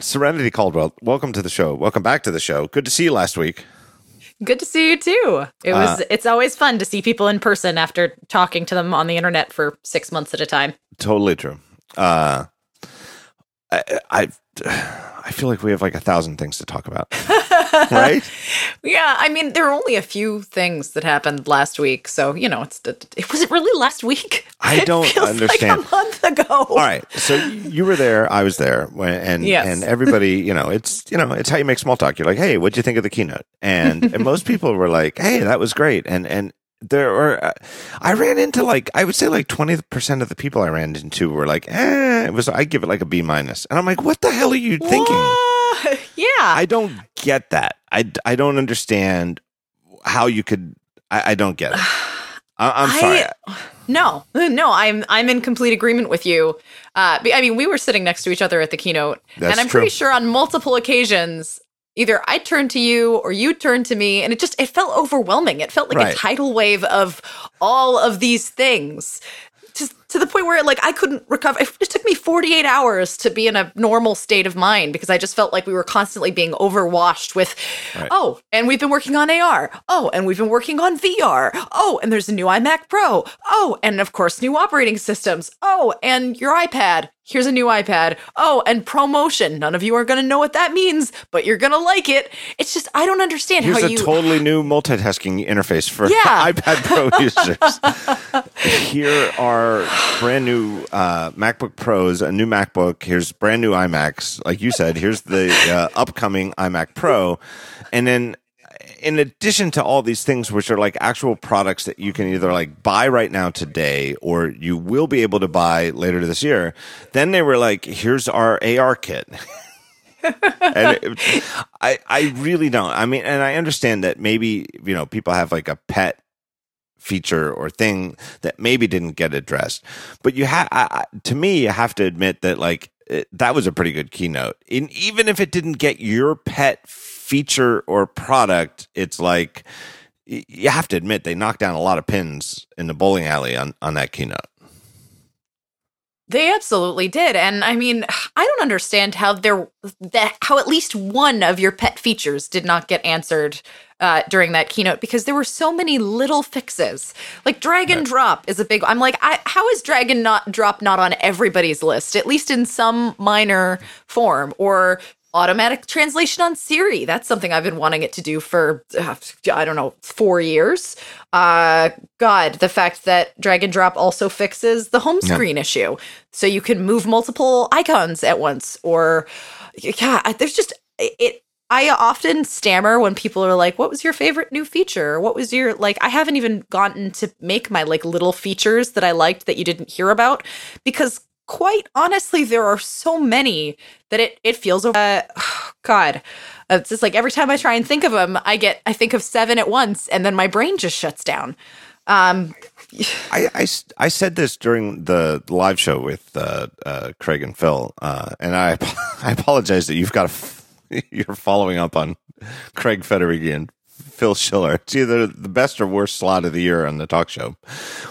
Serenity Caldwell, welcome to the show. Welcome back to the show. Good to see you last week. Good to see you too. It was. Uh, it's always fun to see people in person after talking to them on the internet for six months at a time. Totally true. Uh, I, I, I feel like we have like a thousand things to talk about, right? Yeah, I mean, there are only a few things that happened last week, so you know, it's it was it really last week? I don't understand. Like a month ago. All right, so you were there, I was there, and yes. and everybody, you know, it's you know, it's how you make small talk. You're like, hey, what'd you think of the keynote? And, and most people were like, hey, that was great, and and there were uh, i ran into like i would say like 20% of the people i ran into were like eh. It was i give it like a b minus. And i'm like what the hell are you thinking? Yeah. I don't get that. I, I don't understand how you could i, I don't get it. I, am sorry. No no i'm i'm in complete agreement with you. Uh, i mean we were sitting next to each other at the keynote That's and i'm true. pretty sure on multiple occasions either I turned to you or you turned to me and it just it felt overwhelming. It felt like right. a tidal wave of all of these things to, to the point where like I couldn't recover. It took me 48 hours to be in a normal state of mind because I just felt like we were constantly being overwashed with, right. oh, and we've been working on AR. Oh, and we've been working on VR. Oh, and there's a new iMac Pro. Oh, and of course, new operating systems. Oh, and your iPad here's a new iPad. Oh, and ProMotion. None of you are going to know what that means, but you're going to like it. It's just I don't understand here's how a totally new multitasking interface for yeah. iPad Pro users. Here are brand new uh, MacBook Pros, a new MacBook. Here's brand new iMacs. Like you said, here's the uh, upcoming iMac Pro, and then in addition to all these things, which are like actual products that you can either like buy right now today or you will be able to buy later this year, then they were like, here's our ARKit. and it, I, I really don't. I mean, and I understand that maybe, you know, people have like a pet feature or thing that maybe didn't get addressed. But you have, to me, you have to admit that like it, that was a pretty good keynote. And even if it didn't get your pet feature or product, it's like you have to admit they knocked down a lot of pins in the bowling alley on, on that keynote. They absolutely did. And I mean, I don't understand how there that how at least one of your pet features did not get answered uh, during that keynote because there were so many little fixes. Like drag and drop is a big. I'm like, I, how is drag and not drop not on everybody's list, at least in some minor form, or automatic translation on Siri. That's something I've been wanting it to do for uh, I don't know four years. Uh, God, the fact that drag and drop also fixes the home screen yeah. issue, so you can move multiple icons at once. Or yeah, there's just it. I often stammer when people are like, "What was your favorite new feature? What was your like?" I haven't even gotten to make my like little features that I liked that you didn't hear about because quite honestly, there are so many that it it feels. Uh, God, it's just like every time I try and think of them, I get I think of seven at once, and then my brain just shuts down. Um, I, I, I, said this during the live show with uh, uh, Craig and Phil, uh, and I I apologize that you've got a, you're following up on Craig Federighi and Phil Schiller. It's either the best or worst slot of the year on the talk show.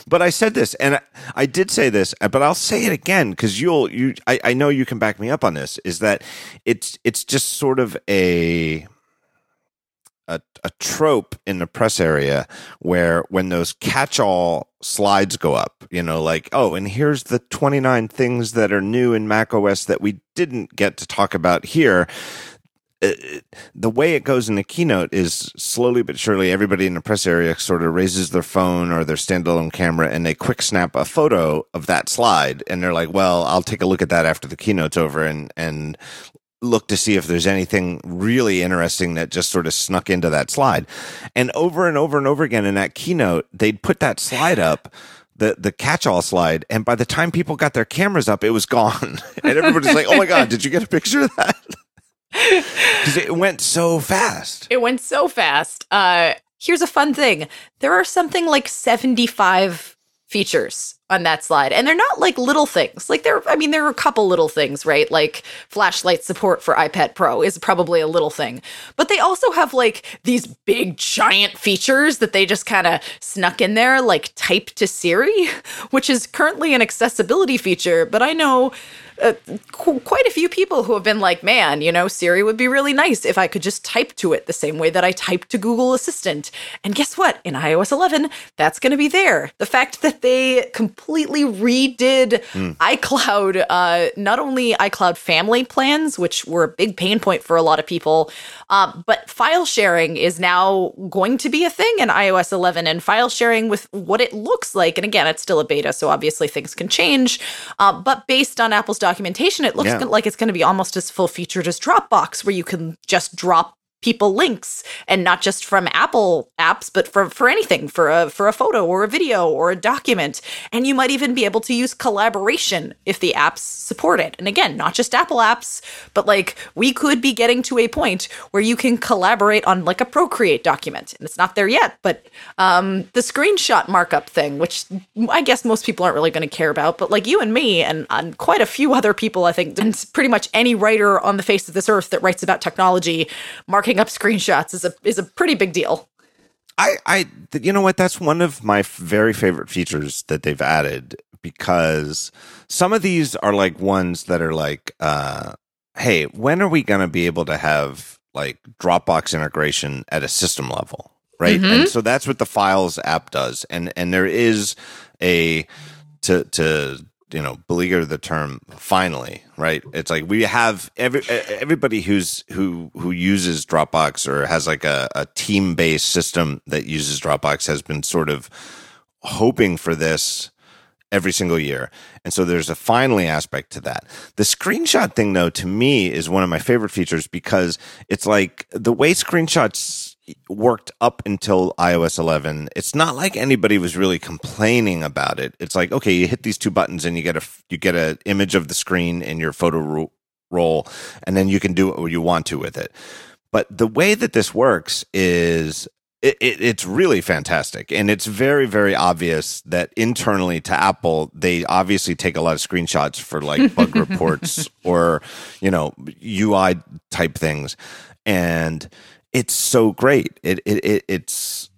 But I said this, and I, I did say this, but I'll say it again because you'll you. I, I know you can back me up on this. Is that it's it's just sort of a a, a trope in the press area where when those catch-all slides go up, you know, like, oh, and here's the 29 things that are new in Mac OS that we didn't get to talk about here Uh, the way it goes in the keynote is slowly but surely everybody in the press area sort of raises their phone or their standalone camera and they quick snap a photo of that slide. And they're like well i'll take a look at that after the keynote's over and and look to see if there's anything really interesting that just sort of snuck into that slide. And over and over and over again in that keynote they'd put that slide up the the catch-all slide. And by the time people got their cameras up it was gone. And everybody's like oh my god did you get a picture of that because it went so fast. It went so fast. Uh, here's a fun thing there are something like 75 features on that slide and they're not like little things like there i mean there are a couple little things right like flashlight support for ipad pro is probably a little thing but they also have like these big giant features that they just kind of snuck in there like type to siri which is currently an accessibility feature but i know uh, qu- quite a few people who have been like, man, you know, Siri would be really nice if I could just type to it the same way that I type to Google Assistant. And guess what? In iOS 11, that's going to be there. The fact that they completely redid mm. iCloud, uh, not only iCloud family plans, which were a big pain point for a lot of people, uh, but file sharing is now going to be a thing in iOS 11 and file sharing with what it looks like. And again, it's still a beta, so obviously things can change. Uh, but based on Apple's documentation, it looks yeah. like it's going to be almost as full featured as Dropbox, where you can just drop people links and not just from Apple apps, but for, for anything, for a for a photo or a video or a document. And you might even be able to use collaboration if the apps support it. And again, not just Apple apps, but like we could be getting to a point where you can collaborate on like a Procreate document. And it's not there yet, but um, the screenshot markup thing, which I guess most people aren't really going to care about, but like you and me and, and quite a few other people, I think, and pretty much any writer on the face of this earth that writes about technology, marking up screenshots is a is a pretty big deal. I, I, you know what? That's one of my very favorite features that they've added because some of these are like ones that are like, uh, hey, when are we going to be able to have like Dropbox integration at a system level? Right. Mm-hmm. And so that's what the Files app does. And, and there is a, to, to you know beleaguer the term finally right? It's like we have every everybody who's who who uses dropbox or has like a, a team based system that uses dropbox has been sort of hoping for this every single year. And so there's a finally aspect to that. The screenshot thing though to me is one of my favorite features because it's like the way screenshots worked up until iOS 11. It's not like anybody was really complaining about it. It's like, okay, you hit these two buttons and you get a you get an image of the screen in your photo ro- roll, and then you can do what you want to with it. But the way that this works is it, it, it's really fantastic. And it's very, very obvious that internally to Apple, they obviously take a lot of screenshots for like bug reports or, you know, UI type things. And it's so great. It, it, it it's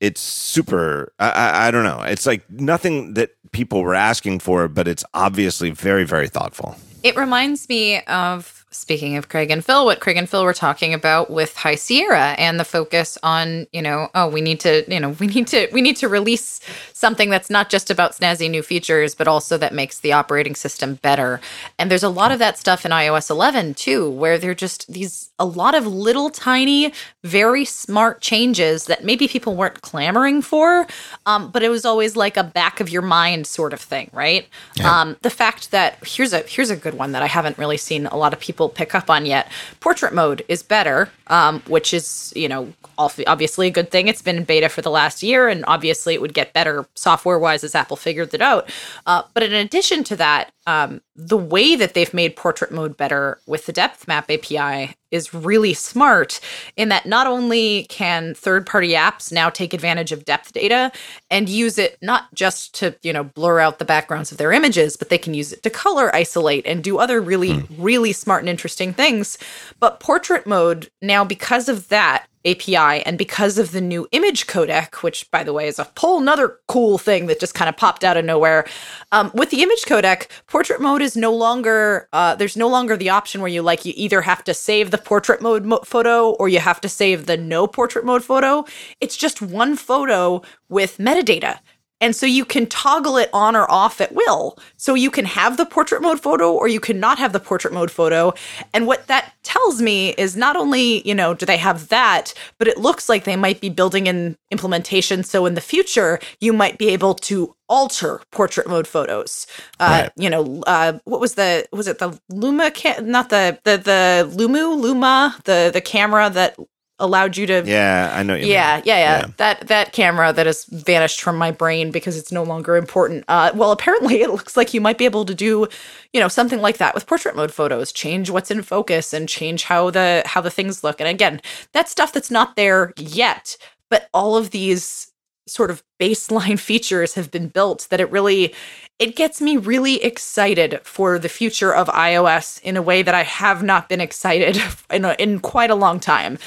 it's super. I, I, I don't know. It's like nothing that people were asking for, but it's obviously very very thoughtful. It reminds me of speaking of Craig and Phil, what Craig and Phil were talking about with High Sierra and the focus on, you know, oh, we need to, you know, we need to, we need to release something that's not just about snazzy new features, but also that makes the operating system better. And there's a lot of that stuff in iOS 11 too, where they're just these, a lot of little tiny, very smart changes that maybe people weren't clamoring for, um, but it was always like a back of your mind sort of thing, right? Yeah. Um, the fact that here's a here's a good one that I haven't really seen a lot of people pick up on yet. Portrait mode is better, um, which is, you know, obviously a good thing. It's been in beta for the last year, and obviously it would get better software wise as Apple figured it out. Uh, but in addition to that, um, the way that they've made portrait mode better with the depth map API is really smart in that not only can third party apps now take advantage of depth data and use it not just to, you know, blur out the backgrounds of their images, but they can use it to color isolate and do other really, mm. really smart and interesting things. But portrait mode now, because of that, API. And because of the new image codec, which by the way is a whole nother cool thing that just kind of popped out of nowhere, um, with the image codec, portrait mode is no longer, uh, there's no longer the option where you like, you either have to save the portrait mode mo- photo or you have to save the no portrait mode photo. It's just one photo with metadata. And so you can toggle it on or off at will. So you can have the portrait mode photo or you cannot have the portrait mode photo. And what that tells me is not only, you know, do they have that, but it looks like they might be building in implementation. So in the future, you might be able to alter portrait mode photos. Uh, right. You know, uh, what was the, was it the Luma, not the, the, the Lumu, Luma, the, the camera that allowed you to yeah i know yeah, yeah, yeah. Yeah. That that camera that has vanished from my brain because it's no longer important. Uh, well apparently it looks like you might be able to do you know something like that with portrait mode photos change what's in focus and change how the how the things look. And again that's stuff that's not there yet but all of these sort of baseline features have been built that it really it gets me really excited for the future of iOS in a way that I have not been excited in, a, in quite a long time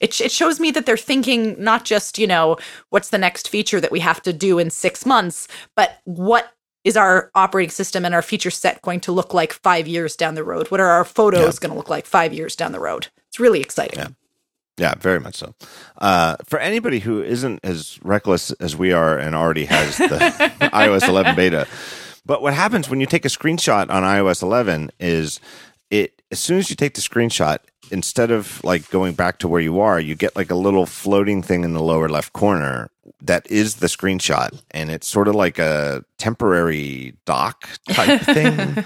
it, it shows me that they're thinking not just, you know, what's the next feature that we have to do in six months, but what is our operating system and our feature set going to look like five years down the road? What are our photos Yeah. going to look like five years down the road? It's really exciting. Yeah. Yeah, very much so. Uh, for anybody who isn't as reckless as we are and already has the iOS 11 beta, but what happens when you take a screenshot on iOS 11 is it as soon as you take the screenshot, instead of like going back to where you are, you get like a little floating thing in the lower left corner that is the screenshot, and it's sort of like a temporary dock type thing.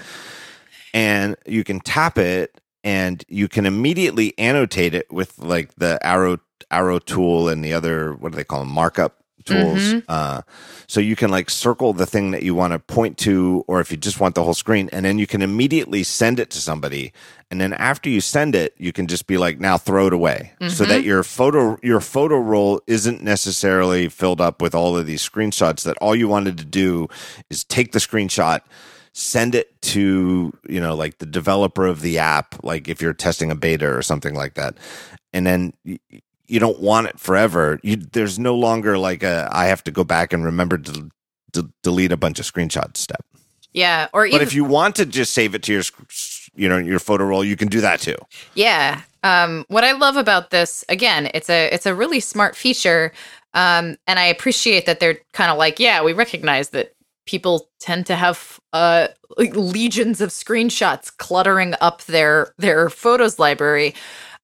And you can tap it and you can immediately annotate it with like the arrow arrow tool and the other what do they call them markup tools Mhm. uh, so you can like circle the thing that you want to point to or if you just want the whole screen and then you can immediately send it to somebody and then after you send it you can just be like now throw it away so that your photo your photo roll isn't necessarily filled up with all of these screenshots that all you wanted to do is take the screenshot send it to you know like the developer of the app like if you're testing a beta or something like that and then you don't want it forever you there's no longer like a i have to go back and remember to, to delete a bunch of screenshots step Yeah. Or but even, if you want to just save it to your you know your photo roll you can do that too Yeah. Um, what I love about this, again, it's a it's a really smart feature, um, and I appreciate that they're kind of like, yeah, we recognize that people tend to have uh, legions of screenshots cluttering up their their photos library.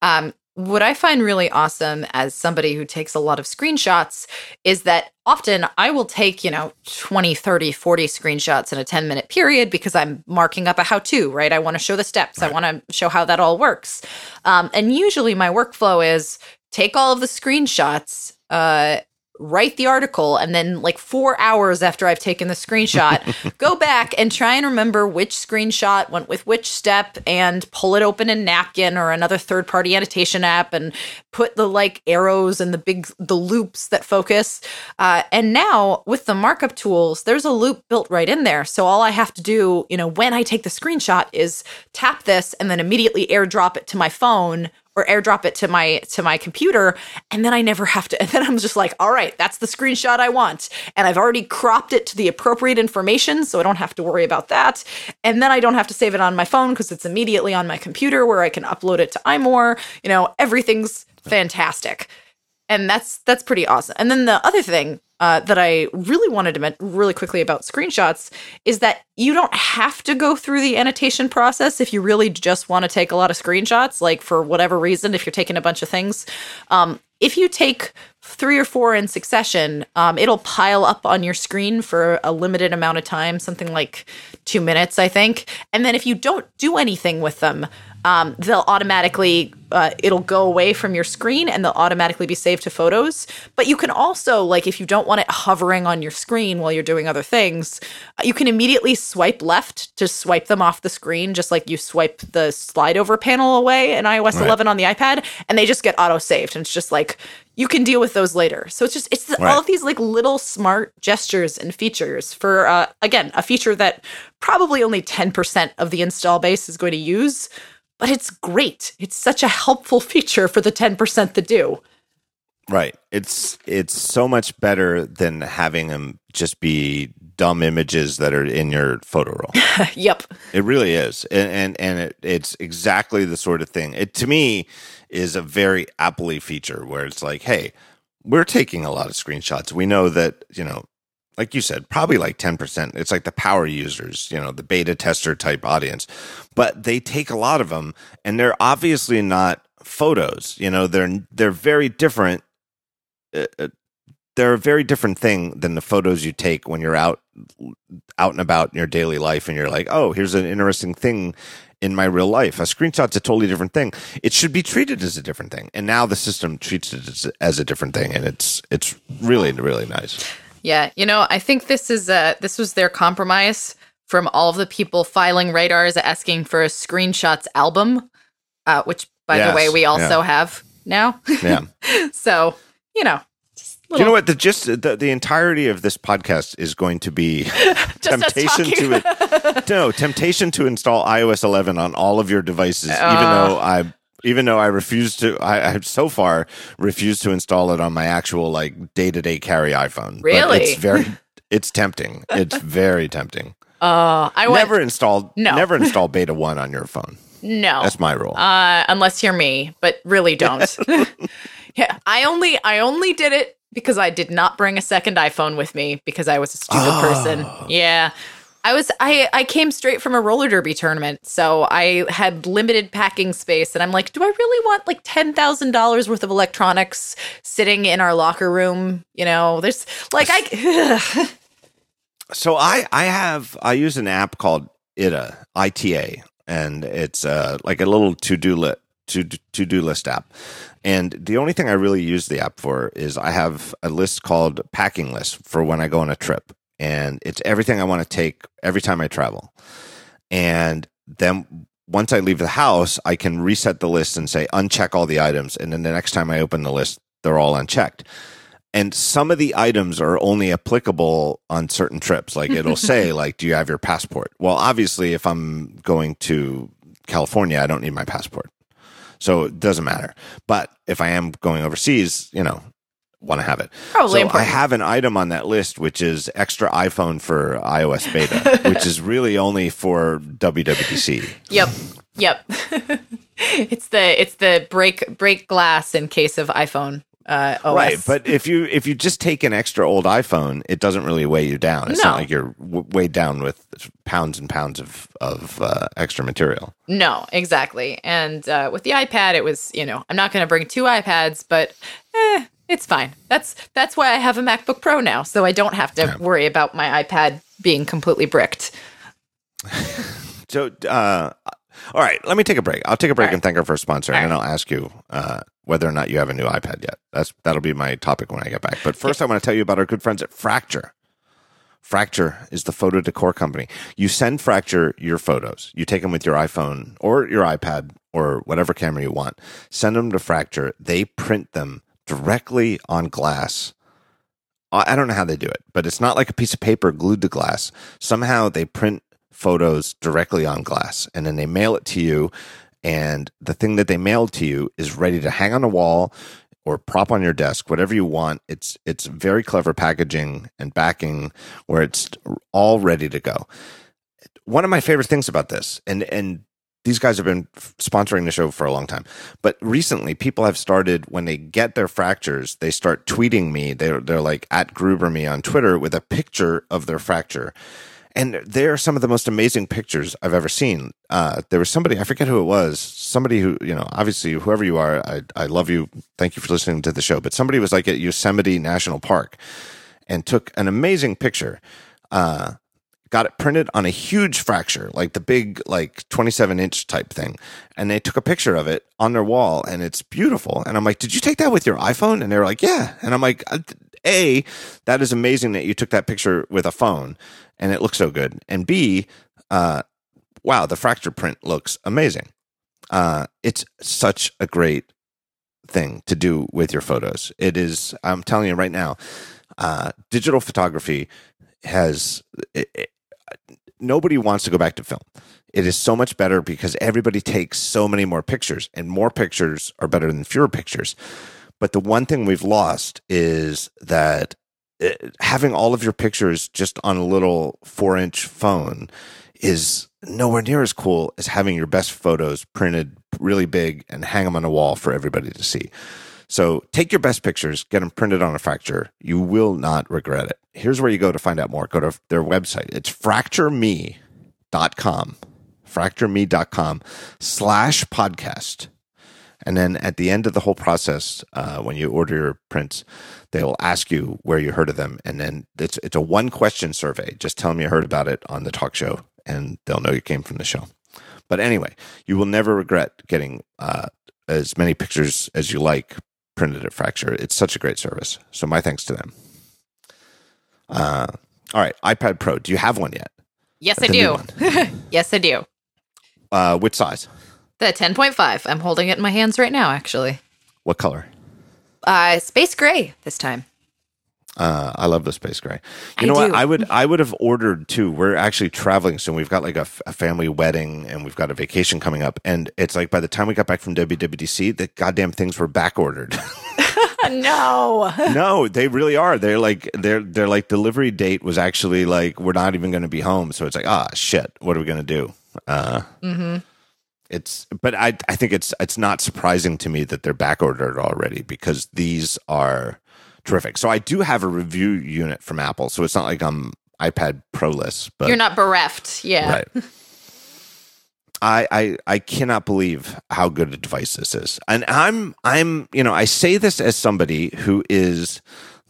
Um, what I find really awesome as somebody who takes a lot of screenshots is that often I will take, you know, 20, 30, 40 screenshots in a 10 minute period because I'm marking up a how to, right? I want to show the steps, I want to show how that all works. Um, and usually my workflow is take all of the screenshots, uh, write the article, and then like four hours after I've taken the screenshot, go back and try and remember which screenshot went with which step and pull it open in Napkin or another third party annotation app and put the like arrows and the big the loupes that focus. Uh, and now with the markup tools, there's a loupe built right in there. So all I have to do, you know, when I take the screenshot is tap this and then immediately airdrop it to my phone or airdrop it to my to my computer and then I never have to and then I'm just like all right that's the screenshot I want and I've already cropped it to the appropriate information so I don't have to worry about that and then I don't have to save it on my phone because it's immediately on my computer where I can upload it to iMore you know everything's fantastic and that's that's pretty awesome. And then the other thing uh, that I really wanted to mention really quickly about screenshots is that you don't have to go through the annotation process if you really just want to take a lot of screenshots. Like for whatever reason, if you're taking a bunch of things, um, if you take three or four in succession, um, it'll pile up on your screen for a limited amount of time, something like two minutes, I think. And then if you don't do anything with them, um, they'll automatically uh, it'll go away from your screen and they'll automatically be saved to photos but you can also like if you don't want it hovering on your screen while you're doing other things uh, you can immediately swipe left to swipe them off the screen just like you swipe the slide over panel away in ios Right. 11 on the ipad and they just get auto saved and it's just like you can deal with those later so it's just it's the, Right. all of these like little smart gestures and features for uh, again a feature that probably only 10% of the install base is going to use but it's great. It's such a helpful feature for the 10% that do. Right. It's it's so much better than having them just be dumb images that are in your photo roll. yep. It really is, and and, and it, it's exactly the sort of thing. It to me is a very Apple feature where it's like, hey, we're taking a lot of screenshots. We know that you know, like you said, probably like ten percent. It's like the power users, you know, the beta tester type audience, but they take a lot of them, and they're obviously not photos. You know, they're they're very different. Uh, uh, they're a very different thing than the photos you take when you're out out and about in your daily life and you're like, oh, here's an interesting thing in my real life. A screenshot's a totally different thing. It should be treated as a different thing. And now the system treats it as a different thing and it's it's really really nice. Yeah, you know, I think this is uh this was their compromise from all of the people filing radars asking for a screenshots album, uh, which by Yes, the way we also yeah. have now. Yeah. so, you know, just you know what? The just the, the entirety of this podcast is going to be temptation to. No, temptation to install iOS 11 on all of your devices, even Uh. though I even though I refuse to I, I've so far refused to install it on my actual like day to day carry iPhone. But Really? it's very It's tempting. It's very tempting. Uh, I went, never install No. never install beta 1 on your phone. no. That's my rule. uh, unless you're me, but really don't. yeah, I only I only did it because I did not bring a second iPhone with me because I was a stupid Oh. person. Yeah. I was I I came straight from a roller derby tournament, so I had limited packing space and I'm like, do I really want like $10,000 worth of electronics sitting in our locker room, you know? There's like I So I I have I use an app called Ita Ita, and it's uh, like a little to do list to to do list app. And the only thing I really use the app for is I have a list called packing list for when I go on a trip, and it's everything I want to take every time I travel. And then once I leave the house, I can reset the list and say uncheck all the items, and then the next time I open the list, they're all unchecked. And some of the items are only applicable on certain trips. Like it'll say like do you have your passport? Well obviously if i'm going to california i don't need my passport. So it doesn't matter. But if i am going overseas you know want to have it Probably so i have an item on that list which is extra iphone for ios beta which is really only for wwdc Yep. Yep. it's the it's the break break glass in case of iPhone uh OS. Right, but if you if you just take an extra old iPhone, it doesn't really weigh you down. It's No. not like you're w- weighed down with pounds and pounds of of uh, extra material. No, exactly. And uh, with the iPad, it was you know I'm not going to bring two iPads, but eh, it's fine. That's that's why I have a MacBook Pro now, so I don't have to worry about my iPad being completely bricked. So, uh, all right, let me take a break. I'll take a break All right. and thank our first sponsor, All and I'll ask you uh, whether or not you have a new iPad yet. That's that'll be my topic when I get back. But first, I want to tell you about our good friends at Fracture. Fracture is the photo decor company. You send Fracture your photos. You take them with your iPhone or your iPad or whatever camera you want. Send them to Fracture. They print them directly on glass. I don't know how they do it, but it's not like a piece of paper glued to glass. Somehow they print photos directly on glass and then they mail it to you. And the thing that they mailed to you is ready to hang on the wall or prop on your desk, whatever you want. It's it's very clever packaging and backing where it's all ready to go. One of my favorite things about this, and and these guys have been f- sponsoring the show for a long time, but recently people have started when they get their fractures, they start tweeting me. They're they're like at Gruber me on Twitter with a picture of their fracture. And they're some of the most amazing pictures I've ever seen. Uh, there was somebody, I forget who it was, somebody who, you know, obviously, whoever you are, I, I love you. Thank you for listening to the show. But somebody was like at Yosemite National Park and took an amazing picture. Uh, got it printed on a huge fracture, like the big, like 27 inch type thing. And they took a picture of it on their wall and it's beautiful. And I'm like, did you take that with your iPhone? And they were like, yeah. And I'm like, uh, A, that is amazing that you took that picture with a phone and it looks so good. And B, uh, wow, the fracture print looks amazing. Uh, it's such a great thing to do with your photos. It is, I'm telling you right now, uh, digital photography has nobody wants to go back to film. It is so much better because everybody takes so many more pictures, and more pictures are better than fewer pictures. But the one thing we've lost is that uh, having all of your pictures just on a little four inch phone is nowhere near as cool as having your best photos printed really big and hang them on a wall for everybody to see. So take your best pictures, get them printed on a fracture. You will not regret it. Here's where you go to find out more. Go to their website. It's fractureme.com. Fractureme.com slash podcast. And then at the end of the whole process, uh, when you order your prints, they will ask you where you heard of them. And then it's, it's a one question survey. Just tell them you heard about it on the talk show and they'll know you came from the show. But anyway, you will never regret getting uh, as many pictures as you like printed at Fracture. It's such a great service. So my thanks to them. Uh, all right, iPad Pro. Do you have one yet? Yes, I do. yes, I do. Uh, which size? The 10.5. I'm holding it in my hands right now, actually. What color? Uh, space gray this time. Uh, I love the space gray. You I know what? I would I would have ordered too. We're actually traveling soon. We've got like a, f- a family wedding and we've got a vacation coming up. And it's like by the time we got back from WWDC, the goddamn things were back ordered. no. no, they really are. They're like their their like delivery date was actually like we're not even going to be home. So it's like ah shit, what are we going to do? Uh, mm-hmm. it's but I I think it's it's not surprising to me that they're back ordered already because these are terrific. So I do have a review unit from Apple, so it's not like I'm iPad Pro-less, but You're not bereft. Yeah. right. I, I I cannot believe how good a device this is, and I'm I'm you know I say this as somebody who is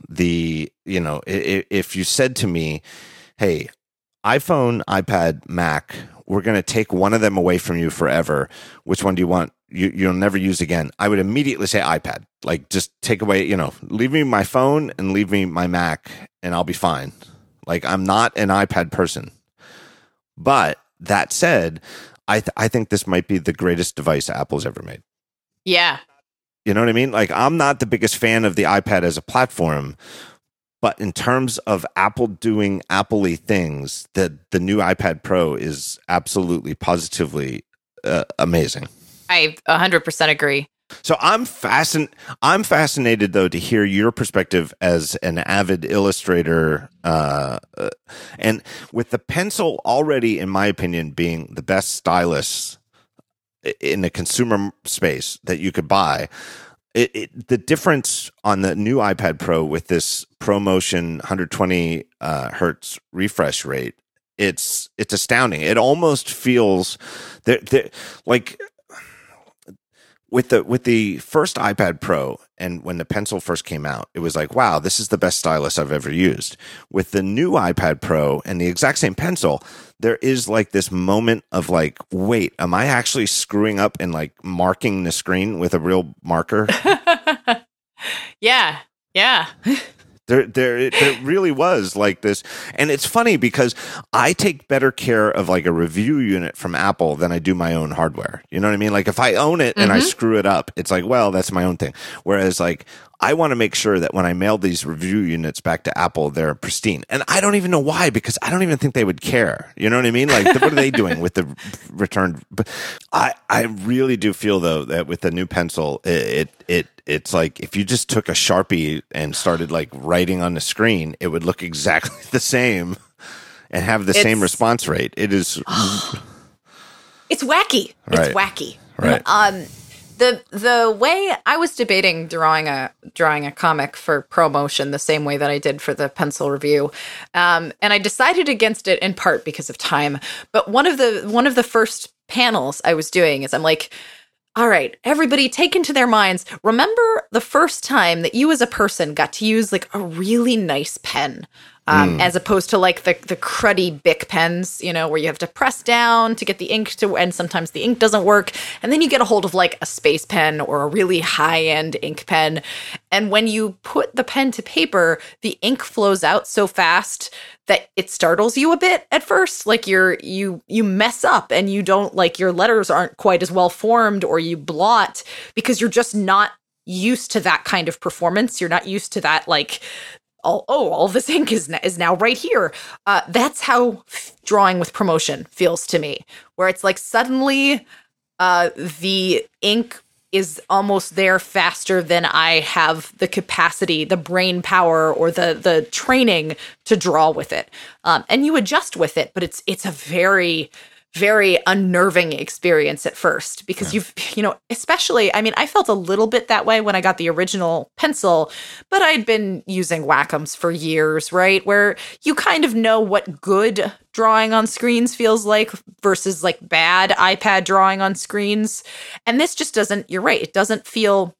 the you know if, if you said to me, hey, iPhone, iPad, Mac, we're going to take one of them away from you forever. Which one do you want? You you'll never use again. I would immediately say iPad. Like just take away you know leave me my phone and leave me my Mac, and I'll be fine. Like I'm not an iPad person, but that said. I, th- I think this might be the greatest device Apple's ever made. Yeah. You know what I mean? Like, I'm not the biggest fan of the iPad as a platform, but in terms of Apple doing Apple things, the, the new iPad Pro is absolutely positively uh, amazing. I 100% agree. So I'm fascin- I'm fascinated though to hear your perspective as an avid illustrator, uh, uh, and with the pencil already, in my opinion, being the best stylus in the consumer space that you could buy. It, it, the difference on the new iPad Pro with this ProMotion 120 uh, hertz refresh rate, it's it's astounding. It almost feels that like with the with the first iPad Pro and when the pencil first came out, it was like, wow, this is the best stylus I've ever used. With the new iPad Pro and the exact same pencil, there is like this moment of like, wait, am I actually screwing up and like marking the screen with a real marker? yeah. Yeah. There, there, there really was like this, and it's funny because I take better care of like a review unit from Apple than I do my own hardware. You know what I mean? Like if I own it and mm-hmm. I screw it up, it's like, well, that's my own thing. Whereas like I want to make sure that when I mail these review units back to Apple, they're pristine. And I don't even know why because I don't even think they would care. You know what I mean? Like, what are they doing with the return? But I, I really do feel though that with the new pencil, it, it, it it's like if you just took a sharpie and started like writing on the screen, it would look exactly the same and have the it's, same response rate. It is. it's wacky. Right. It's wacky. Right. Um, the the way I was debating drawing a drawing a comic for ProMotion the same way that I did for the pencil review, um, and I decided against it in part because of time. But one of the one of the first panels I was doing is I'm like all right, everybody take into their minds. Remember the first time that you as a person got to use like a really nice pen. Um, mm. as opposed to like the the cruddy Bic pens, you know, where you have to press down to get the ink to, and sometimes the ink doesn't work, and then you get a hold of like a space pen or a really high end ink pen, and when you put the pen to paper, the ink flows out so fast that it startles you a bit at first. Like you're you you mess up and you don't like your letters aren't quite as well formed or you blot because you're just not used to that kind of performance. You're not used to that like oh, oh all this ink is, is now right here uh, that's how drawing with ProMotion feels to me where it's like suddenly uh, the ink is almost there faster than I have the capacity, the brain power, or the the training to draw with it. Um, and you adjust with it, but it's it's a very very unnerving experience at first because yeah. you've you know especially i mean i felt a little bit that way when i got the original pencil but i'd been using wacom's for years right where you kind of know what good drawing on screens feels like versus like bad ipad drawing on screens and this just doesn't you're right it doesn't feel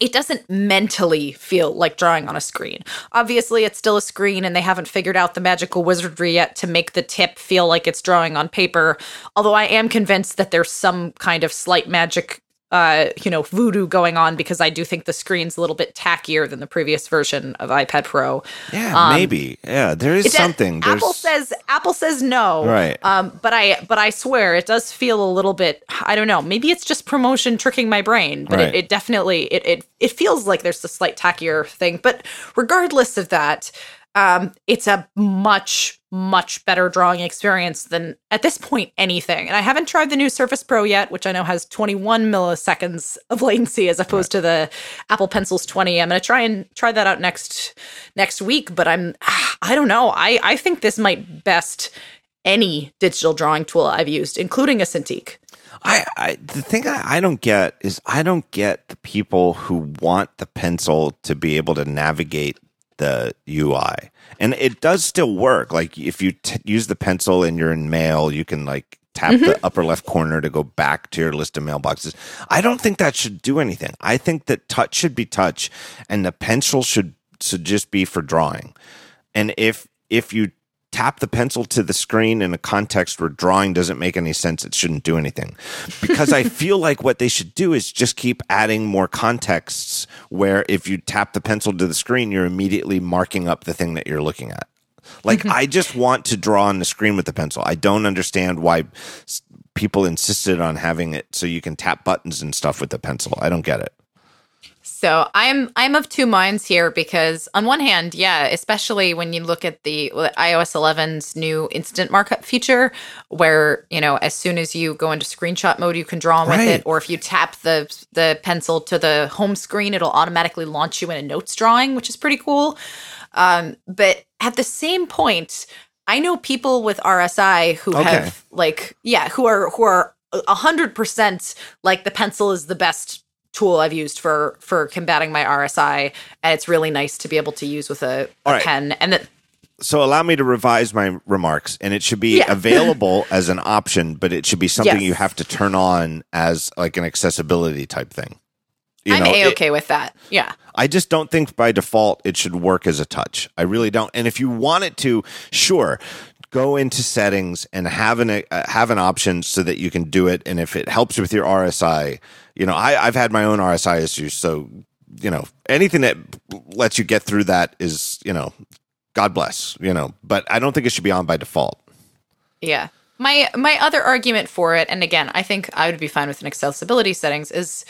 it doesn't mentally feel like drawing on a screen. Obviously, it's still a screen and they haven't figured out the magical wizardry yet to make the tip feel like it's drawing on paper. Although I am convinced that there's some kind of slight magic uh, you know, voodoo going on because I do think the screen's a little bit tackier than the previous version of iPad Pro. Yeah, um, maybe. Yeah, there is something. Does, Apple says Apple says no. Right. Um, but I but I swear it does feel a little bit. I don't know. Maybe it's just ProMotion tricking my brain, but right. it, it, definitely it, it it feels like there's a slight tackier thing. But regardless of that. Um, it's a much much better drawing experience than at this point anything. And I haven't tried the new Surface Pro yet, which I know has 21 milliseconds of latency as opposed right. to the Apple Pencil's 20. I'm going to try and try that out next next week, but I'm I don't know. I I think this might best any digital drawing tool I've used, including a Cintiq. I, I the thing I, I don't get is I don't get the people who want the pencil to be able to navigate the UI, and it does still work. Like if you t- use the pencil and you're in mail, you can like tap mm-hmm. the upper left corner to go back to your list of mailboxes. I don't think that should do anything. I think that touch should be touch, and the pencil should should just be for drawing. And if if you tap the pencil to the screen in a context where drawing doesn't make any sense, it shouldn't do anything. Because I feel like what they should do is just keep adding more contexts where if you tap the pencil to the screen, you're immediately marking up the thing that you're looking at. Like, mm-hmm. I just want to draw on the screen with the pencil. I don't understand why people insisted on having it so you can tap buttons and stuff with the pencil. I don't get it. So I'm I'm of two minds here because on one hand, yeah, especially when you look at the iOS 11's new instant markup feature, where you know as soon as you go into screenshot mode, you can draw right. with it, or if you tap the the pencil to the home screen, it'll automatically launch you in a notes drawing, which is pretty cool. Um, but at the same point, I know people with RSI who okay. have like yeah, who are who are a hundred percent like the pencil is the best tool I've used for for combating my RSI, and it's really nice to be able to use with a, a right. pen. And that. So allow me to revise my remarks, and it should be yeah. available as an option, but it should be something yes. you have to turn on as like an accessibility type thing. You I'm a okay with that. Yeah. I just don't think by default it should work as a touch. I really don't. And if you want it to, sure, go into settings and have an uh, have an option so that you can do it. And if it helps with your RSI, you know, I, I've had my own RSI issues, so you know, anything that lets you get through that is, you know, God bless, you know. But I don't think it should be on by default. Yeah. My my other argument for it, and again, I think I would be fine with an accessibility settings, is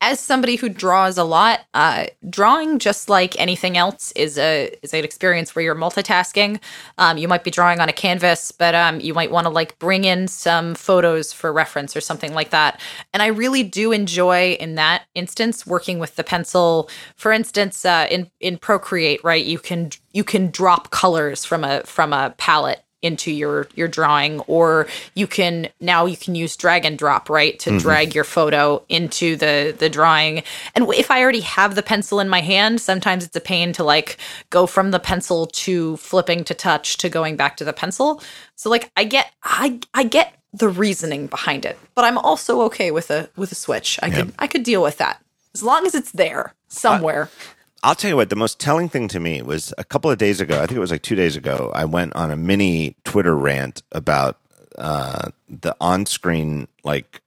as somebody who draws a lot, uh, drawing just like anything else is a is an experience where you're multitasking. Um, you might be drawing on a canvas, but um, you might want to like bring in some photos for reference or something like that. And I really do enjoy in that instance working with the pencil. For instance, uh, in in Procreate, right, you can you can drop colors from a from a palette into your your drawing or you can now you can use drag and drop right to mm-hmm. drag your photo into the the drawing. And if i already have the pencil in my hand sometimes it's a pain to like go from the pencil to flipping to touch to going back to the pencil. So like i get i i get the reasoning behind it but i'm also okay with a with a switch. I could i could deal with that. As long as it's there somewhere. uh, I'll tell you what, the most telling thing to me was a couple of days ago, I think it was like two days ago, I went on a mini Twitter rant about uh, the on screen, like,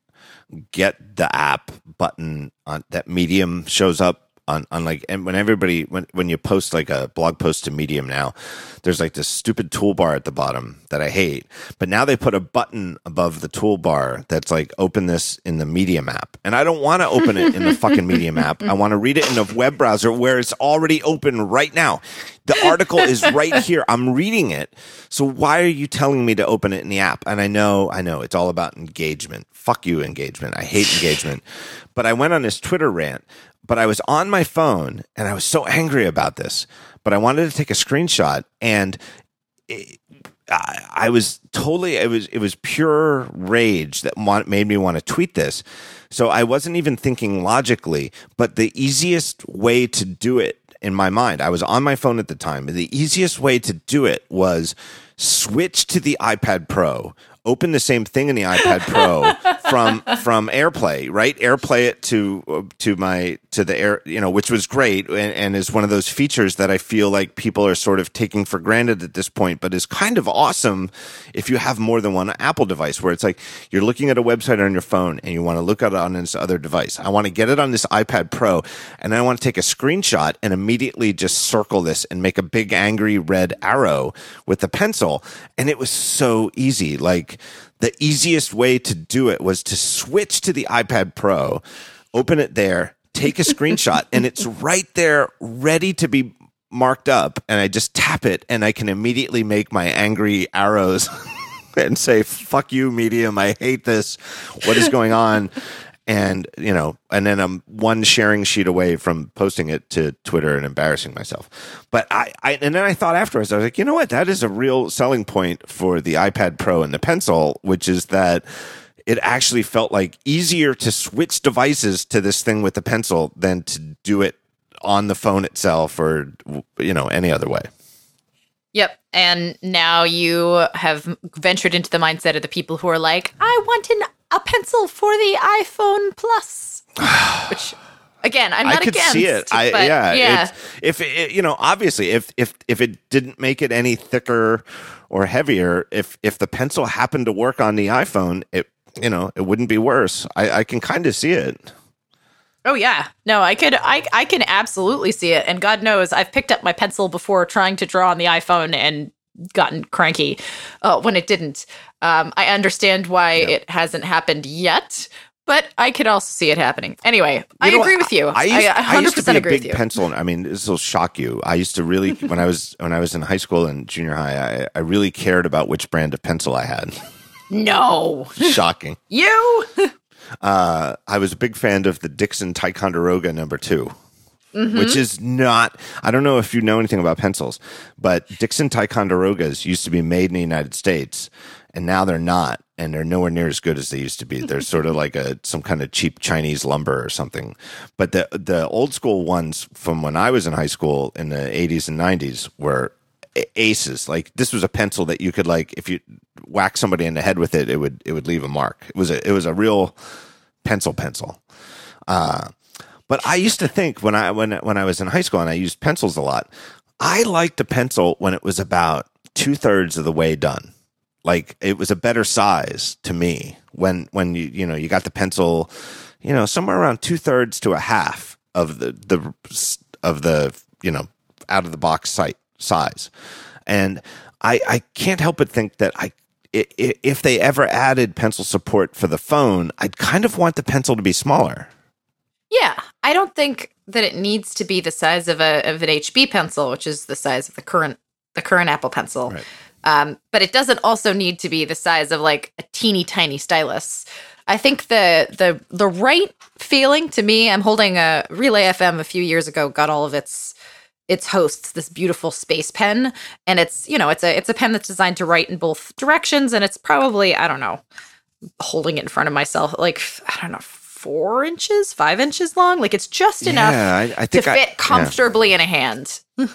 get the app button on that Medium shows up on, on like and when everybody when when you post like a blog post to medium now there's like this stupid toolbar at the bottom that i hate. But now they put a button above the toolbar that's like open this in the medium app. And i don't want to open it in the fucking medium app. I want to read it in a web browser where it's already open right now. The article is right here. I'm reading it. So why are you telling me to open it in the app? And i know i know it's all about engagement. Fuck you engagement. I hate engagement. But i went on this twitter rant but I was on my phone and I was so angry about this, but I wanted to take a screenshot and it, I, I, was totally it was it was pure rage that want, made me want to tweet this. So I wasn't even thinking logically, but the easiest way to do it in my mind, I was on my phone at the time, the easiest way to do it was switch to the iPad Pro open the same thing in the iPad Pro from from AirPlay, right? AirPlay it to uh, to my to the air, you know, which was great and, and is one of those features that I feel like people are sort of taking for granted at this point, but is kind of awesome if you have more than one Apple device, where it's like you're looking at a website on your phone and you want to look at it on this other device. I want to get it on this iPad Pro, and I want to take a screenshot and immediately just circle this and make a big angry red arrow with the pencil, and it was so easy, like the easiest way to do it was to switch to the iPad Pro, open it there, take a screenshot, and it's right there ready to be marked up and I just tap it and I can immediately make my angry arrows and say, fuck you, medium. I hate this. What is going on? and you know and then i'm one sharing sheet away from posting it to twitter and embarrassing myself but I, I and then i thought afterwards i was like you know what that is a real selling point for the ipad pro and the pencil which is that it actually felt like easier to switch devices to this thing with the pencil than to do it on the phone itself or you know any other way Yep. And now you have ventured into the mindset of the people who are like, I want an, a pencil for the iPhone Plus. Which again, I'm not I could against. see it. I, yeah, yeah. If it, you know, obviously, if if if it didn't make it any thicker or heavier, if if the pencil happened to work on the iPhone, it you know it wouldn't be worse. I, I can kind of see it. Oh yeah. No, I could I I can absolutely see it. And God knows I've picked up my pencil before trying to draw on the iPhone and gotten cranky uh, when it didn't. Um, I understand why it hasn't happened yet, but I could also see it happening. Anyway, I know, agree with you. I used, I 100% used to be a big with you. pencil. I mean, this will shock you. I used to really when I was when I was in high school and junior high, I, I really cared about which brand of pencil I had. No. Shocking. You uh, I was a big fan of the Dixon Ticonderoga number 2 which is not. I don't know if you know anything about pencils, but Dixon Ticonderogas used to be made in the United States, and now they're not, and they're nowhere near as good as they used to be. They're sort of like a some kind of cheap Chinese lumber or something. But the the old school ones from when I was in high school in the 80s and 90s were aces. Like this was a pencil that you could like if you whack somebody in the head with it it would it would leave a mark. It was a it was a real pencil pencil. Uh but i used to think when i when when i was in high school and i used pencils a lot i liked a pencil when it was about two-thirds of the way done. Like it was a better size to me when when you you know you got the pencil you know somewhere around two-thirds to a half of the the of the you know out of the box site size and i i can't help but think that i if they ever added pencil support for the phone i'd kind of want the pencil to be smaller Yeah, I don't think that it needs to be the size of a of an HB pencil, which is the size of the current the current Apple Pencil. Right. Um, but it doesn't also need to be the size of like a teeny tiny stylus. I think the the the right feeling to me. I'm holding a Relay FM a few years ago. Got all of its its hosts this beautiful space pen, and it's you know it's a it's a pen that's designed to write in both directions, and it's probably I don't know holding it in front of myself like I don't know four inches, five inches long. Like it's just enough yeah i, I to think I- fit yeah. comfortably in a hand. and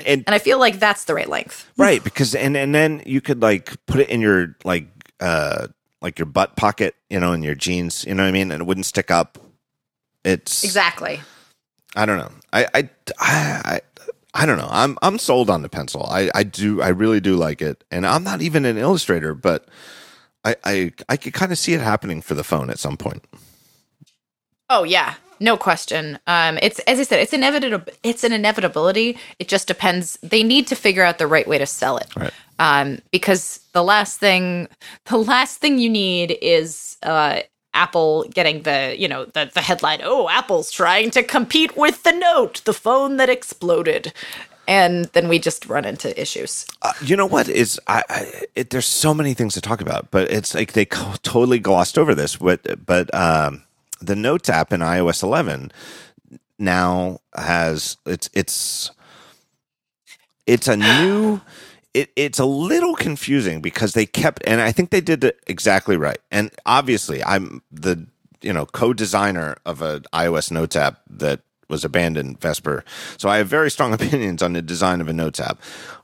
and And I feel like that's the right length. right because and and then you could like put it in your like uh like your butt pocket you know in your jeans you know what i mean and it wouldn't stick up it's Exactly. I don't know i i i, I I don't know. I'm I'm sold on the pencil. I, I do I really do like it, and I'm not even an illustrator, but I I, I could kind of see it happening for the phone at some point. Oh yeah, no question. Um, it's as I said, it's inevitable. It's an inevitability. It just depends. They need to figure out the right way to sell it. Right. Um, because the last thing, the last thing you need is uh, Apple getting the you know the the headline. Oh, Apple's trying to compete with the Note, the phone that exploded, and then we just run into issues. Uh, you know what is I, I it, there's so many things to talk about, but it's like they co- totally glossed over this. But but um, the Notes app in iOS 11 now has it's it's it's a new. It, it's a little confusing because they kept, and I think they did it exactly right. And obviously, I'm the you know co-designer of a iOS Notes app that was abandoned, Vesper. So I have very strong opinions on the design of a Notes app.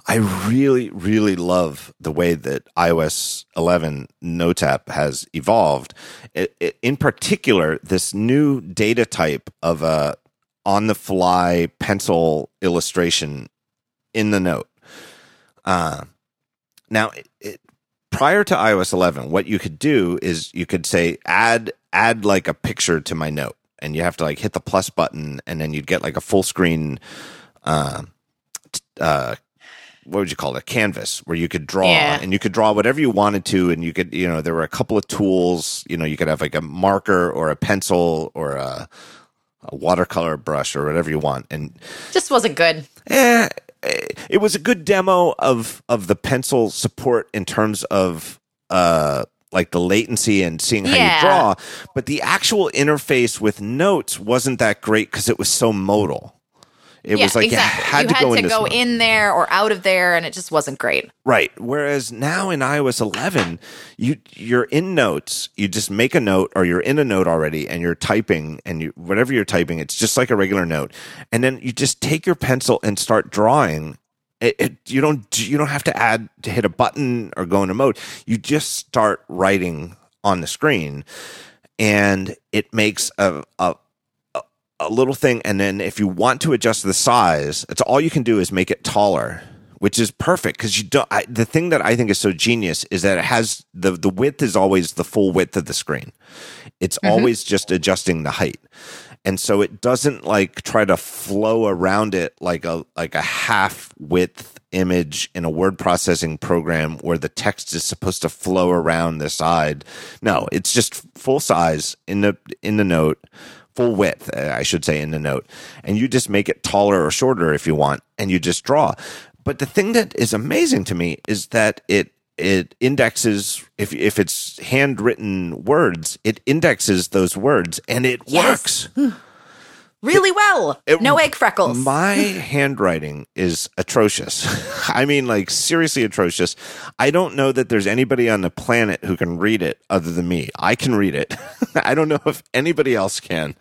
I really, really love the way that iOS 11 Notes app has evolved. It, it, in particular, this new data type of a on-the-fly pencil illustration in the note. Uh, now, it, it, prior to iOS 11, what you could do is you could say add add like a picture to my note, and you have to like hit the plus button, and then you'd get like a full screen. Uh, uh, what would you call it? A canvas where you could draw, Yeah. and you could draw whatever you wanted to, and you could, you know, there were a couple of tools. You know, you could have like a marker or a pencil or a a watercolor brush or whatever you want, and Just wasn't good. eh, it was a good demo of of the pencil support in terms of uh like the latency and seeing how Yeah. you draw, but the actual interface with notes wasn't that great because it was so modal. It yeah, was like exactly. you had to had go to in go in there or out of there, and it just wasn't great. Right. Whereas now in iOS 11, you you're in Notes. You just make a note, or you're in a note already, and you're typing, and you whatever you're typing, it's just like a regular note. And then you just take your pencil and start drawing. It, it, you don't you don't have to add to hit a button or go into mode. You just start writing on the screen, and it makes a a a little thing and then if you want to adjust the size it's all you can do is make it taller which is perfect because you don't I, the thing that i think is so genius is that it has the the width is always the full width of the screen. It's mm-hmm. always just adjusting the height. And so it doesn't like try to flow around it like a like a half width image in a word processing program where the text is supposed to flow around the side. No it's just full size in the in the note full width, uh, I should say, in the note, and you just make it taller or shorter if you want, and you just draw. But the thing that is amazing to me is that it it indexes if if it's handwritten words, it indexes those words, and it Yes. works. Really well. It- no egg freckles. My handwriting is atrocious. I mean, like seriously atrocious. I don't know that there's anybody on the planet who can read it other than me. I can read it. I don't know if anybody else can.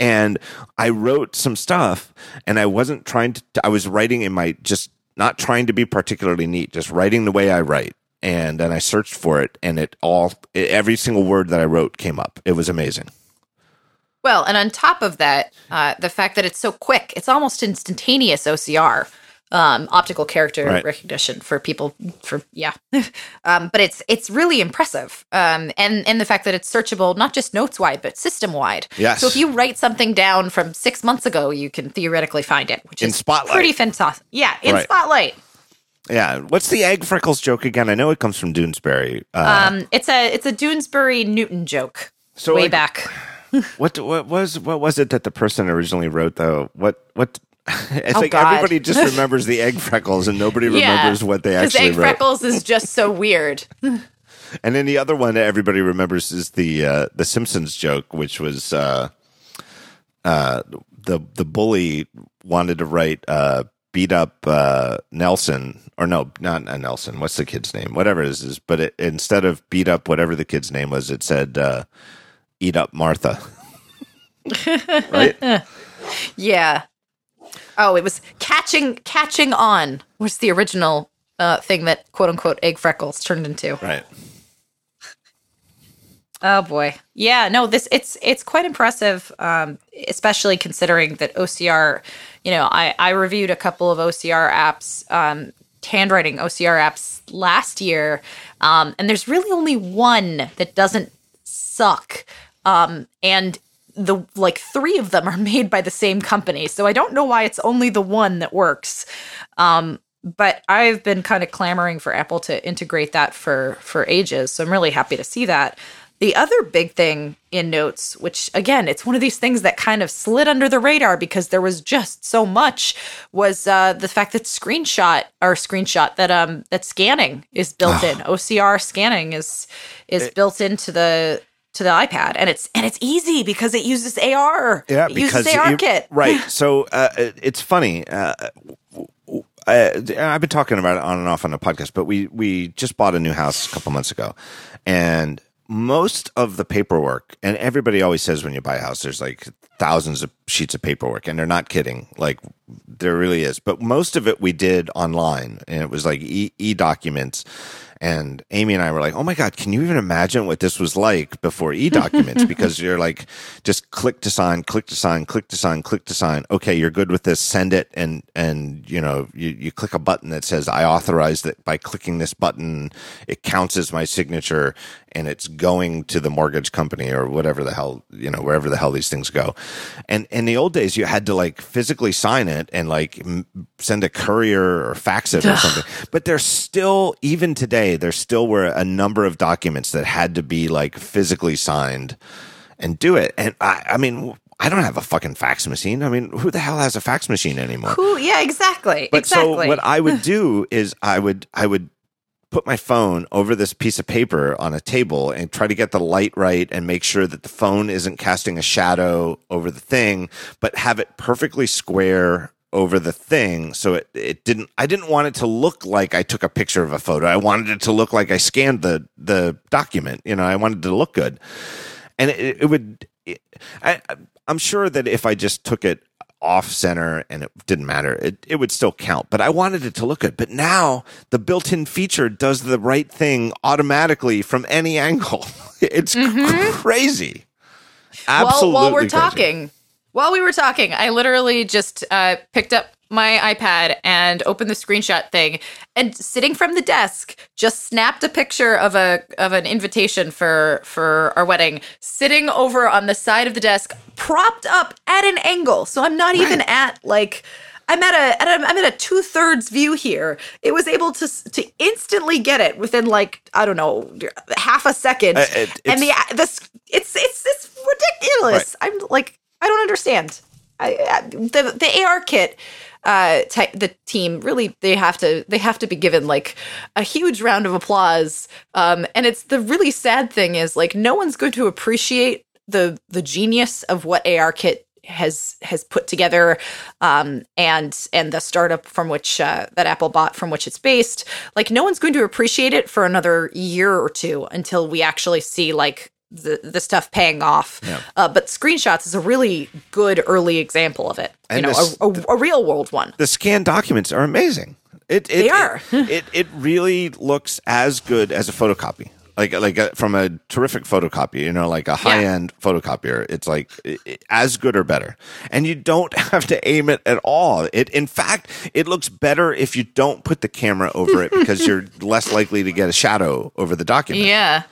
And I wrote some stuff and I wasn't trying to, I was writing in my just not trying to be particularly neat, just writing the way I write. And then I searched for it and it all, every single word that I wrote came up. It was amazing. Well, and on top of that, uh, the fact that it's so quick, it's almost instantaneous OCR, um, optical character Right. recognition for people. For yeah, um, but it's it's really impressive, um, and and the fact that it's searchable not just notes wide but system wide. Yes. So if you write something down from six months ago, you can theoretically find it, which In is Spotlight. pretty fantastic. Yeah, in Right. Spotlight. Yeah. What's the egg freckles joke again? I know it comes from Doonesbury. Uh, Um, it's a it's a Doonesbury Newton joke. So, way like- back. What what was what was it that the person originally wrote though? What what? It's Oh, like God. everybody just remembers the egg freckles and nobody remembers what they actually egg wrote. freckles is just so weird. And then the other one that everybody remembers is the uh, the Simpsons joke, which was uh, uh, the the bully wanted to write uh, beat up uh, Nelson or no, not uh, Nelson. What's the kid's name? Whatever it is, is but it, instead of beat up whatever the kid's name was, it said uh, eat up Martha. right? Yeah. Oh, it was catching catching on was the original uh, thing that quote unquote egg freckles turned into. Right. Oh boy. Yeah, no, this it's it's quite impressive, um, especially considering that OCR, you know, I, I reviewed a couple of OCR apps, um, handwriting OCR apps last year, um, and there's really only one that doesn't suck. Um, and the like three of them are made by the same company. So I don't know why it's only the one that works. Um, but I've been kind of clamoring for Apple to integrate that for for ages. So I'm really happy to see that. The other big thing in Notes, which again, it's one of these things that kind of slid under the radar because there was just so much, was uh, the fact that screenshot or screenshot that um that scanning is built in. OCR scanning is is built into the to the iPad, and it's and it's easy because it uses AR. Yeah, it because uses you- ARKit. right. So uh, it- it's funny. Uh, I, I've been talking about it on and off on the podcast, but we we just bought a new house a couple months ago, and most of the paperwork, and everybody always says when you buy a house, there's like thousands of sheets of paperwork, and they're not kidding. Like there really is, but most of it we did online, and it was like e documents. And Amy and I were like, "Oh my god, can you even imagine what this was like before e-documents?" because you're like, just click to sign, click to sign, click to sign, click to sign. Okay, you're good with this. Send it, and and you know, you you click a button that says, "I authorize that." By clicking this button, it counts as my signature, and it's going to the mortgage company or whatever the hell you know, wherever the hell these things go. And in the old days, you had to like physically sign it and like m- send a courier or fax it or something. But there's still, even today, there still were a number of documents that had to be like physically signed and do it. And I, I mean, I don't have a fucking fax machine. I mean, who the hell has a fax machine anymore? Who? Yeah, exactly. But exactly. so what I would do is I would I would put my phone over this piece of paper on a table and try to get the light right and make sure that the phone isn't casting a shadow over the thing, but have it perfectly square over the thing so it, it didn't I didn't want it to look like I took a picture of a photo. I wanted it to look like I scanned the the document. You know, I wanted to look good. And it, it would it, I I'm sure that if I just took it off center and it didn't matter, it, it would still count. But I wanted it to look good. But now the built in feature does the right thing automatically from any angle. It's crazy. Absolutely. While, while we're crazy. talking, while we were talking, I literally just uh, picked up my iPad and opened the screenshot thing, and sitting from the desk, just snapped a picture of a of an invitation for for our wedding, sitting over on the side of the desk, propped up at an angle, so I'm not even at like. I'm at a, at a I'm at a two thirds view here. It was able to to instantly get it within like I don't know half a second, Uh, it- and the this it's it's it's ridiculous. I'm like I don't understand. I, I, the the ARKit uh ty- the team really they have to they have to be given like a huge round of applause. Um and it's the really sad thing is like no one's going to appreciate the the genius of what ARKit has has put together um and and the startup from which uh, that Apple bought from which it's based. Like no one's going to appreciate it for another year or two until we actually see like the the stuff paying off Yeah. uh, but screenshots is a really good early example of it you know this- a, a, a real world one the scanned documents are amazing. It, it They are. It, it it really looks as good as a photocopy. Like like a, from a terrific photocopy, you know, like a high end photocopier. It's like i i- as good or better, and you don't have to aim it at all. It in fact, it looks better if you don't put the camera over it because you're less likely to get a shadow over the document yeah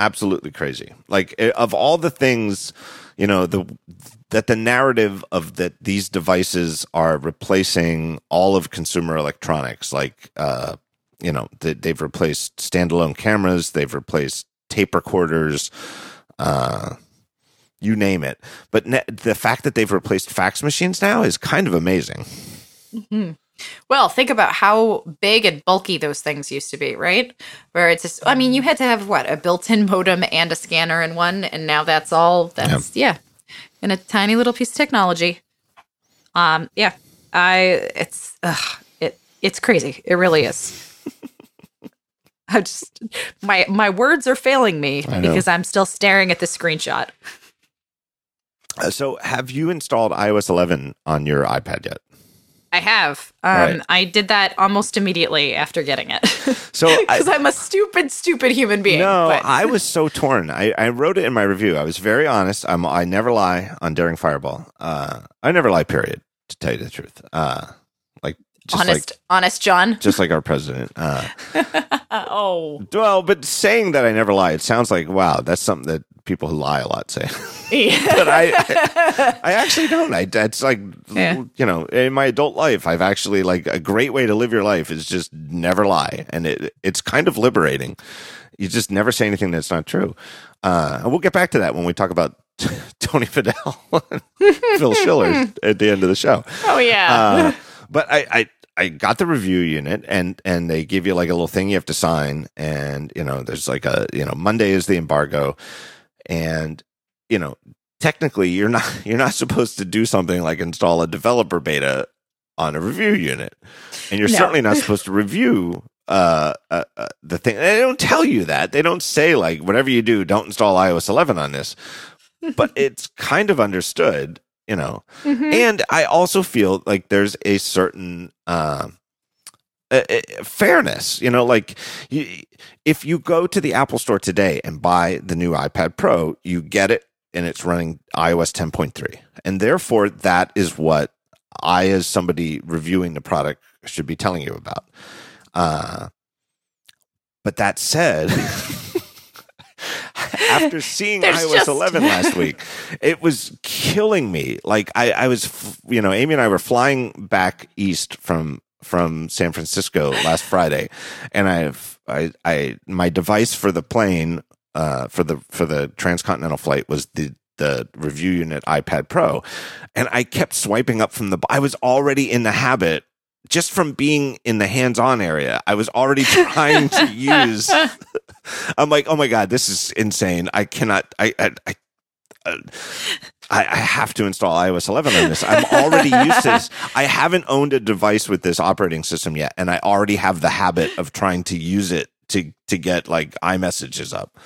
absolutely crazy. Like eh, of all the things, you know, the that the narrative of that these devices are replacing all of consumer electronics, like uh, you know, they, they've replaced standalone cameras, they've replaced tape recorders, uh, you name it. But ne- the fact that they've replaced fax machines now is kind of amazing. Well, think about how big and bulky those things used to be, right? Where it's just, I mean, you had to have what, a built in modem and a scanner in one, and now that's all that's, yeah, in a tiny little piece of technology. Um, yeah, I, it's, ugh, it, it's crazy. It really is. I just, my, my words are failing me because I'm still staring at the screenshot. Uh, so, have you installed iOS 11 on your iPad yet? I have. Um, Right. I did that almost immediately after getting it. So, because I'm a stupid, stupid human being. No, I was so torn. I, I wrote it in my review. I was very honest. I'm I never lie on Daring Fireball. Uh, I never lie. Period. To tell you the truth, uh, just honest, like honest, John. just like our president. Uh, oh, well, but saying that I never lie, it sounds like wow, that's something that people who lie a lot say. but I, I, I actually don't. I that's like Yeah. you know, in my adult life, I've actually like a great way to live your life is just never lie, and it it's kind of liberating. You just never say anything that's not true. Uh, and we'll get back to that when we talk about Tony Fadell, Phil Schiller at the end of the show. oh yeah. Uh, but I, I I got the review unit and and they give you like a little thing you have to sign and you know there's like a you know Monday is the embargo and you know technically you're not you're not supposed to do something like install a developer beta on a review unit and you're No. certainly not supposed to review uh, uh, uh, the thing. They don't tell you that. They don't say like whatever you do don't install iOS 11 on this. But it's kind of understood you know Mhm. and I also feel like there's a certain uh, fairness. You know, like you, if you go to the Apple Store today and buy the new iPad Pro, you get it and it's running iOS 10.3, and therefore that is what I, as somebody reviewing the product, should be telling you about. Uh, but that said. After seeing There's iOS just- 11 last week, it was killing me. Like I, I was, you know, Amy and I were flying back east from from San Francisco last Friday, and I've I, I my device for the plane uh, for the for the transcontinental flight was the the review unit iPad Pro, and I kept swiping up from the. I was already in the habit just from being in the hands-on area. I was already trying to use. I'm like, oh my god, this is insane. I cannot. I. I, I uh, I, I, have to install iOS 11 on this. I'm already used to this. I haven't owned a device with this operating system yet, and I already have the habit of trying to use it to to get like iMessages up.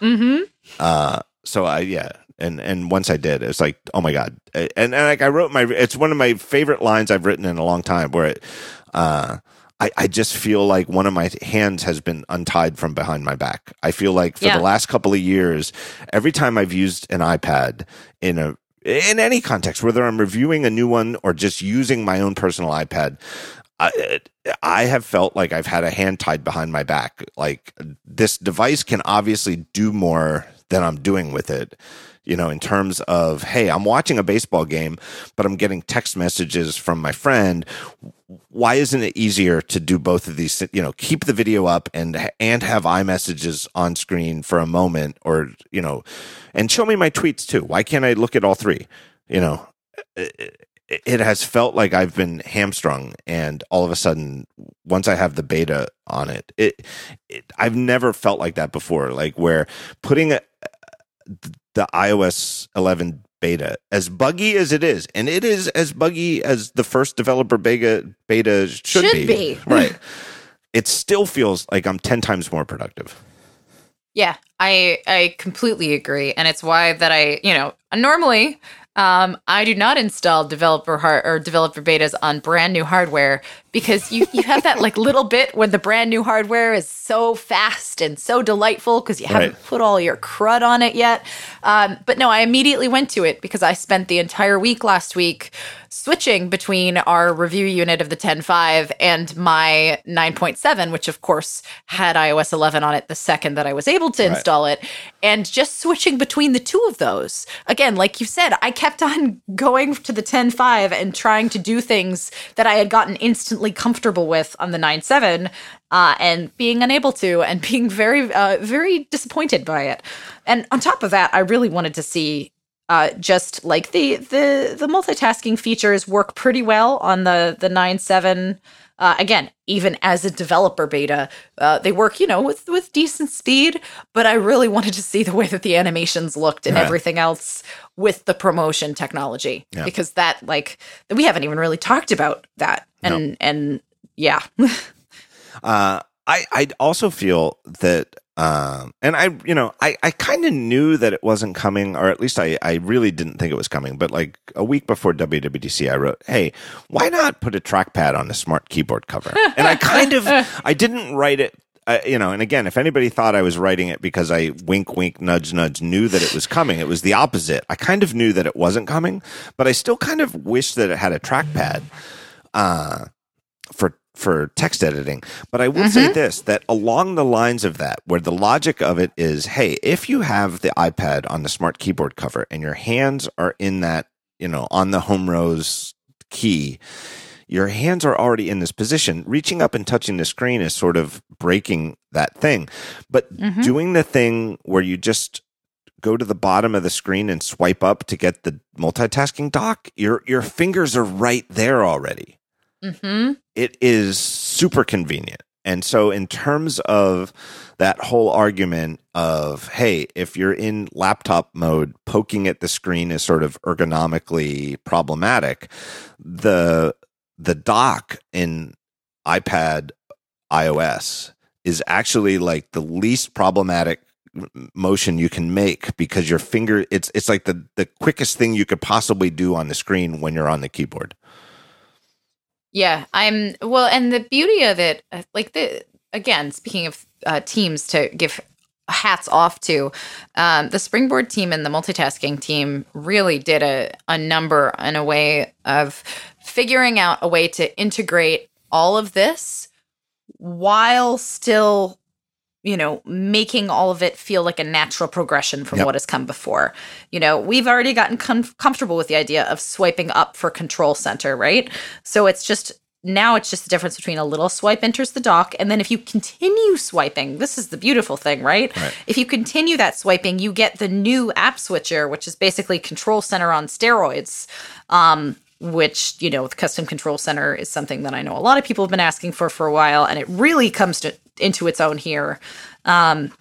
Mm-hmm. Uh, so I yeah, and and once I did, it was like oh my god, and, and like I wrote my it's one of my favorite lines I've written in a long time where it. Uh, I, I just feel like one of my hands has been untied from behind my back. I feel like for yeah. the last couple of years, every time I've used an iPad in a in any context, whether I'm reviewing a new one or just using my own personal iPad, I, I have felt like I've had a hand tied behind my back. Like this device can obviously do more than I'm doing with it you know, in terms of, hey, I'm watching a baseball game, but I'm getting text messages from my friend. Why isn't it easier to do both of these? You know, keep the video up and and have iMessages on screen for a moment, or you know, and show me my tweets too. Why can't I look at all three? You know, it, has felt like I've been hamstrung, and all of a sudden, once I have the beta on it, it, it I've never felt like that before. Like where putting a, the iOS 11 beta, as buggy as it is, and it is as buggy as the first developer beta beta should, should be, be. right? it still feels like I'm ten times more productive. Yeah, I I completely agree, and it's why that I you know normally um, I do not install developer hard or developer betas on brand new hardware because you, you have that like little bit when the brand new hardware is so fast and so delightful because you haven't right. put all your crud on it yet. Um, but no, I immediately went to it because I spent the entire week last week switching between our review unit of the 10.5 and my 9.7, which of course had iOS 11 on it the second that I was able to right. install it, and just switching between the two of those. Again, like you said, I kept on going to the 10.5 and trying to do things that I had gotten instantly comfortable with on the 9.7 uh, and being unable to and being very, uh, very disappointed by it. And on top of that, I really wanted to see uh, just like the the the multitasking features work pretty well on the the nine seven. Uh, again, even as a developer beta, uh, they work, you know, with with decent speed. But I really wanted to see the way that the animations looked and everything else with the ProMotion technology, yeah. because that, like, we haven't even really talked about that. And no. and yeah, uh, I I also feel that um, and I, you know, I, I kind of knew that it wasn't coming, or at least I, I really didn't think it was coming. But like a week before WWDC, I wrote, "Hey, why not put a trackpad on the smart keyboard cover?" And I kind of, I didn't write it, uh, you know. And again, if anybody thought I was writing it because I wink, wink, nudge, nudge, knew that it was coming, it was the opposite. I kind of knew that it wasn't coming, but I still kind of wish that it had a trackpad. Uh, for for text editing. But I will mm-hmm. say this that along the lines of that, where the logic of it is, hey, if you have the iPad on the smart keyboard cover and your hands are in that, you know, on the home rows key, your hands are already in this position. Reaching up and touching the screen is sort of breaking that thing. But mm-hmm. doing the thing where you just go to the bottom of the screen and swipe up to get the multitasking dock, your your fingers are right there already. Mm-hmm. It is super convenient. And so, in terms of that whole argument of, hey, if you're in laptop mode, poking at the screen is sort of ergonomically problematic. The the dock in iPad iOS is actually like the least problematic motion you can make because your finger it's it's like the the quickest thing you could possibly do on the screen when you're on the keyboard. Yeah, I'm well, and the beauty of it, uh, like the again, speaking of uh, teams to give hats off to, um, the springboard team and the multitasking team really did a, a number in a way of figuring out a way to integrate all of this while still you know, making all of it feel like a natural progression from yep. what has come before. You know, we've already gotten com- comfortable with the idea of swiping up for control center, right? So it's just now it's just the difference between a little swipe enters the dock and then if you continue swiping this is the beautiful thing right, Right. if you continue that swiping you get the new app switcher which is basically control center on steroids um, which you know the custom control center is something that i know a lot of people have been asking for for a while and it really comes to into its own here. Um,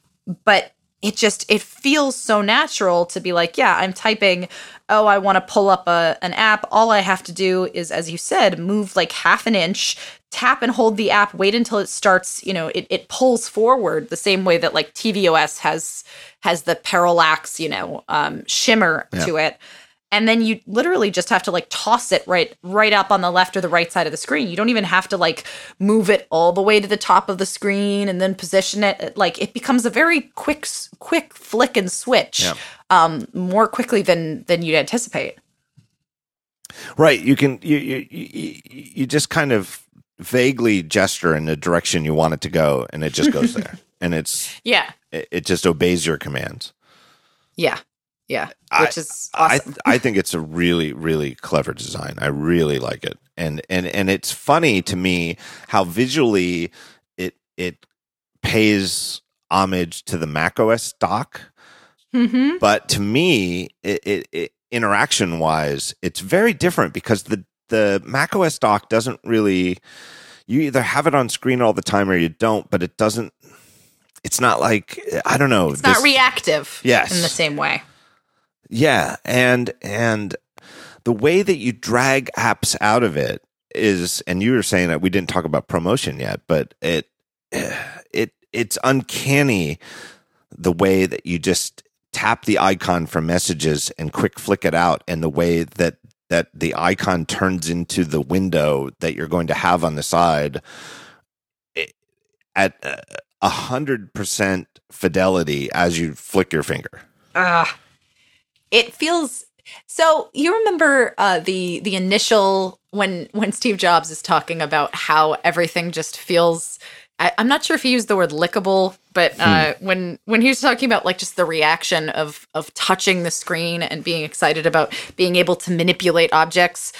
but it just it feels so natural to be like yeah i'm typing oh i want to pull up a, an app. All i have to do is as you said move like half an inch tap and hold the app wait until it starts you know it, it pulls forward the same way that like tvOS has has the parallax you know um, shimmer to it and then you literally just have to like toss it right right up on the left or the right side of the screen you don't even have to like move it all the way to the top of the screen and then position it like it becomes a very quick quick flick and switch Yeah. um more quickly than than you'd anticipate Right. You can you you you, you just kind of vaguely gesture in the direction you want it to go, and it just goes there, and it's yeah it, it just obeys your commands. yeah yeah I- which is awesome I I think it's a really really clever design. I really like it, and and and it's funny to me how visually it it pays homage to the macOS dock, mm-hmm. but to me, it, it, it interaction wise, it's very different because the the macOS dock doesn't really. You either have it on screen all the time or you don't, but it doesn't. It's not like I don't know. it's not reactive Yes. in the same way Yeah, and and the way that you drag apps out of it is, and you were saying that we didn't talk about ProMotion yet, but it it it's uncanny the way that you just tap the icon for messages and quick flick it out, and the way that that the icon turns into the window that you're going to have on the side at a hundred percent fidelity as you flick your finger. uh it feels so you remember uh the the initial when when steve jobs is talking about how everything just feels I, i'm not sure if he used the word lickable but uh when when he was talking about like just the reaction of of touching the screen and being excited about being able to manipulate objects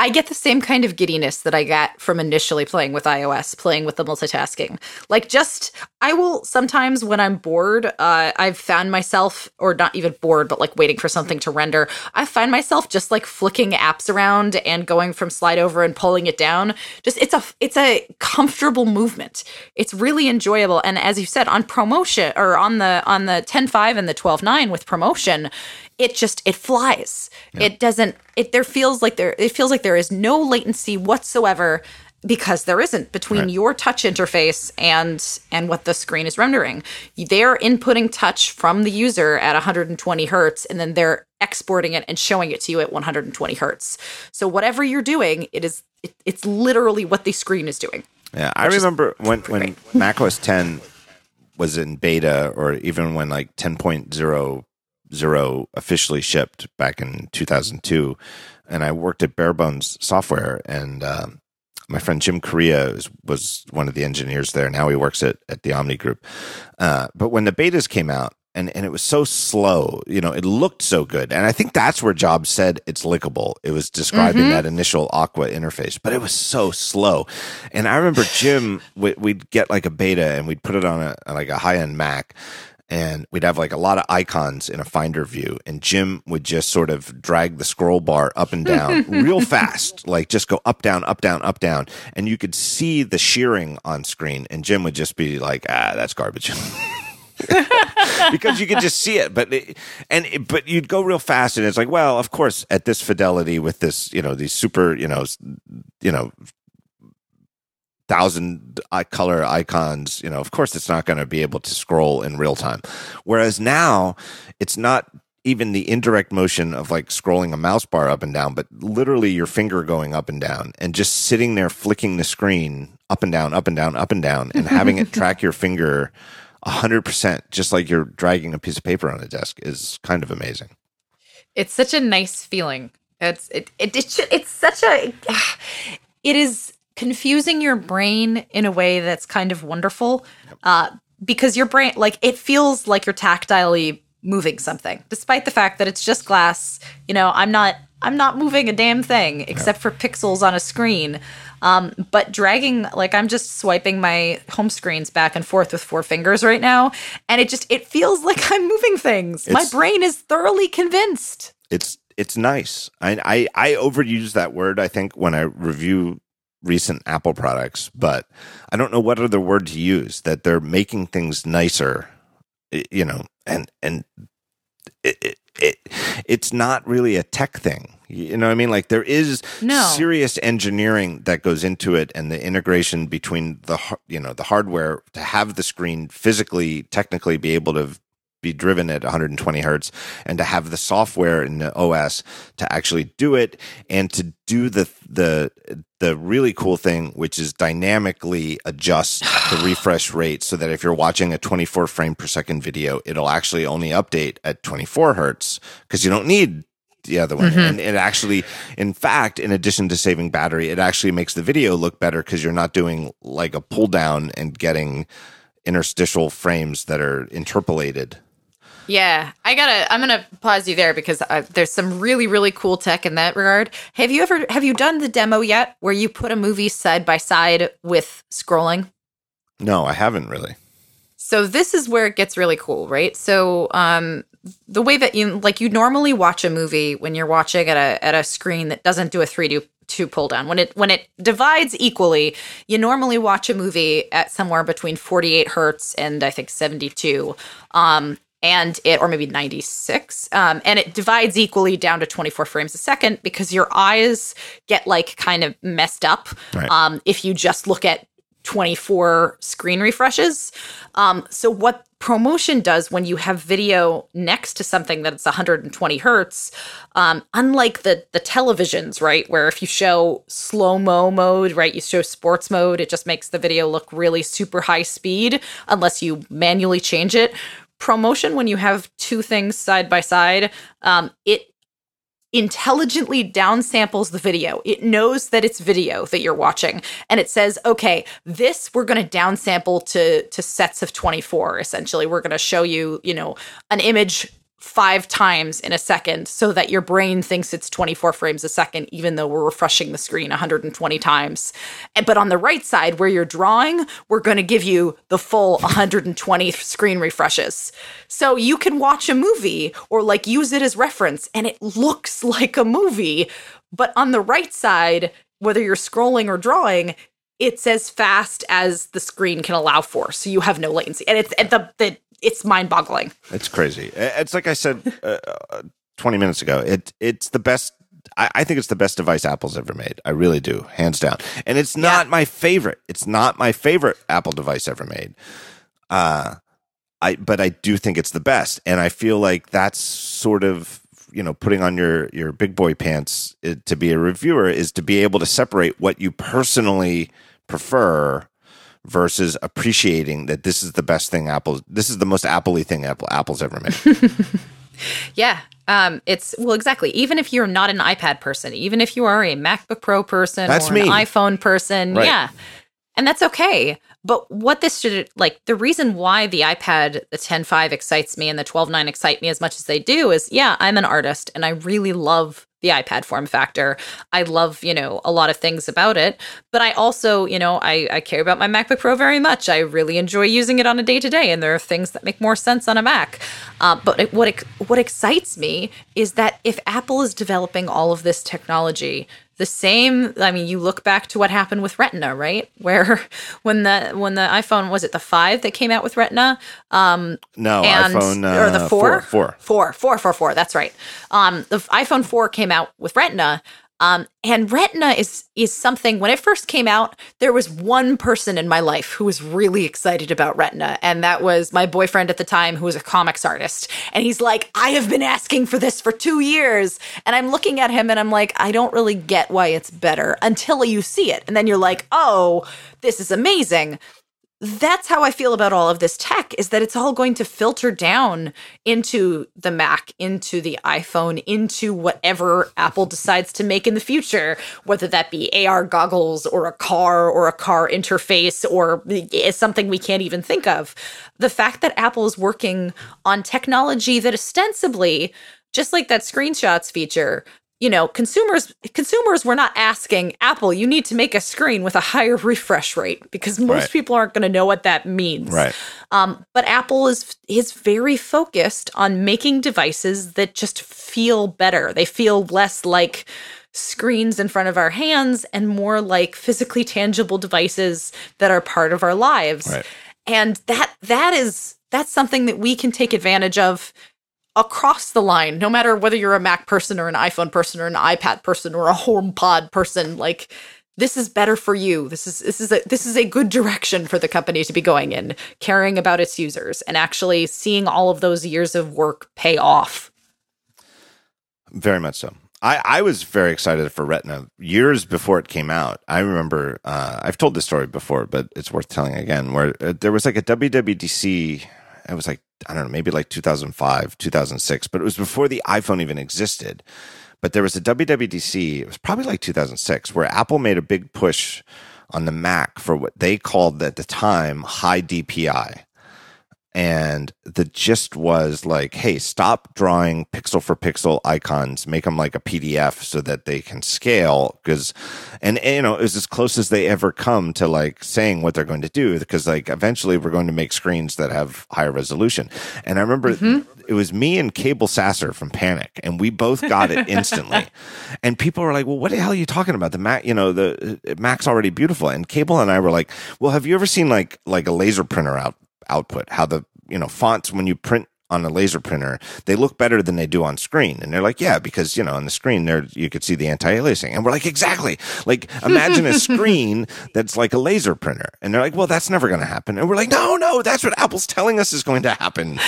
I get the same kind of giddiness that I got from initially playing with iOS, playing with the multitasking. Like, just, I will sometimes when I'm bored, uh, I've found myself, or not even bored, but like waiting for something to render, I find myself just like flicking apps around and going from slide over and pulling it down. Just, it's a, it's a comfortable movement. It's really enjoyable. And as you said, on ProMotion or on the, on the 10.5 and the 12.9 with ProMotion, it just it flies. It doesn't it there feels like there it feels like there is no latency whatsoever because there isn't between Right. your touch interface and and what the screen is rendering. They're inputting touch from the user at 120 hertz and then they're exporting it and showing it to you at 120 hertz. So whatever you're doing it is it, it's literally what the screen is doing. Yeah, I remember when when macOS 10 was in beta, or even when like 10.0 zero officially shipped back in 2002, and I worked at Bare Bones Software, and um, my friend Jim Correa was, was one of the engineers there. Now he works at at the Omni Group. Uh, but when the betas came out. And, and it was so slow, you know, it looked so good. And I think that's where Jobs said it's lickable. It was describing that initial Aqua interface, but it was so slow. And I remember Jim, we- we'd get like a beta and we'd put it on a on like a high end Mac, and we'd have like a lot of icons in a Finder view, and Jim would just sort of drag the scroll bar up and down real fast, like just go up down up down up down, and you could see the shearing on screen, and Jim would just be like, "Ah, that's garbage." because you could just see it but it, and it, but you'd go real fast and it's like well of course at this fidelity with this you know these super you know you know thousand color icons you know of course it's not going to be able to scroll in real time. Whereas now it's not even the indirect motion of like scrolling a mouse bar up and down but literally your finger going up and down and just sitting there flicking the screen up and down up and down up and down and having it track your finger 100% just like you're dragging a piece of paper on a desk is kind of amazing. It's such a nice feeling. It's it, it, it it's such a it is confusing your brain in a way that's kind of wonderful uh, because your brain like it feels like you're tactilely moving something despite the fact that it's just glass you know i'm not i'm not moving a damn thing except for pixels on a screen Um, but dragging, like I'm just swiping my home screens back and forth with four fingers right now, and it just it feels like I'm moving things. my brain is thoroughly convinced. it's it's nice. I, I I overuse that word. I think when I review recent Apple products, but I don't know what other word to use. That they're making things nicer, you know, and and it, it, it it's not really a tech thing. You know what I mean? Like there is No. serious engineering that goes into it, and the integration between the you know the hardware to have the screen physically, technically be able to be driven at 120 hertz and to have the software in the OS to actually do it and to do the the the really cool thing which is dynamically adjust the refresh rate so that if you're watching a 24 frame per second video it'll actually only update at 24 hertz because you don't need the other one. Mm-hmm. And it actually in fact in addition to saving battery it actually makes the video look better because you're not doing like a pull down and getting interstitial frames that are interpolated Yeah, I gotta. I'm gonna pause you there because uh, there's some really, really cool tech in that regard. Have you ever have you done the demo yet, where you put a movie side by side with scrolling? No, I haven't really. So this is where it gets really cool, right? So um, the way that you like you normally watch a movie when you're watching at a at a screen that doesn't do a 3D two pull down when it when it divides equally you normally watch a movie at somewhere between 48 hertz and i think 72 um and it or maybe 96 um, and it divides equally down to 24 frames a second because your eyes get like kind of messed up Right. um, if you just look at 24 screen refreshes um, so what ProMotion does when you have video next to something that's 120 hertz um, unlike the the televisions right where if you show slow mo mode right you show sports mode it just makes the video look really super high speed unless you manually change it ProMotion when you have two things side by side um, it intelligently downsamples the video. It knows that it's video that you're watching and it says, "Okay, this we're going to downsample to to sets of 24 essentially. We're going to show you, you know, an image 5 times in a second so that your brain thinks it's 24 frames a second even though we're refreshing the screen 120 times." But on the right side where you're drawing, we're going to give you the full 120 screen refreshes. So you can watch a movie or like use it as reference and it looks like a movie, but on the right side, whether you're scrolling or drawing, it's as fast as the screen can allow for. So you have no latency. And it's and the, the it's mind-boggling. It's crazy. It's like I said uh, uh, 20 minutes ago. It it's the best. I, I think it's the best device Apple's ever made. I really do, hands down. And it's not Yeah. my favorite. It's not my favorite Apple device ever made. Uh I but I do think it's the best, and I feel like that's sort of you know putting on your your big boy pants uh, to be a reviewer is to be able to separate what you personally prefer versus appreciating that this is the best thing Apple. This is the most Apple-y thing Apple Apple's ever made. Yeah. Um, it's well, exactly. Even if you're not an iPad person, even if you are a MacBook Pro person That's or me. an iPhone person, Right. yeah, and that's okay. But what this should like the reason why the iPad, the 10.5 excites me and the 12.9 excite me as much as they do is, yeah, I'm an artist and I really love the iPad form factor. I love, you know, a lot of things about it, but I also, you know, I, I care about my MacBook Pro very much. I really enjoy using it on a day to day, and there are things that make more sense on a Mac. Uh, but it, what ex- what excites me is that if Apple is developing all of this technology, the same. I mean, you look back to what happened with Retina, right? Where when the when the iPhone was it the five that came out with Retina, um, No, and iPhone uh, or the four? four, four. four, four, four, four. That's right. Um, the iPhone four came out with Retina. Um, and Retina is is something. When it first came out, there was one person in my life who was really excited about Retina, and that was my boyfriend at the time, who was a comics artist. And he's like, "I have been asking for this for two years," and I'm looking at him, and I'm like, "I don't really get why it's better until you see it, and then you're like, oh, this is amazing." That's how I feel about all of this tech is that it's all going to filter down into the Mac, into the iPhone, into whatever Apple decides to make in the future, whether that be AR goggles or a car or a car interface or something we can't even think of. The fact that Apple is working on technology that ostensibly, just like that screenshots feature, you know, consumers consumers were not asking Apple, you need to make a screen with a higher refresh rate because most Right. people aren't going to know what that means. Right. Um, but Apple is is very focused on making devices that just feel better. They feel less like screens in front of our hands and more like physically tangible devices that are part of our lives. Right. And that that is that's something that we can take advantage of across the line, no matter whether you're a Mac person or an iPhone person or an iPad person or a HomePod person. Like this is better for you. This is this is a this is a good direction for the company to be going in, caring about its users and actually seeing all of those years of work pay off. Very much so. I, I was very excited for Retina years before it came out. I remember uh, I've told this story before, but it's worth telling again. Where uh, there was like a WWDC, it was like I don't know, maybe like 2005, 2006, but it was before the iPhone even existed. But there was a WWDC. It was probably like 2006, where Apple made a big push on the Mac for what they called at the time high DPI and the gist was like hey stop drawing pixel for pixel icons. Make them like a pdf so that they can scale because and, and, you know it was as close as they ever come to like saying what they're going to do because like eventually we're going to make screens that have higher resolution. And i remember it was me and Cabel Sasser from panic and we both got it instantly. And people were like well what the hell are you talking about? The mac you know the uh, mac's already beautiful. And Cabel and i were like well have you ever seen like like a laser printer out output? How the you know fonts when you print on a laser printer they look better than they do on screen. And they're like yeah because you know on the screen there you could see the anti-aliasing. And we're like exactly. Like imagine a screen that's like a laser printer. And they're like well that's never going to happen. And we're like no no that's what apple's telling us is going to happen.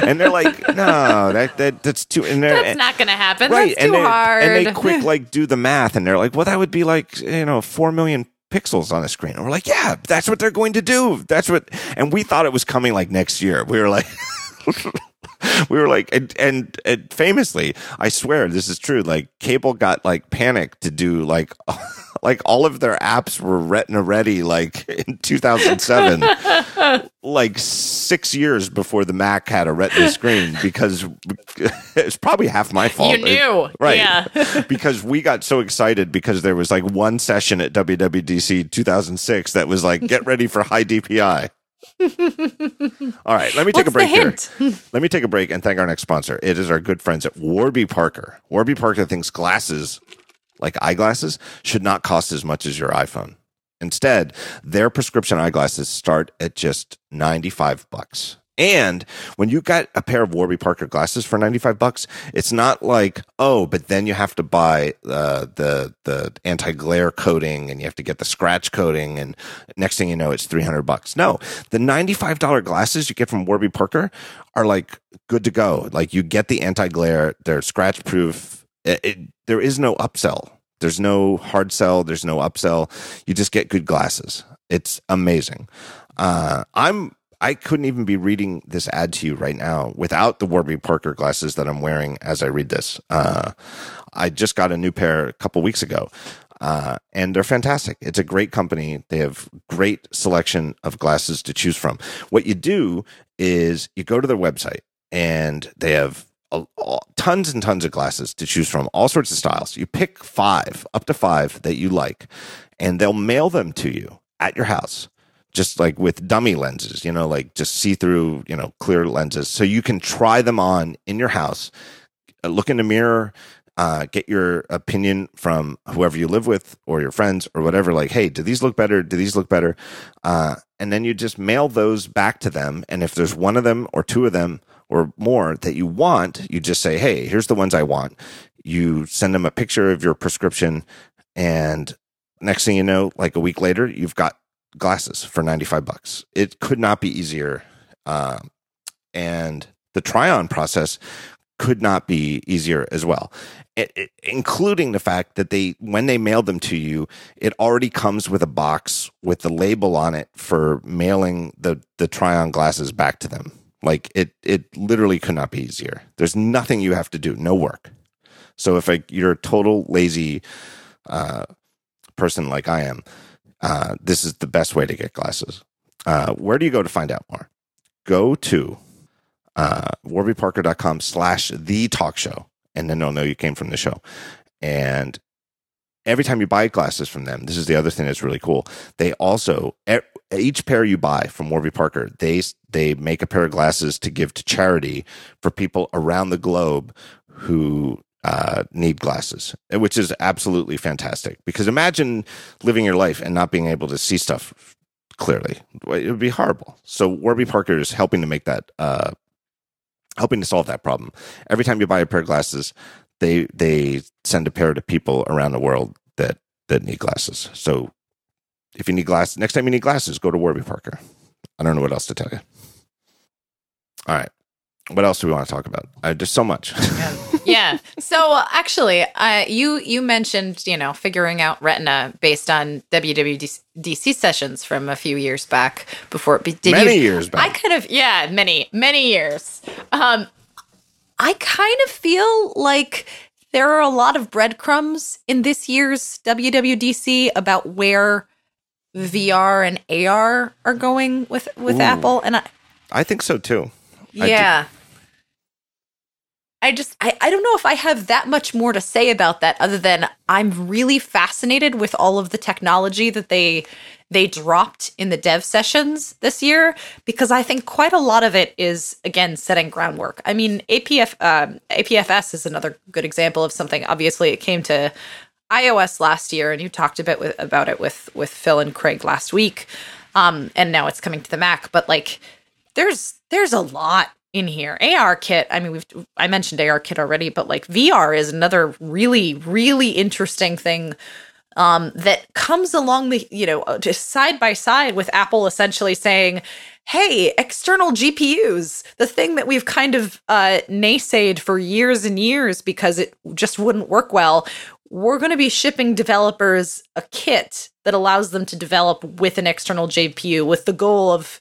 And they're like no that, that that's too and they're, That's not going to happen. right That's too and they, hard. and they quick like do the math and they're like well that would be like you know 4 million pixels on a screen. And we're like yeah that's what they're going to do. That's what and we thought it was coming like next year. We were like we were like and, and and famously i swear this is true like Cabel got like panicked to do like like all of their apps were retina ready like in 2007 like six years before the mac had a retina screen because it's probably half my fault you knew. right Yeah. because we got so excited because there was like one session at WWDC 2006 that was like get ready for high DPI. All right, let me take What's a break here. Let me take a break and thank our next sponsor. It is our good friends at Warby Parker. Warby Parker thinks glasses, like eyeglasses, should not cost as much as your iPhone. Instead, their prescription eyeglasses start at just 95 bucks. And when you got a pair of Warby Parker glasses for 95 bucks, it's not like, oh, but then you have to buy uh, the the anti-glare coating and you have to get the scratch coating and next thing you know it's 300 bucks. No, the $95 glasses you get from Warby Parker are like good to go. Like you get the anti-glare, they're scratch proof. It, it, there is no upsell. There's no hard sell. There's no upsell. You just get good glasses. It's amazing. Uh, I'm I couldn't even be reading this ad to you right now without the Warby Parker glasses that I'm wearing as I read this. Uh, I just got a new pair a couple weeks ago. Uh, and they're fantastic. It's a great company. They have great selection of glasses to choose from. What you do is you go to their website and they have a, a- tons and tons of glasses to choose from, all sorts of styles. You pick five, up to five that you like, and they'll mail them to you at your house just like with dummy lenses, you know, like just see through, you know, clear lenses. So you can try them on in your house, uh, look in the mirror, uh, get your opinion from whoever you live with or your friends or whatever. Like, hey, do these look better? Do these look better? Uh, and then you just mail those back to them. And if there's one of them or two of them or more that you want, you just say, hey, here's the ones I want. You send them a picture of your prescription. And next thing you know, like a week later, you've got glasses for 95 bucks. It could not be easier. Um, and the try on process could not be easier as well, it, it- including the fact that they, when they mailed them to you, it already comes with a box with the label on it for mailing the, the try on glasses back to them. Like it, it literally could not be easier. There's nothing you have to do, no work. So if like, you're a total lazy uh, person like I am, uh, this is the best way to get glasses. Uh, where do you go to find out more? Go to uh, warbyparker.com slash the talk show and then they'll know you came from the show. And every time you buy glasses from them, this is the other thing that's really cool. They also each pair you buy from Warby Parker, they they make a pair of glasses to give to charity for people around the globe who uh, need glasses, which is absolutely fantastic. Because imagine living your life and not being able to see stuff clearly; it would be horrible. So Warby Parker is helping to make that, uh, helping to solve that problem. Every time you buy a pair of glasses, they they send a pair to people around the world that that need glasses. So if you need glasses, next time you need glasses, go to Warby Parker. I don't know what else to tell you. All right. What else do we want to talk about? Uh, there's so much. yeah. So actually, uh, you you mentioned you know figuring out Retina based on WWDC sessions from a few years back before it did many you, years back. I kind of yeah many many years. Um, I kind of feel like there are a lot of breadcrumbs in this year's WWDC about where VR and AR are going with with Ooh, Apple, and I I think so too. Yeah. I, I just I, I don't know if I have that much more to say about that other than I'm really fascinated with all of the technology that they they dropped in the dev sessions this year because I think quite a lot of it is again setting groundwork. I mean, APF um, APFS is another good example of something. Obviously, it came to iOS last year, and you talked a bit with, about it with with Phil and Craig last week, um, and now it's coming to the Mac. But like, there's there's a lot in here. ARKit, I mean, we've I mentioned ARKit already, but like VR is another really really interesting thing um, that comes along the you know uh, just side by side with Apple essentially saying, "Hey, external GPUs, the thing that we've kind of uh, naysayed for years and years because it just wouldn't work well we're going to be shipping developers a kit that allows them to develop with an external GPU with the goal of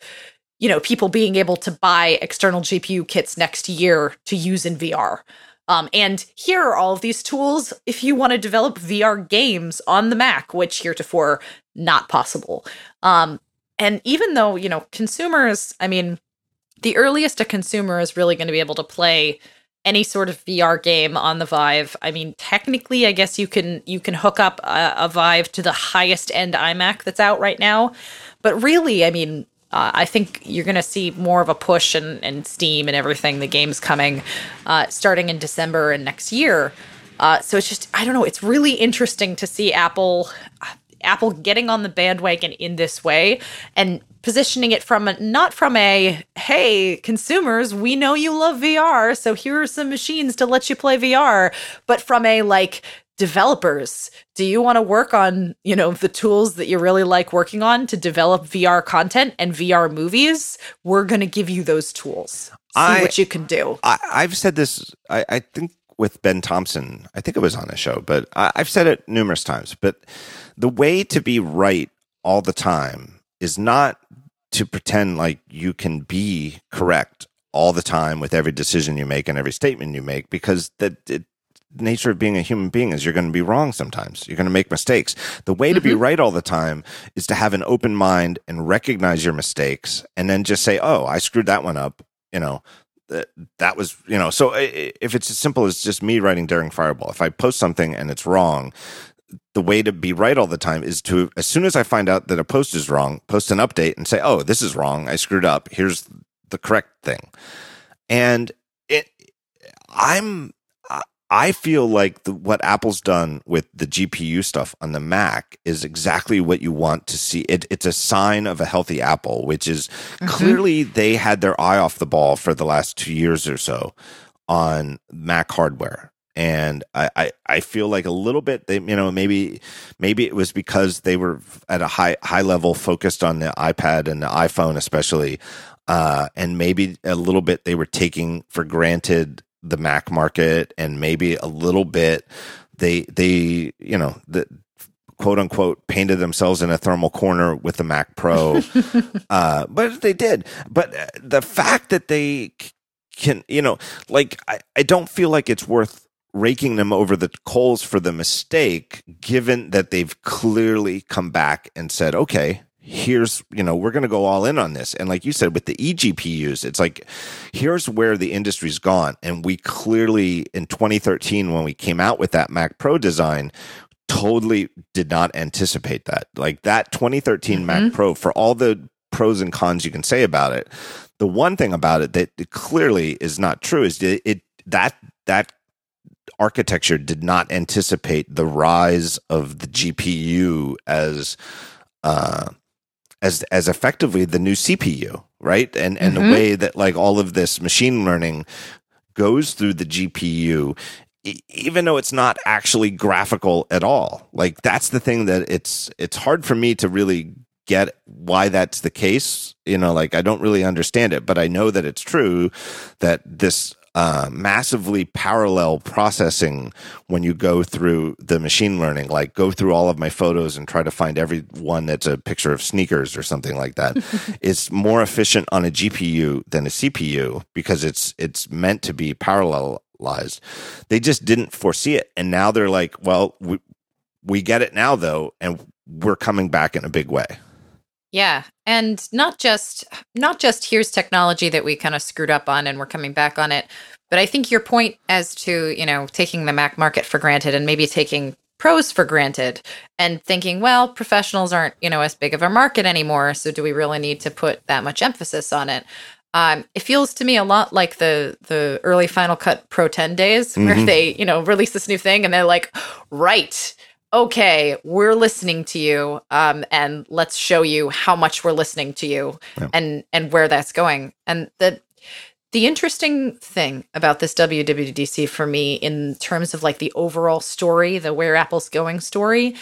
you know people being able to buy external GPU kits next year to use in VR. Um, and here are all of these tools if you want to develop VR games on the Mac, which heretofore not possible. Um, and even though you know consumers, I mean, the earliest a consumer is really going to be able to play any sort of VR game on the Vive. I mean, technically, I guess you can you can hook up a, a Vive to the highest end iMac that's out right now, but really, I mean, uh, I think you're going to see more of a push and, and Steam and everything. The game's coming uh, starting in December and next year. Uh, so it's just I don't know. It's really interesting to see Apple Apple getting on the bandwagon in this way and positioning it from a, not from a hey consumers we know you love VR so here are some machines to let you play VR but from a like developers do you want to work on you know the tools that you really like working on to develop VR content and VR movies? We're going to give you those tools. See I, what you can do. I, have said this I, I think with Ben Thompson I think it was on a show but I, I've said it numerous times but the way to be right all the time is not to pretend like you can be correct all the time with every decision you make and every statement you make because the, the nature of being a human being is you're going to be wrong sometimes. You're going to make mistakes. The way to mm-hmm. be right all the time is to have an open mind and recognize your mistakes and then just say oh i screwed that one up you know? That that was you know so if it's as simple as just me writing daring fireball if i post something and it's wrong the way to be right all the time is to as soon as I find out that a post is wrong, post an update and say, "Oh, this is wrong. I screwed up. Here's the correct thing." And it I'm I feel like the, what Apple's done with the GPU stuff on the Mac is exactly what you want to see. It, it's a sign of a healthy Apple, which is mm-hmm. clearly they had their eye off the ball for the last two years or so on Mac hardware and I, I, I feel like a little bit they you know maybe maybe it was because they were at a high high level focused on the iPad and the iPhone especially uh, and maybe a little bit they were taking for granted the Mac market and maybe a little bit they they you know the quote unquote painted themselves in a thermal corner with the Mac Pro uh, but they did. But the fact that they can you know like I, I don't feel like it's worth raking them over the coals for the mistake, given that they've clearly come back and said, okay, here's you know we're going to go all in on this. And like you said with the eGPUs it's like here's where the industry's gone. And we clearly in 2013 when we came out with that Mac Pro design totally did not anticipate that. Like that 2013 mm-hmm. Mac Pro for all the pros and cons you can say about it the one thing about it that clearly is not true is it, it that that architecture did not anticipate the rise of the GPU as uh, as as effectively the new CPU, right? And and mm-hmm. the way that like all of this machine learning goes through the GPU even though it's not actually graphical at all. Like that's the thing that it's it's hard for me to really get why that's the case. You know, like I don't really understand it, but I know that it's true that this uh, massively parallel processing when you go through the machine learning, like go through all of my photos and try to find every one that's a picture of sneakers or something like that. it's more efficient on a GPU than a CPU because it's it's meant to be parallelized. They just didn't foresee it, and now they're like, well, we we get it now though, and we're coming back in a big way. Yeah, and not just not just here's technology that we kind of screwed up on and we're coming back on it, but I think your point as to, you know, taking the Mac market for granted and maybe taking pros for granted and thinking, well, professionals aren't, you know, as big of a market anymore, so do we really need to put that much emphasis on it? Um, it feels to me a lot like the the early Final Cut Pro 10 days where mm-hmm. they, you know, release this new thing and they're like, right, okay, we're listening to you, um, and let's show you how much we're listening to you, yeah. and and where that's going. And the the interesting thing about this WWDC for me, in terms of like the overall story, the where Apple's going story,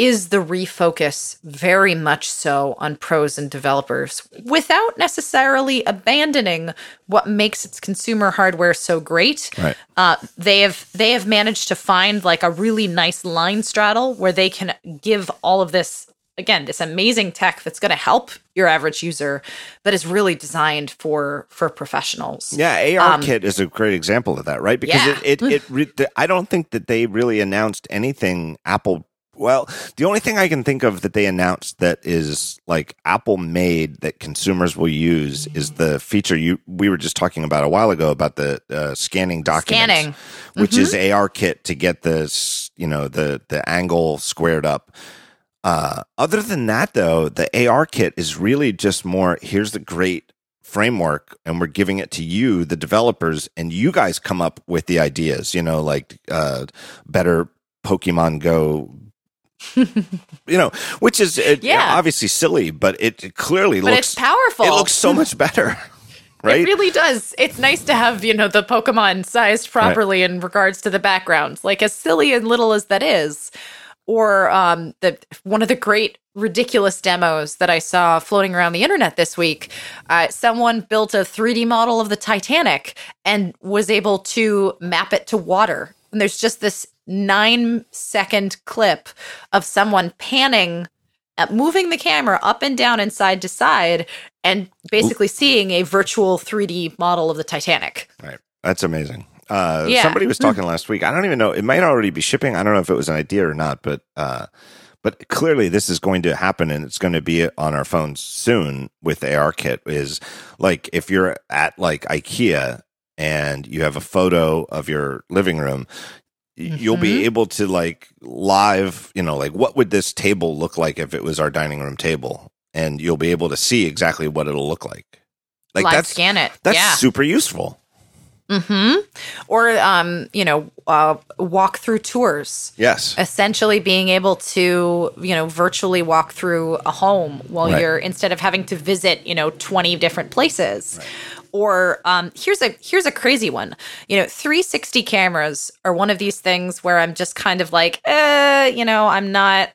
is the refocus very much so on pros and developers without necessarily abandoning what makes its consumer hardware so great. Right. Uh, they have they have managed to find like a really nice line straddle where they can give all of this again this amazing tech that's going to help your average user but is really designed for for professionals yeah ar um, kit is a great example of that right because yeah. it it, it, it i don't think that they really announced anything apple well, the only thing I can think of that they announced that is like Apple made that consumers will use is the feature you we were just talking about a while ago about the uh, scanning documents, scanning. which mm-hmm. is ARKit to get the you know the the angle squared up. Uh, other than that, though, the ARKit is really just more. Here's the great framework and we're giving it to you the developers and you guys come up with the ideas you know like uh, better pokemon go you know, which is uh, yeah. obviously silly, but it clearly but looks powerful. It looks so much better. Right? It really does. It's nice to have, you know, the Pokemon sized properly right. in regards to the background. Like as silly and little as that is. Or um the one of the great ridiculous demos that I saw floating around the internet this week. Uh, someone built a 3D model of the Titanic and was able to map it to water. And there's just this nine second clip of someone panning uh, moving the camera up and down and side to side and basically Ooh. seeing a virtual 3D model of the Titanic. Right. That's amazing. Uh, yeah. Somebody was talking last week. I don't even know. It might already be shipping. I don't know if it was an idea or not, but uh, but clearly this is going to happen and it's going to be on our phones soon with ARKit. Is like if you're at like IKEA and you have a photo of your living room, mm-hmm. you'll be mm-hmm. able to like live, you know, like what would this table look like if it was our dining room table? And you'll be able to see exactly what it'll look like. Like Live that's scan it. That's yeah. super useful. Hmm. Or um, you know, uh, walk through tours. Yes. Essentially, being able to you know virtually walk through a home while right. you're instead of having to visit you know twenty different places. Right or um, here's a here's a crazy one. You know, 360 cameras are one of these things where I'm just kind of like, eh, you know, I'm not.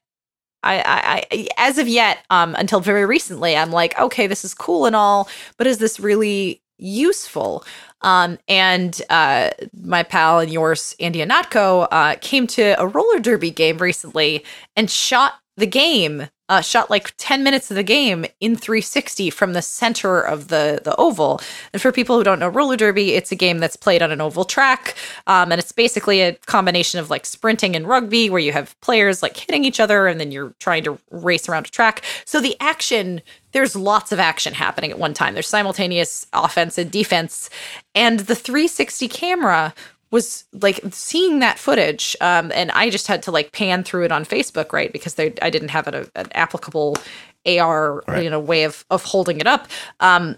I, I, I as of yet, um, until very recently, I'm like, okay, this is cool and all, but is this really useful? Um, and uh, my pal and yours, Andy Ihnatko, uh, came to a roller derby game recently and shot the game uh, shot like 10 minutes of the game in 360 from the center of the the oval. And for people who don't know roller derby it's a game that's played on an oval track um, and it's basically a combination of like sprinting and rugby where you have players like hitting each other and then you're trying to race around a track. So the action there's lots of action happening at one time. There's simultaneous offense and defense. And the 360 camera was like seeing that footage um, and i just had to like pan through it on facebook right because they, i didn't have an, an applicable ar Right. you know way of of holding it up um,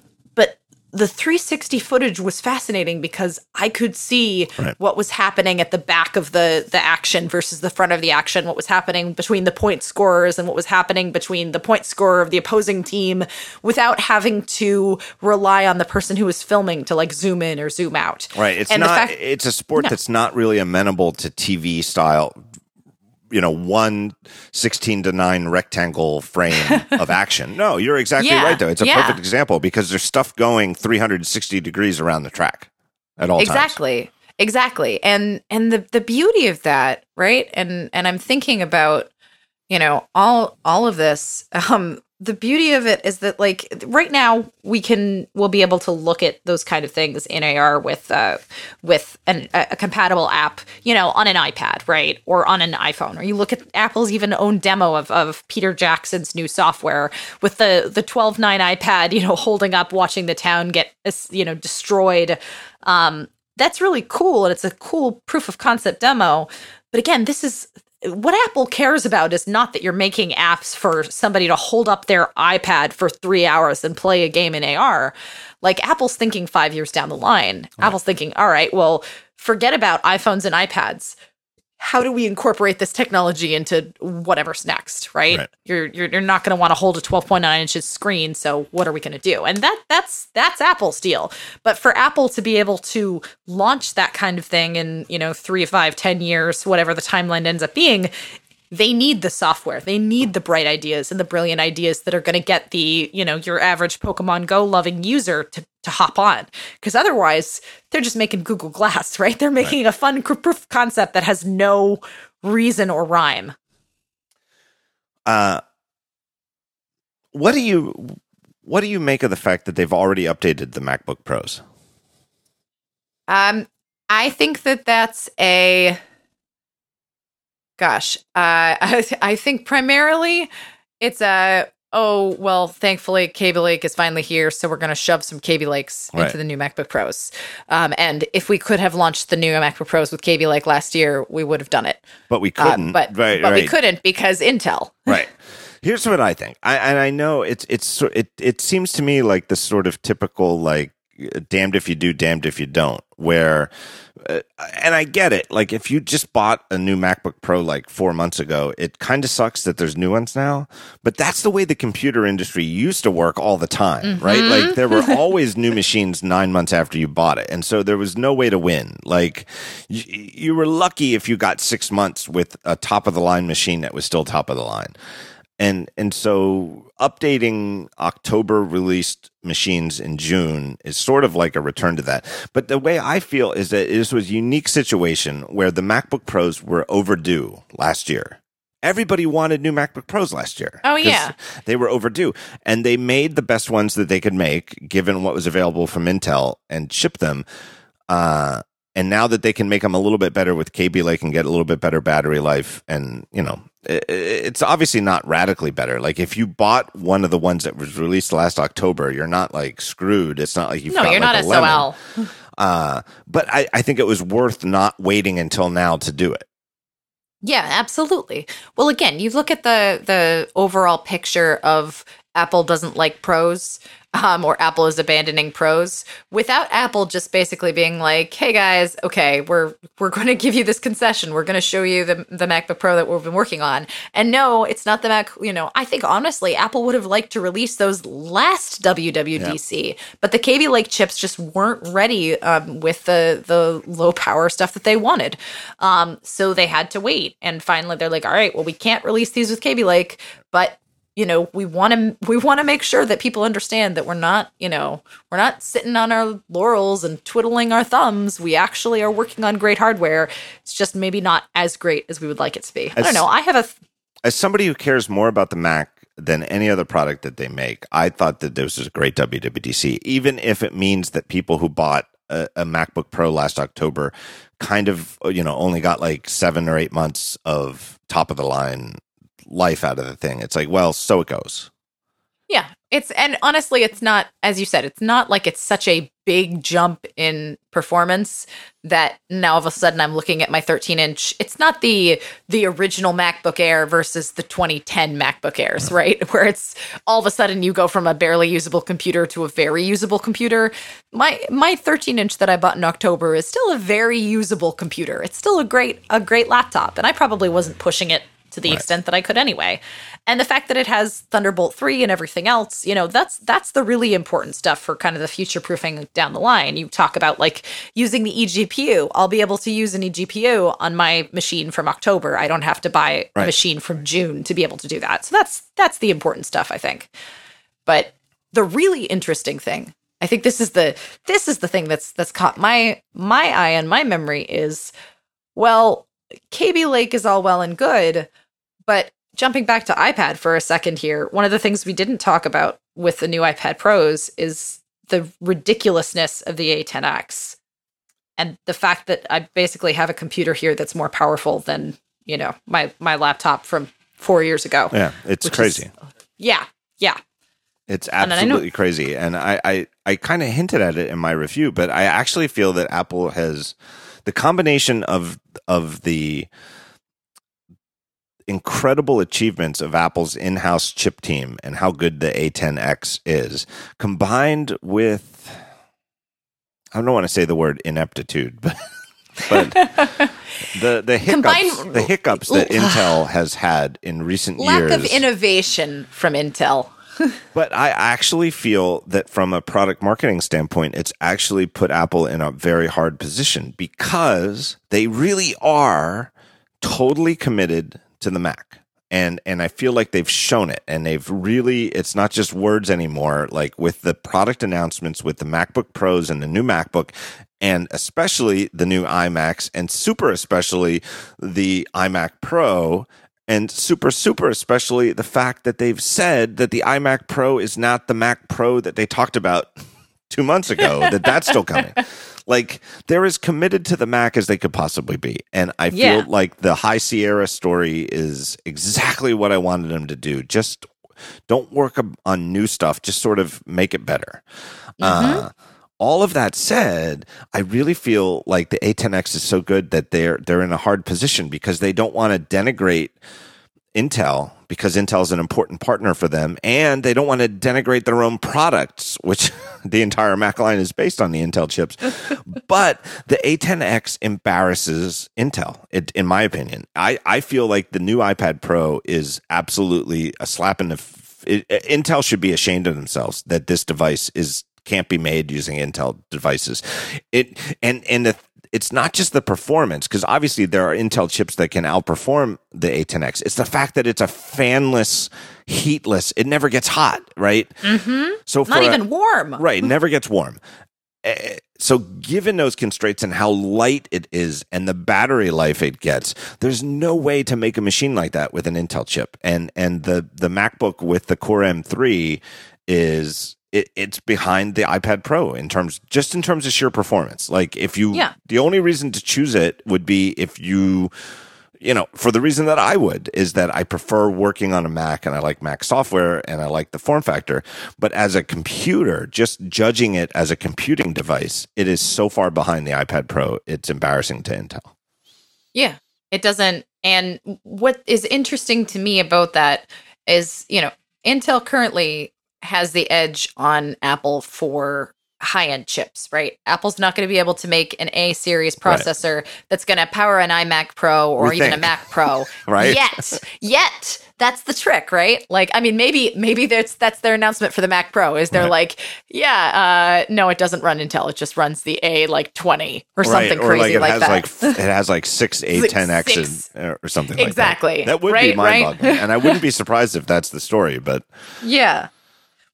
the 360 footage was fascinating because i could see Right. what was happening at the back of the the action versus the front of the action what was happening between the point scorers and what was happening between the point scorer of the opposing team without having to rely on the person who was filming to like zoom in or zoom out Right. It's And not. fact- it's a sport No. that's not really amenable to TV style. You know, one 16 to 9 rectangle frame of action. No, you're exactly Yeah, right, though. It's a yeah. perfect example because there's stuff going 360 degrees around the track at all times. exactly exactly and and the the beauty of that right and and i'm thinking about you know all all of this um the beauty of it is that like right now we can we'll be able to look at those kind of things in AR with uh with an, a, compatible app you know on an iPad right? Or on an iPhone. Or you look at Apple's even own demo of of Peter Jackson's new software with the the 12.9 iPad you know holding up watching the town get you know destroyed. Um that's really cool and it's a cool proof of concept demo. But again this is what apple cares about is not that you're making apps for somebody to hold up their ipad for three hours and play a game in ar like apple's thinking five years down the line. Apple's thinking all right well forget about iphones and ipads how do we incorporate this technology into whatever's next right, Right. you're you're, you're not going to want to hold a 12.9 inches screen so what are we going to do? And that that's that's apple's deal. But for apple to be able to launch that kind of thing in you know three five ten years whatever the timeline ends up being they need the software they need the bright ideas and the brilliant ideas that are going to get the you know your average pokemon go loving user to, to hop on because otherwise they're just making google glass right they're making a fun cr- proof concept that has no reason or rhyme Uh, what do you what do you make of the fact that they've already updated the MacBook Pros? Um, I think that that's a. Gosh, uh, I, I think primarily it's a. Oh well, thankfully, Kaby Lake is finally here, so we're going to shove some Kaby Lakes Right. into the new MacBook Pros. Um, and if we could have launched the new MacBook Pros with Kaby Lake last year, we would have done it. But we Uh, couldn't. but right, but right. we couldn't because Intel. right. Here's what I think. I and I know it's it's it it seems to me like the sort of typical like damned if you do, damned if you don't. Where, uh, and I get it. Like if you just bought a new MacBook Pro like four months ago, it kind of sucks that there's new ones now. But that's the way the computer industry used to work all the time, right? Like there were always new machines nine months after you bought it, and so there was no way to win. Like you, you were lucky if you got six months with a top of the line machine that was still top of the line and and so updating October released machines in June is sort of like a return to that. But the way I feel is that this was a unique situation where the MacBook Pros were overdue last year. Everybody wanted new MacBook Pros last year. Oh yeah. They were overdue. And they made the best ones that they could make, given what was available from Intel, and shipped them. Uh, and now that they can make them a little bit better with Kaby Lake and get a little bit better battery life, and you know, it's obviously not radically better. Like if you bought one of the ones that was released last October, you're not like screwed. It's not like you've No, got you're like not a lemon. SOL. Uh, but I, I think it was worth not waiting until now to do it. Yeah, absolutely. Well, again, you look at the the overall picture of Apple doesn't like pros, um, or Apple is abandoning pros, without Apple just basically being like, "Hey guys, okay, we're we're going to give you this concession. We're going to show you the the MacBook Pro that we've been working on." And no, it's not the Mac. You know, I think honestly, Apple would have liked to release those last WWDC, but the Kaby Lake chips just weren't ready um, with the the low power stuff that they wanted. Um, so they had to wait. And finally, they're like, "All right, well, we can't release these with Kaby Lake, but." You know, we want to we want to make sure that people understand that we're not, you know, we're not sitting on our laurels and twiddling our thumbs. We actually are working on great hardware. It's just maybe not as great as we would like it to be. I don't know. I have a th- as somebody who cares more about the Mac than any other product that they make, I thought that this was a great WWDC, even if it means that people who bought a, a, MacBook Pro last October kind of, you know, only got like seven or eight months of top of the line life out of the thing. It's like, well, so it goes. Yeah. It's and honestly, it's not as you said, it's not like it's such a big jump in performance that now all of a sudden I'm looking at my 13 inch. It's not the the original MacBook Air versus the 2010 MacBook Airs, right? Where it's all of a sudden you go from a barely usable computer to a very usable computer. My my 13 inch that I bought in October is still a very usable computer. It's still a great a great laptop, and I probably wasn't pushing it to the right. extent that I could anyway. And the fact that it has Thunderbolt 3 and everything else, you know, that's that's the really important stuff for kind of the future proofing down the line. You talk about like using the eGPU. I'll be able to use an eGPU on my machine from October. I don't have to buy right. a machine from June to be able to do that. So that's that's the important stuff, I think. But the really interesting thing, I think this is the this is the thing that's that's caught my my eye and my memory is well, Kaby Lake is all well and good, but jumping back to iPad for a second here, one of the things we didn't talk about with the new iPad Pros is the ridiculousness of the A10X and the fact that I basically have a computer here that's more powerful than, you know, my my laptop from 4 years ago. Yeah, it's crazy. Is, yeah. Yeah. It's absolutely crazy. And I I, I kind of hinted at it in my review, but I actually feel that Apple has the combination of of the incredible achievements of Apple's in-house chip team and how good the A10X is, combined with I don't want to say the word ineptitude, but but the the hiccups Combine, the hiccups that Intel has had in recent lack years. lack of innovation from Intel. But I actually feel that from a product marketing standpoint, it's actually put Apple in a very hard position because they really are totally committed to the Mac. And and I feel like they've shown it and they've really it's not just words anymore like with the product announcements with the MacBook Pros and the new MacBook and especially the new iMacs and super especially the iMac Pro and super super especially the fact that they've said that the iMac Pro is not the Mac Pro that they talked about 2 months ago that that's still coming. Like they're as committed to the Mac as they could possibly be. And I feel yeah. like the High Sierra story is exactly what I wanted them to do. Just don't work on new stuff, just sort of make it better. Mm-hmm. Uh, all of that said, I really feel like the A10X is so good that they're they're in a hard position because they don't want to denigrate Intel because Intel is an important partner for them, and they don't want to denigrate their own products, which the entire Mac line is based on the Intel chips. but the A10X embarrasses Intel, it, in my opinion. I, I feel like the new iPad Pro is absolutely a slap in the. F- it, Intel should be ashamed of themselves that this device is can't be made using Intel devices. It and and the, it's not just the performance because obviously there are Intel chips that can outperform the A10X. It's the fact that it's a fanless, heatless. It never gets hot, right? Mm-hmm. So not even a, warm, right? It never gets warm. Eh, so, given those constraints and how light it is and the battery life it gets, there's no way to make a machine like that with an Intel chip. And and the the MacBook with the Core M3 is it, it's behind the iPad Pro in terms just in terms of sheer performance. Like if you yeah. the only reason to choose it would be if you you know, for the reason that I would is that I prefer working on a Mac and I like Mac software and I like the form factor. But as a computer, just judging it as a computing device, it is so far behind the iPad Pro, it's embarrassing to Intel. Yeah, it doesn't. And what is interesting to me about that is, you know, Intel currently has the edge on Apple for high end chips, right? Apple's not going to be able to make an A series processor right. that's going to power an iMac Pro or we even think. a Mac Pro right? yet. Yet. That's the trick, right? Like, I mean, maybe maybe that's that's their announcement for the Mac Pro is they're right. like, yeah, uh, no, it doesn't run Intel. It just runs the A like twenty or something or crazy like, it like has that. Like it has like six A10Xs uh, or something exactly. like that. That would be mind boggling, and I wouldn't be surprised if that's the story. But yeah.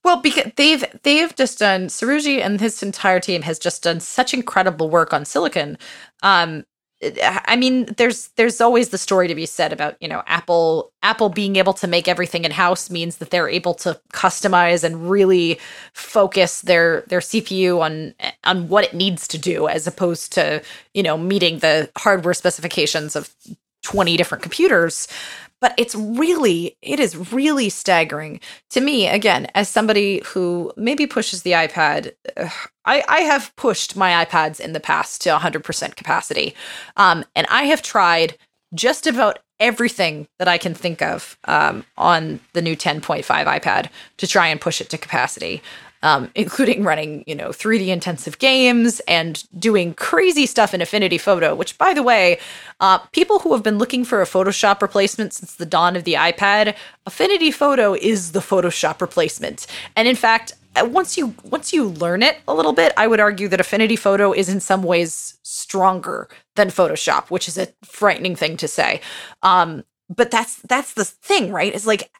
Well, because they've they've just done Srouji and his entire team has just done such incredible work on silicon. Um, I mean, there's there's always the story to be said about you know Apple Apple being able to make everything in house means that they're able to customize and really focus their their CPU on on what it needs to do, as opposed to you know meeting the hardware specifications of 20 different computers but it's really it is really staggering to me again as somebody who maybe pushes the ipad i i have pushed my ipads in the past to 100% capacity um, and i have tried just about everything that i can think of um, on the new 10.5 ipad to try and push it to capacity um, including running, you know, 3D intensive games and doing crazy stuff in Affinity Photo, which, by the way, uh, people who have been looking for a Photoshop replacement since the dawn of the iPad, Affinity Photo is the Photoshop replacement. And in fact, uh, once you once you learn it a little bit, I would argue that Affinity Photo is in some ways stronger than Photoshop, which is a frightening thing to say. Um, but that's that's the thing, right? It's like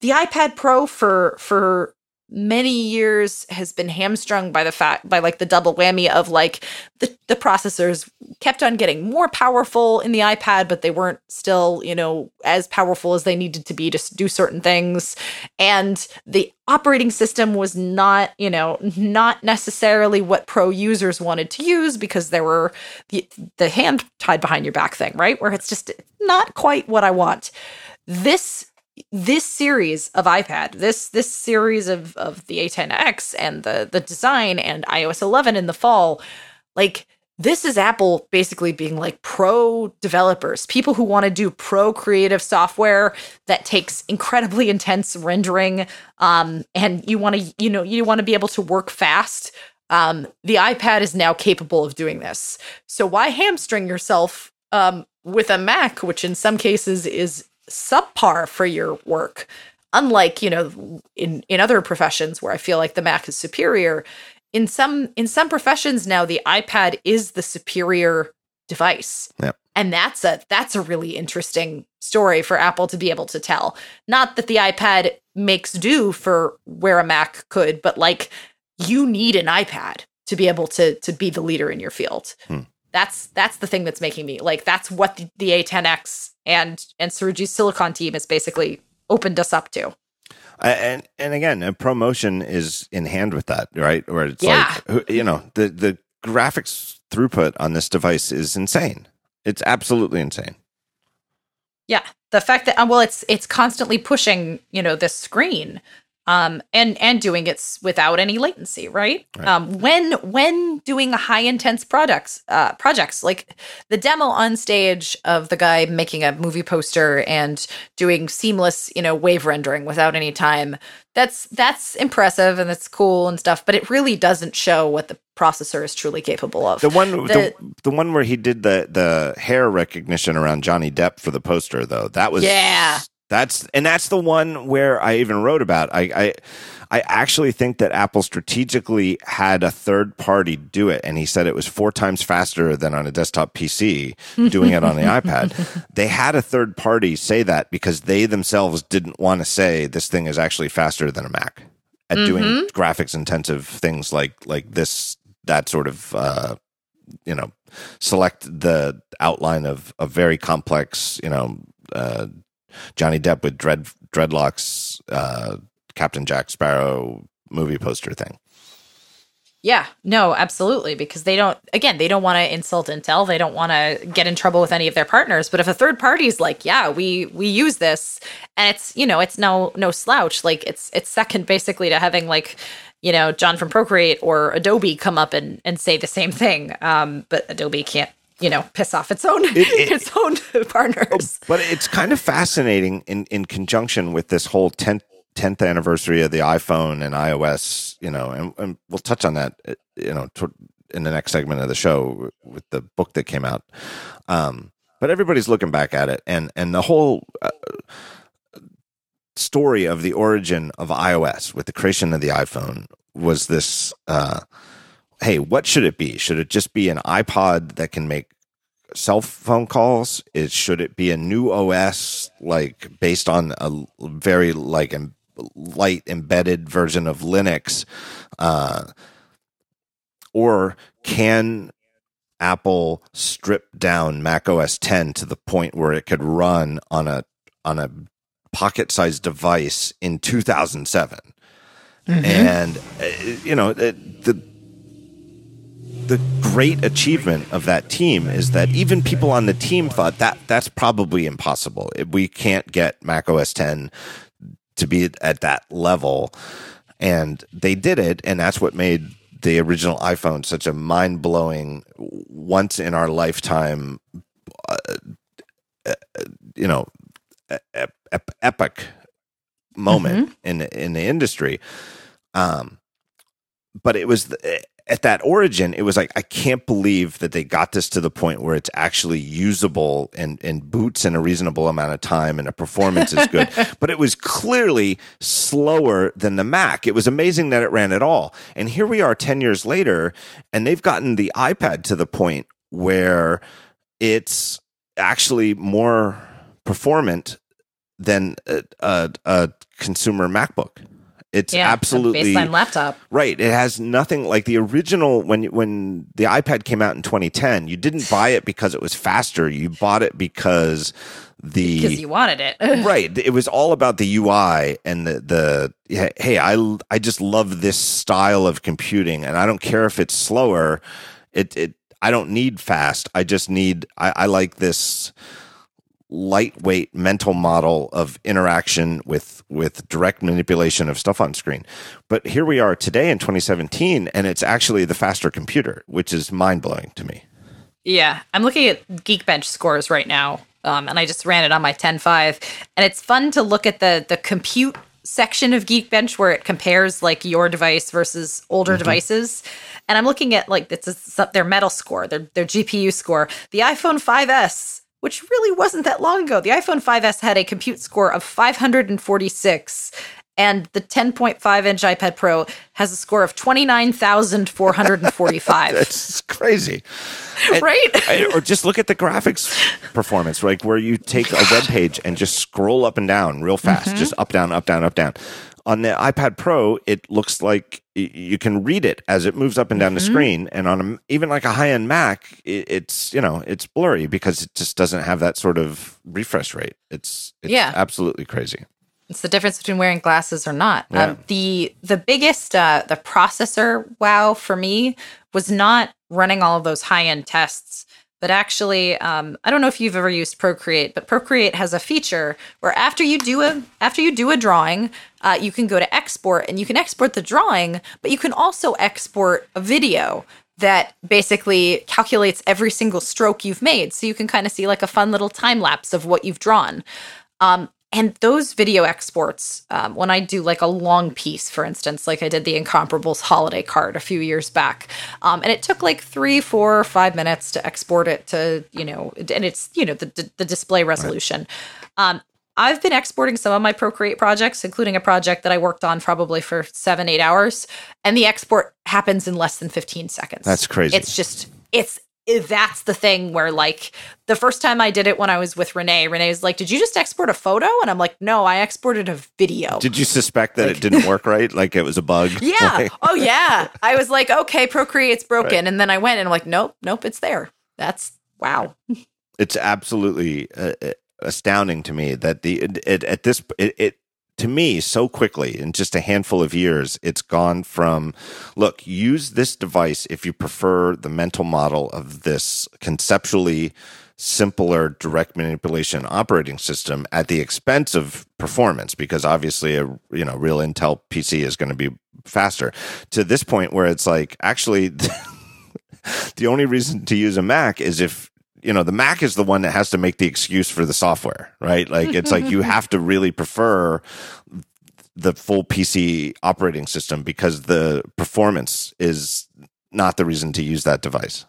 the iPad Pro for for many years has been hamstrung by the fact by like the double whammy of like the, the processors kept on getting more powerful in the ipad but they weren't still you know as powerful as they needed to be to do certain things. And the operating system was not you know not necessarily what pro users wanted to use because there were the, the hand tied behind your back thing right? Where it's just not quite what i want. This this series of iPad, this this series of of the A10X and the the design and iOS 11 in the fall, like this is Apple basically being like pro developers, people who want to do pro creative software that takes incredibly intense rendering um and you want to you know you want to be able to work fast. Um the iPad is now capable of doing this. So why hamstring yourself um with a Mac which in some cases is subpar for your work unlike you know in in other professions where i feel like the mac is superior in some in some professions now the ipad is the superior device yep. and that's a that's a really interesting story for apple to be able to tell not that the ipad makes do for where a mac could but like you need an ipad to be able to to be the leader in your field hmm. That's that's the thing that's making me like that's what the, the a10x and and Srouji's Silicon team has basically opened us up to. And and again, a ProMotion is in hand with that, right? Where it's yeah. like you know the the graphics throughput on this device is insane. It's absolutely insane. Yeah, the fact that uh, well, it's it's constantly pushing you know this screen um, and and doing it without any latency, right? right. Um, when when doing high intense products uh, projects like the demo on stage of the guy making a movie poster and doing seamless, you know, wave rendering without any time. That's that's impressive and that's cool and stuff, but it really doesn't show what the processor is truly capable of. The one the, the, the one where he did the the hair recognition around Johnny Depp for the poster though, that was yeah that's and that's the one where I even wrote about. I, I I actually think that Apple strategically had a third party do it, and he said it was four times faster than on a desktop PC doing it on the iPad. They had a third party say that because they themselves didn't want to say this thing is actually faster than a Mac at mm-hmm. doing graphics intensive things like like this that sort of uh, you know select the outline of a very complex you know uh, Johnny Depp with dread dreadlocks, uh, Captain Jack Sparrow movie poster thing. Yeah, no, absolutely. Because they don't, again, they don't want to insult Intel. They don't want to get in trouble with any of their partners. But if a third party's like, yeah, we we use this, and it's you know, it's no no slouch. Like it's it's second basically to having like you know John from Procreate or Adobe come up and and say the same thing. Um, but Adobe can't you know piss off its own it, it, its own partners. But it's kind of fascinating in in conjunction with this whole 10th 10th anniversary of the iPhone and iOS, you know, and, and we'll touch on that, uh, you know, in the next segment of the show with the book that came out. Um, but everybody's looking back at it, and and the whole uh, story of the origin of iOS with the creation of the iPhone was this. Uh, hey, what should it be? Should it just be an iPod that can make cell phone calls? It should it be a new OS like based on a very like em, light embedded version of Linux, uh, or can Apple strip down Mac OS 10 to the point where it could run on a on a pocket-sized device in 2007. And uh, you know, it, the great achievement of that team is that even people on the team thought that that's probably impossible. We can't get Mac OS 10 to be at that level. And they did it. And that's what made the original iPhone such a mind blowing, once in our lifetime, uh, uh, you know, ep- ep- epic moment in in the industry. Um, but it was the, at that origin, it was like I can't believe that they got this to the point where it's actually usable and and boots in a reasonable amount of time and the performance is good. but it was clearly slower than the Mac. It was amazing that it ran at all. And here we are 10 years later and they've gotten the iPad to the point where it's actually more performant than a, a, a consumer MacBook. It's Yeah, absolutely baseline laptop. Right. It has nothing like the original when when the iPad came out in 2010. You didn't buy it because it was faster. You bought it because the Because you wanted it. right. It was all about the UI and the the hey, I I just love this style of computing, and I don't care if it's slower. It it I don't need fast. I just need I, I like this lightweight mental model of interaction with with direct manipulation of stuff on screen. But here we are today in 2017 and it's actually the faster computer, which is mind-blowing to me. Yeah, I'm looking at Geekbench scores right now, um, and I just ran it on my 10.5, and it's fun to look at the the compute section of Geekbench where it compares like your device versus older devices. And I'm looking at like it's a, their metal score, their their GPU score. The iPhone 5s, which really wasn't that long ago, the iPhone 5s had a compute score of 546. And the 10.5 inch iPad Pro has a score of 29,445. That's crazy. And- right? Or just look at the graphics performance, like where you take a web page and just scroll up and down real fast, Mm-hmm. just up, down, up, down, up, down. On the iPad Pro, it looks like you can read it as it moves up and down the Mm-hmm. screen. And on a, even like a high end Mac, it, it's you know it's blurry because it just doesn't have that sort of refresh rate. It's, it's Yeah. absolutely crazy. It's the difference between wearing glasses or not. Yeah. Um, the the biggest uh, the processor wow for me was not running all of those high end tests, but actually, um, I don't know if you've ever used Procreate, but Procreate has a feature where after you do a after you do a drawing, uh, you can go to export and you can export the drawing, but you can also export a video that basically calculates every single stroke you've made, so you can kind of see like a fun little time lapse of what you've drawn. Um, and those video exports, um, when I do like a long piece, for instance, like I did the Incomparables holiday card a few years back, um, and it took like three, four, or five minutes to export it to, you know, and it's, you know, the, the display resolution. Um, I've been exporting some of my Procreate projects, including a project that I worked on probably for seven, eight hours, and the export happens in less than 15 seconds. That's crazy. It's just, it's, that's the thing where like the first time I did it when I was with Rene, Rene was like, "Did you just export a photo?" And I'm like, "No, I exported a video." Did you suspect that it didn't work right? Like it was a bug? yeah. Like- oh yeah. I was like, "Okay, Procreate's broken," and then I went and I'm like, "Nope, nope, it's there." That's wow. it's absolutely uh, uh, astounding to me that the it, it, at this it, it to me so quickly in just a handful of years it's gone from look use this device if you prefer the mental model of this conceptually simpler direct manipulation operating system at the expense of performance because obviously a you know real intel pc is going to be faster. To this point where it's like actually the only reason to use a Mac is if you know the Mac is the one that has to make the excuse for the software, right? Like it's like you have to really prefer the full PC operating system because the performance is not the reason to use that device.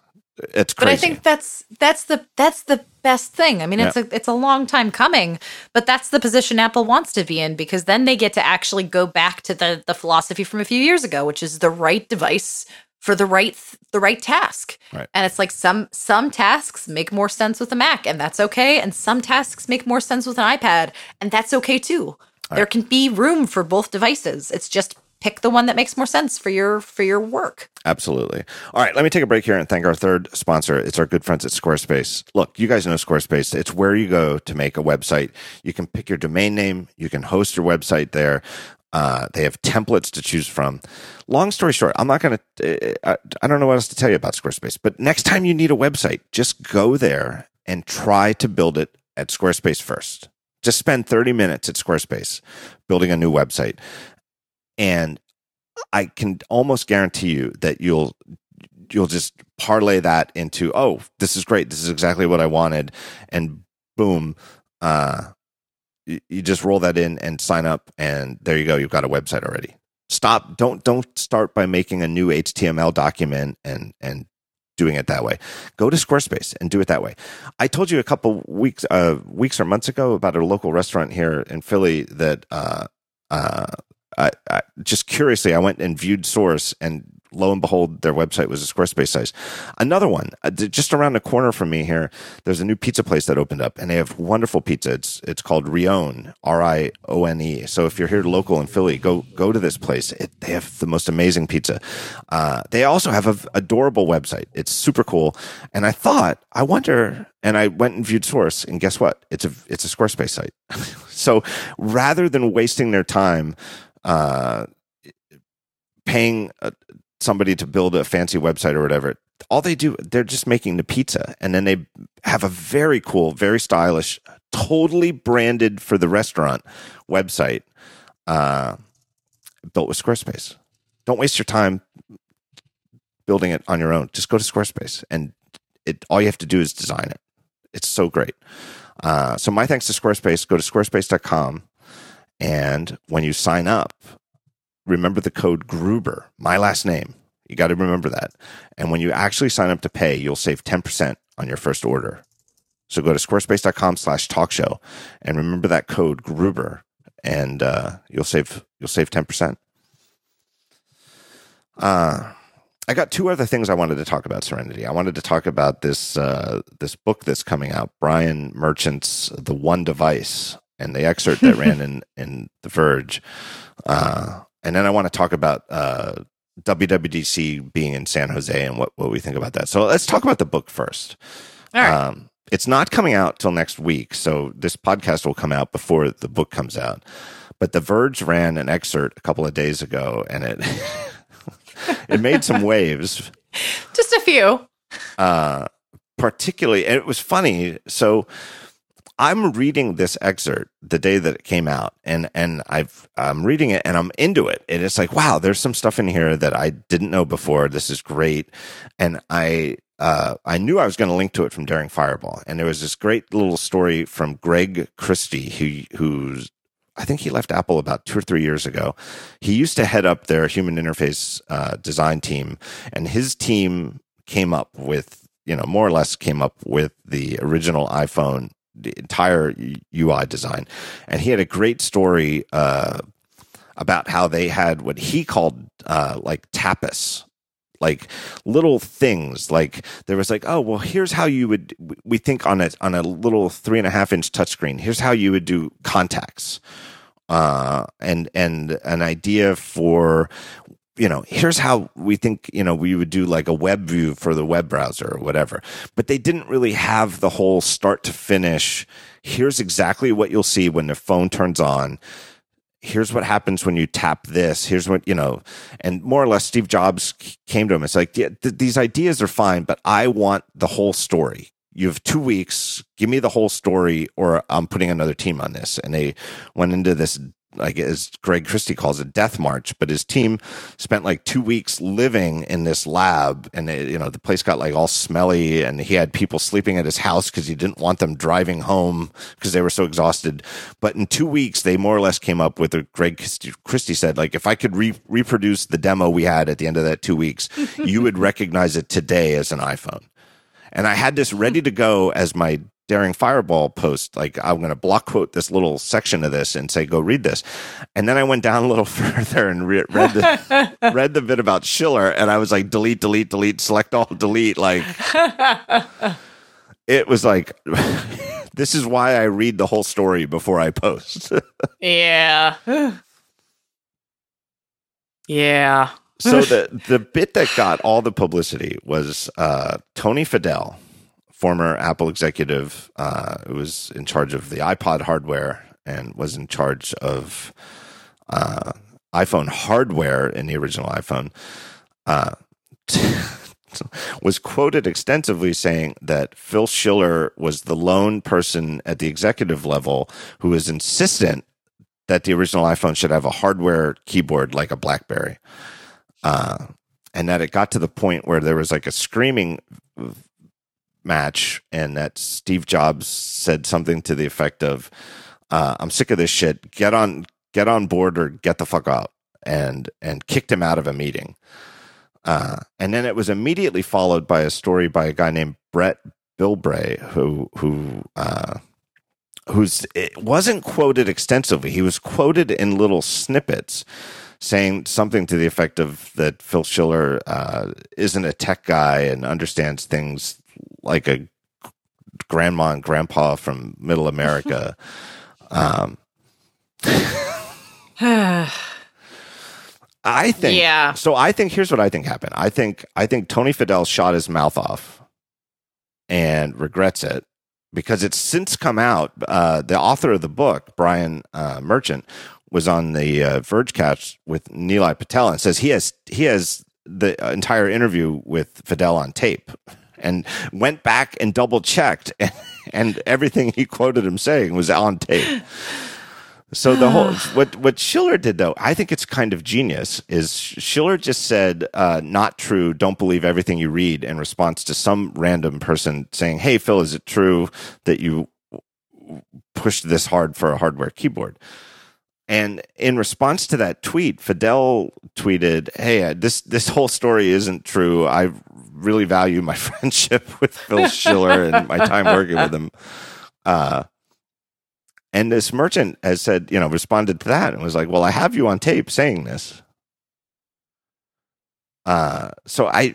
It's But crazy. I think that's that's the that's the best thing. I mean, it's a it's a long time coming, but that's the position Apple wants to be in because then they get to actually go back to the the philosophy from a few years ago, which is the right device for the right the right task. Right. And it's like some some tasks make more sense with a Mac, and that's okay, and some tasks make more sense with an iPad, and that's okay too. There can be room for both devices. It's just pick the one that makes more sense for your for your work. Absolutely. All right, let me take a break here and thank our third sponsor. It's our good friends at Squarespace. Look, you guys know Squarespace. It's where you go to make a website. You can pick your domain name, you can host your website there. Uh, they have templates to choose from. Long story short, I'm not going to, uh, I don't know what else to tell you about Squarespace, but next time you need a website, just go there and try to build it at Squarespace first. Just spend 30 minutes at Squarespace building a new website. And I can almost guarantee you that you'll you'll just parlay that into oh this is great this is exactly what I wanted and boom uh you, just roll that in and sign up and there you go you've got a website already. Stop don't don't start by making a new html document and and doing it that way. Go to squarespace and do it that way. I told you a couple weeks uh weeks or months ago about a local restaurant here in philly that uh uh I, I, just curiously, I went and viewed Source, and lo and behold, their website was a Squarespace size. Another one, uh, just around the corner from me here, there's a new pizza place that opened up, and they have wonderful pizza. It's it's called Rione, R I O N E. So if you're here local in Philly, go go to this place. It, they have the most amazing pizza. Uh, they also have an adorable website. It's super cool. And I thought, I wonder, and I went and viewed Source, and guess what? It's a it's a Squarespace site. so rather than wasting their time uh, paying uh, somebody to build a fancy website or whatever. All they do, they're just making the pizza, and then they have a very cool, very stylish, totally branded for the restaurant website uh, built with Squarespace. Don't waste your time building it on your own. Just go to Squarespace, and it all you have to do is design it. It's so great. Uh, so my thanks to Squarespace. Go to squarespace.com and when you sign up, remember the code Gruber, my last name. You got to remember that. And when you actually sign up to pay, you'll save 10% on your first order. So go to squarespace.com slash talk show and remember that code Gruber and uh, you'll save you'll save 10%. Uh, I got two other things I wanted to talk about Serenity. I wanted to talk about this uh, this book that's coming out, Brian Merchant's The One Device and the excerpt that ran in in The Verge. Uh, and then I want to talk about uh, WWDC being in San Jose and what, what we think about that. So let's talk about the book first. Um, it's not coming out till next week, so this podcast will come out before the book comes out. But The Verge ran an excerpt a couple of days ago, and it it made some waves. Just a few. Uh, particularly, and it was funny. So I'm reading this excerpt the day that it came out, and and I've I'm reading it and I'm into it, and it's like wow, there's some stuff in here that I didn't know before. This is great, and I uh, I knew I was going to link to it from Daring Fireball, and there was this great little story from Greg Christie, who who's I think he left Apple about two or three years ago. He used to head up their human interface uh, design team, and his team came up with you know more or less came up with the original iPhone the entire UI design. And he had a great story uh, about how they had what he called uh, like tapas. Like little things, like there was like, oh well, here's how you would. We think on a on a little three and a half inch touchscreen. Here's how you would do contacts, uh, and and an idea for you know, here's how we think, you know, we would do like a web view for the web browser or whatever. But they didn't really have the whole start to finish. Here's exactly what you'll see when the phone turns on. Here's what happens when you tap this. Here's what, you know, and more or less Steve Jobs came to him. It's like, yeah, th- these ideas are fine, but I want the whole story. You have two weeks. Give me the whole story, or I'm putting another team on this. And they went into this like as Greg Christie calls it, death march. But his team spent like two weeks living in this lab, and it, you know the place got like all smelly, and he had people sleeping at his house because he didn't want them driving home because they were so exhausted. But in two weeks, they more or less came up with a Greg Christie said, like if I could re- reproduce the demo we had at the end of that two weeks, you would recognize it today as an iPhone. And I had this ready to go as my daring fireball post like i'm going to block quote this little section of this and say go read this. And then i went down a little further and re- read the read the bit about schiller and i was like delete delete delete select all delete like it was like this is why i read the whole story before i post. Yeah. Yeah. so the the bit that got all the publicity was uh, Tony Fadell, former Apple executive, uh, who was in charge of the iPod hardware and was in charge of uh, iPhone hardware in the original iPhone. Uh, was quoted extensively saying that Phil Schiller was the lone person at the executive level who was insistent that the original iPhone should have a hardware keyboard like a BlackBerry. Uh, and that it got to the point where there was like a screaming match, and that Steve Jobs said something to the effect of, uh, "I'm sick of this shit. Get on, get on board, or get the fuck out," and and kicked him out of a meeting. Uh, and then it was immediately followed by a story by a guy named Brett Bilbrey, who who uh, who's it wasn't quoted extensively. He was quoted in little snippets, saying something to the effect of that Phil Schiller uh, isn't a tech guy and understands things like a grandma and grandpa from Middle America. um, I think. Yeah. So I think here's what I think happened. I think I think Tony Fadell shot his mouth off and regrets it because it's since come out. Uh, the author of the book, Brian uh, Merchant, was on the uh, Vergecast with Nilay Patel and says he has he has the entire interview with Fadell on tape and went back and double checked and, and everything he quoted him saying was on tape. So the whole what what Schiller did though, I think it's kind of genius. Is Schiller just said uh, not true? Don't believe everything you read in response to some random person saying, "Hey Phil, is it true that you pushed this hard for a hardware keyboard?" And in response to that tweet, Fadell tweeted, "Hey, this this whole story isn't true. I really value my friendship with Phil Schiller and my time working with him." Uh, and this merchant has said, you know, responded to that and was like, "Well, I have you on tape saying this." Uh, so I,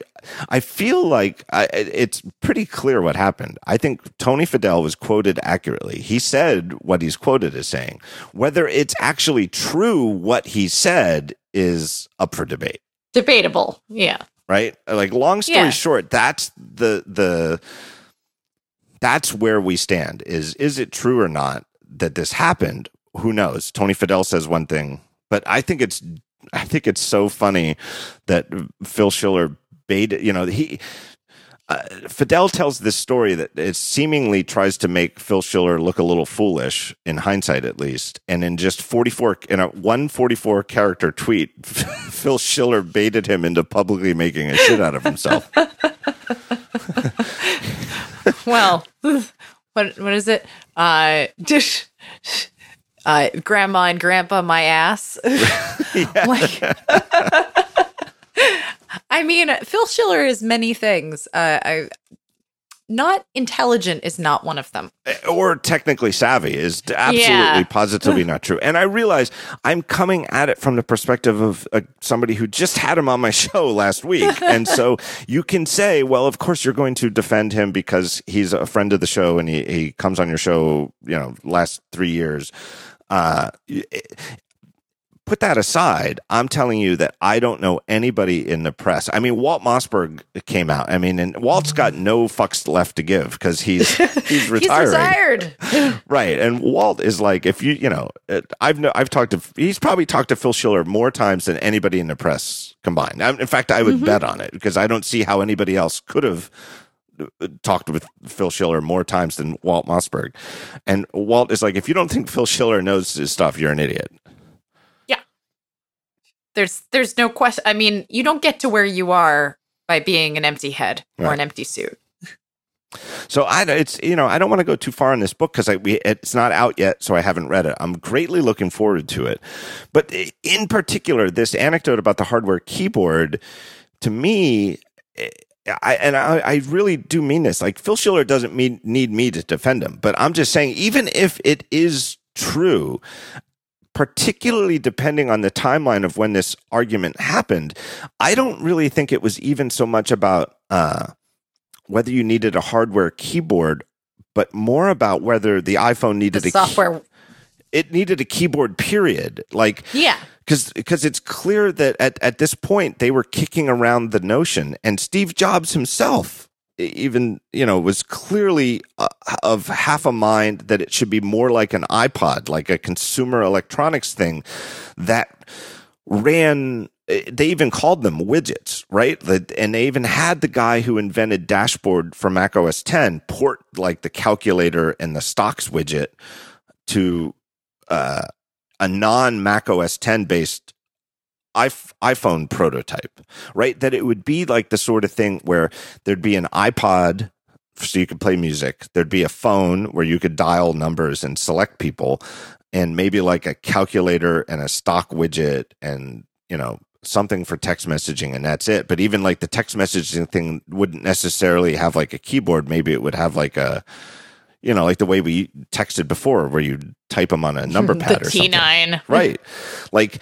I feel like I, it's pretty clear what happened. I think Tony Fadell was quoted accurately. He said what he's quoted as saying. Whether it's actually true what he said is up for debate. Debatable. Yeah. Right. Like long story Yeah. short, that's the the that's where we stand. Is is it true or not that this happened? Who knows? Tony Fadell says one thing, but I think it's I think it's so funny that Phil Schiller baited. You know, he uh, Fadell tells this story that it seemingly tries to make Phil Schiller look a little foolish in hindsight, at least. And in just 44, in a 144 character tweet, Phil Schiller baited him into publicly making a shit out of himself. Well, what what is it? Uh, dish. Uh, grandma and grandpa, my ass. like, I mean, Phil Schiller is many things. Uh, I, not intelligent is not one of them. or technically savvy is absolutely Yeah. positively not true. And I realize I'm coming at it from the perspective of uh, somebody who just had him on my show last week. and so you can say, well, of course you're going to defend him because he's a friend of the show and he, he comes on your show, you know, last three years. Uh, put that aside, I'm telling you that I don't know anybody in the press. I mean, Walt Mossberg came out. I mean, and Walt's got no fucks left to give because he's he's retiring. He's retired. Right, and Walt is like, if you, you know, I've no, I've talked to, he's probably talked to Phil Schiller more times than anybody in the press combined. In fact, I would bet on it because I don't see how anybody else could have uh, talked with Phil Schiller more times than Walt Mossberg. And Walt is like, if you don't think Phil Schiller knows his stuff, you're an idiot. There's there's no question. I mean, you don't get to where you are by being an empty head or an empty suit. So I, it's you know, I don't want to go too far in this book because I we it's not out yet, so I haven't read it. I'm greatly looking forward to it, but in particular, this anecdote about the hardware keyboard, to me, eh, I and I, I really do mean this. Like Phil Schiller doesn't mean, need me to defend him, but I'm just saying, even if it is true, particularly depending on the timeline of when this argument happened, I don't really think it was even so much about uh, whether you needed a hardware keyboard, but more about whether the iPhone needed The a key- software. it needed a keyboard. Period. Like Yeah. because because it's clear that at, at this point they were kicking around the notion and steve jobs himself even you know was clearly uh, of half a mind that it should be more like an ipod like a consumer electronics thing that ran they even called them widgets, right? And they even had the guy who invented Dashboard for Mac OS 10 port like the calculator and the stocks widget to uh, a non Mac OS 10 based iPhone prototype, right? That it would be like the sort of thing where there'd be an iPod so you could play music. There'd be a phone where you could dial numbers and select people, and maybe like a calculator and a stock widget and, you know, something for text messaging and that's it. But even like the text messaging thing wouldn't necessarily have like a keyboard. Maybe it would have like a, you know, like the way we texted before, where you type them on a number pad or something. T9. Right. Like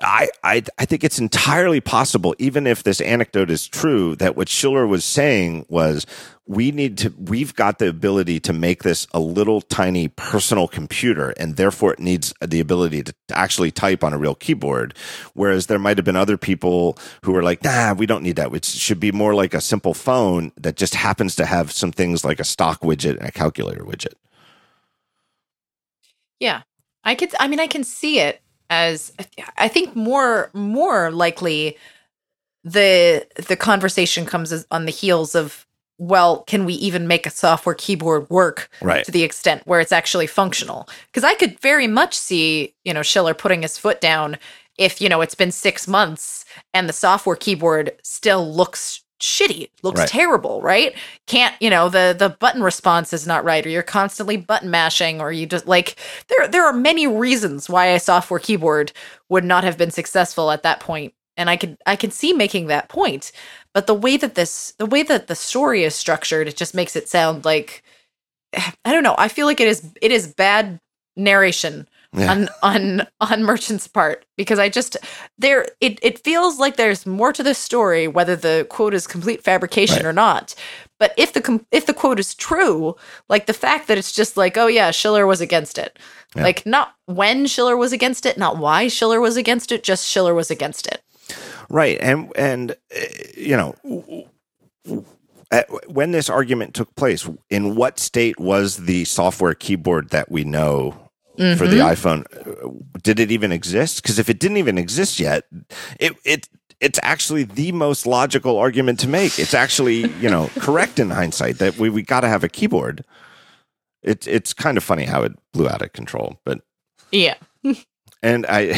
I, I, I think it's entirely possible, even if this anecdote is true, that what Schiller was saying was we need to, we've got the ability to make this a little tiny personal computer, and therefore it needs the ability to actually type on a real keyboard. Whereas there might have been other people who were like, nah, we don't need that. It should be more like a simple phone that just happens to have some things like a stock widget and a calculator widget. Yeah. I could, I mean, I can see it as I think more more likely the the conversation comes on the heels of well can we even make a software keyboard work right. to the extent where it's actually functional because i could very much see you know schiller putting his foot down if you know it's been six months and the software keyboard still looks shitty looks right. terrible right can't you know the the button response is not right or you're constantly button mashing or you just like there there are many reasons why a software keyboard would not have been successful at that point and i could i can see making that point but the way that this the way that the story is structured it just makes it sound like i don't know i feel like it is it is bad narration yeah. on on on merchant's part because i just there it, it feels like there's more to this story whether the quote is complete fabrication right. or not but if the if the quote is true like the fact that it's just like oh yeah schiller was against it yeah. like not when schiller was against it not why schiller was against it just schiller was against it right and and eh, you know when this argument took place in what state was the software keyboard that we know mm-hmm. for the mm-hmm. iPhone. Did it even exist? Because if it didn't even exist yet, it it it's actually the most logical argument to make. It's actually you know correct in hindsight that we we got to have a keyboard. It's it's kind of funny how it blew out of control, but yeah. and I,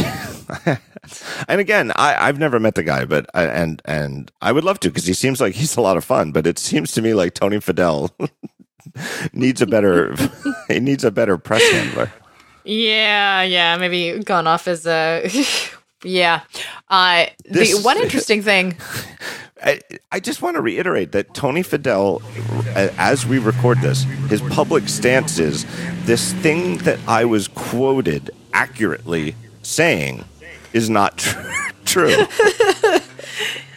and again, I, I've never met the guy, but I, and and I would love to because he seems like he's a lot of fun. But it seems to me like Tony Fadell needs a better he needs a better press handler. Yeah, yeah, maybe gone off as a yeah. Uh this, the one interesting thing I, I just want to reiterate that Tony Fadell, as we record this, his public stance is this thing that I was quoted accurately saying is not tr- true.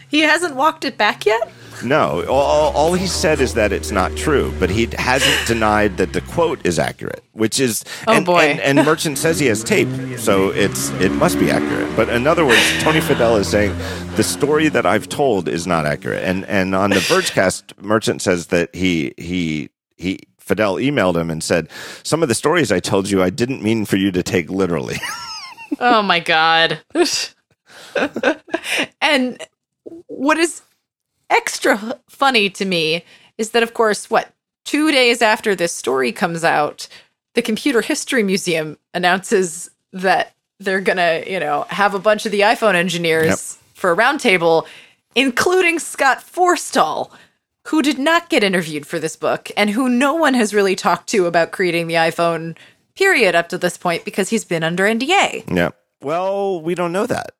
he hasn't walked it back yet? No, all, all, he said is that it's not true, but he hasn't denied that the quote is accurate, which is oh and, boy. And, and, Merchant says he has tape, so it's it must be accurate. But in other words, Tony Fadell is saying the story that I've told is not accurate, and and on the Vergecast, Merchant says that he he he Fadell emailed him and said some of the stories I told you I didn't mean for you to take literally. oh my god. and what is extra funny to me is that, of course, what, two days after this story comes out, the Computer History Museum announces that they're going to, you know, have a bunch of the iPhone engineers yep. for a roundtable, including Scott Forstall, who did not get interviewed for this book and who no one has really talked to about creating the iPhone, period, up to this point because he's been under NDA. Yeah. Well, we don't know that.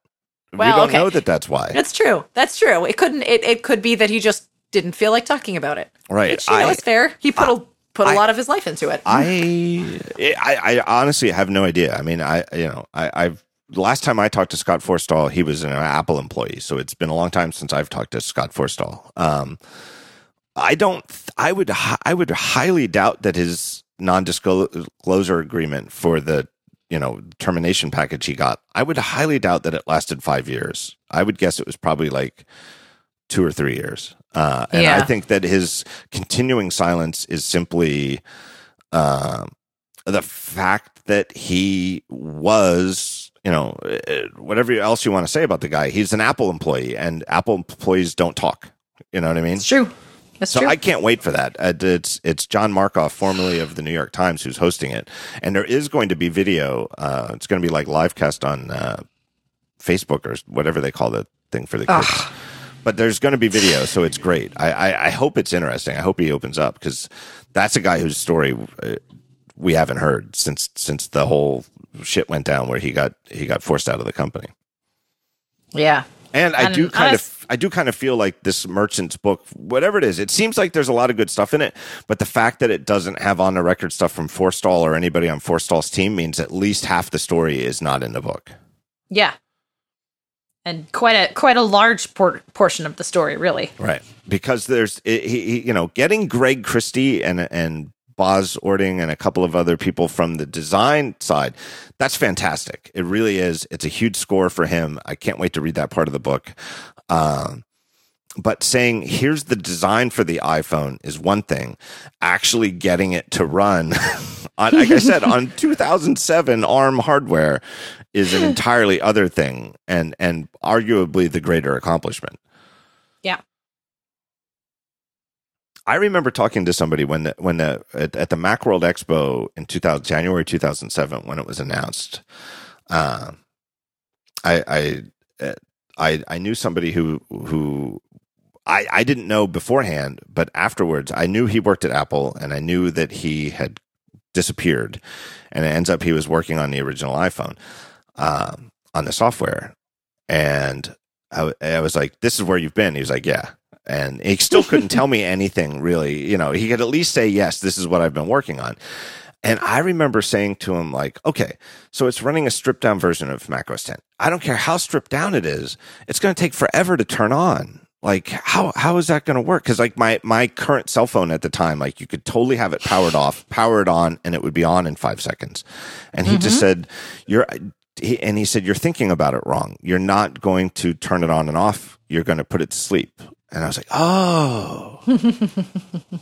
Well, we don't okay. know that that's why. That's true. That's true. It couldn't. It, it could be that he just didn't feel like talking about it. Right. Which, you I, know, it's fair. He put I, a put a I, lot of his life into it. I, I I honestly have no idea. I mean, I you know I, I've last time I talked to Scott Forstall, he was an Apple employee, so it's been a long time since I've talked to Scott Forstall. Um, I don't. I would. I would highly doubt that his non-disclosure agreement for the you know termination package he got, I would highly doubt that it lasted five years. I would guess it was probably like two or three years. Uh, and I think that his continuing silence is simply uh, the fact that he was, you know, uh, whatever else you want to say about the guy, he's an Apple employee, and Apple employees don't talk. You know what I mean? It's true. That's So true. I can't wait for that. Uh, it's it's John Markoff, formerly of the New York Times, who's hosting it, and there is going to be video. Uh, it's going to be like live cast on uh, Facebook or whatever they call the thing for the kids. But there's going to be video, so it's great. I, I, I hope it's interesting. I hope he opens up because that's a guy whose story uh, we haven't heard since since the whole shit went down where he got he got forced out of the company. yeah. And I do kind of, I do kind of feel like this merchant's book, whatever it is, it seems like there's a lot of good stuff in it. But the fact that it doesn't have on the record stuff from Forstall or anybody on Forstall's team means at least half the story is not in the book. Yeah. And quite a quite a large por- portion of the story, really. Right. Because there's, it, he, he, you know, getting Greg Christie and, and Bas Ording and a couple of other people from the design side, that's fantastic. It really is. It's a huge score for him. I can't wait to read that part of the book. Um, but saying here's the design for the iPhone is one thing. Actually getting it to run, on, like I said, on 2007 ARM hardware is an entirely other thing, and and arguably the greater accomplishment. Yeah. I remember talking to somebody when the, when the at, at the MacWorld Expo in 2000 January 2007 when it was announced. Uh, I I uh, I I knew somebody who who I I didn't know beforehand, but afterwards I knew he worked at Apple and I knew that he had disappeared, and it ends up he was working on the original iPhone um, on the software, and I, I was like, "This is where you've been." He was like, "Yeah." And he still couldn't tell me anything really. You know, he could at least say, yes, this is what I've been working on. And I remember saying to him, like, okay, so it's running a stripped down version of macOS 10. I don't care how stripped down it is. It's going to take forever to turn on. Like, how, how is that going to work? Cause like my, my current cell phone at the time, like you could totally have it powered off, powered on, and it would be on in five seconds. And he just mm-hmm. said, you're, he, and he said, you're thinking about it wrong. You're not going to turn it on and off. You're going to put it to sleep. And I was like, oh.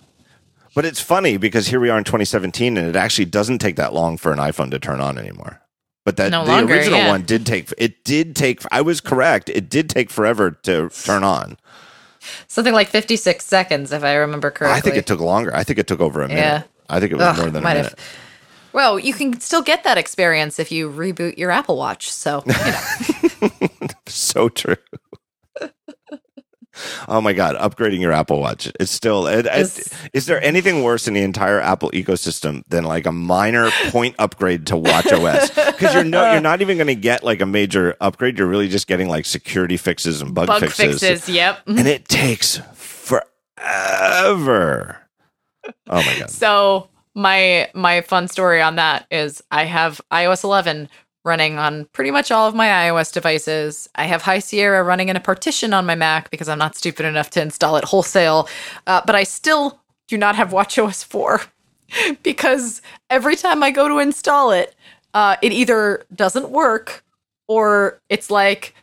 but it's funny because here we are in 2017 and it actually doesn't take that long for an iPhone to turn on anymore. But that No the longer, original yeah. one did take it did take I was correct. It did take forever to turn on. Something like 56 seconds, if I remember correctly. I think it took longer. I think it took over a minute. Yeah. I think it was Ugh, more than a minute. have. Well, you can still get that experience if you reboot your Apple Watch. So, you know. So true. oh my god, upgrading your Apple Watch. It's still it, it, Is- there anything worse in the entire Apple ecosystem than like a minor point upgrade to watchOS? Cuz you're no you're not even going to get like a major upgrade. You're really just getting like security fixes and bug, bug fixes. fixes. Yep. And it takes forever. Oh my god. So my my fun story on that is I have iOS 11 running on pretty much all of my iOS devices. I have High Sierra running in a partition on my Mac because I'm not stupid enough to install it wholesale. Uh, but I still do not have watchOS 4 because every time I go to install it, uh, it either doesn't work or it's like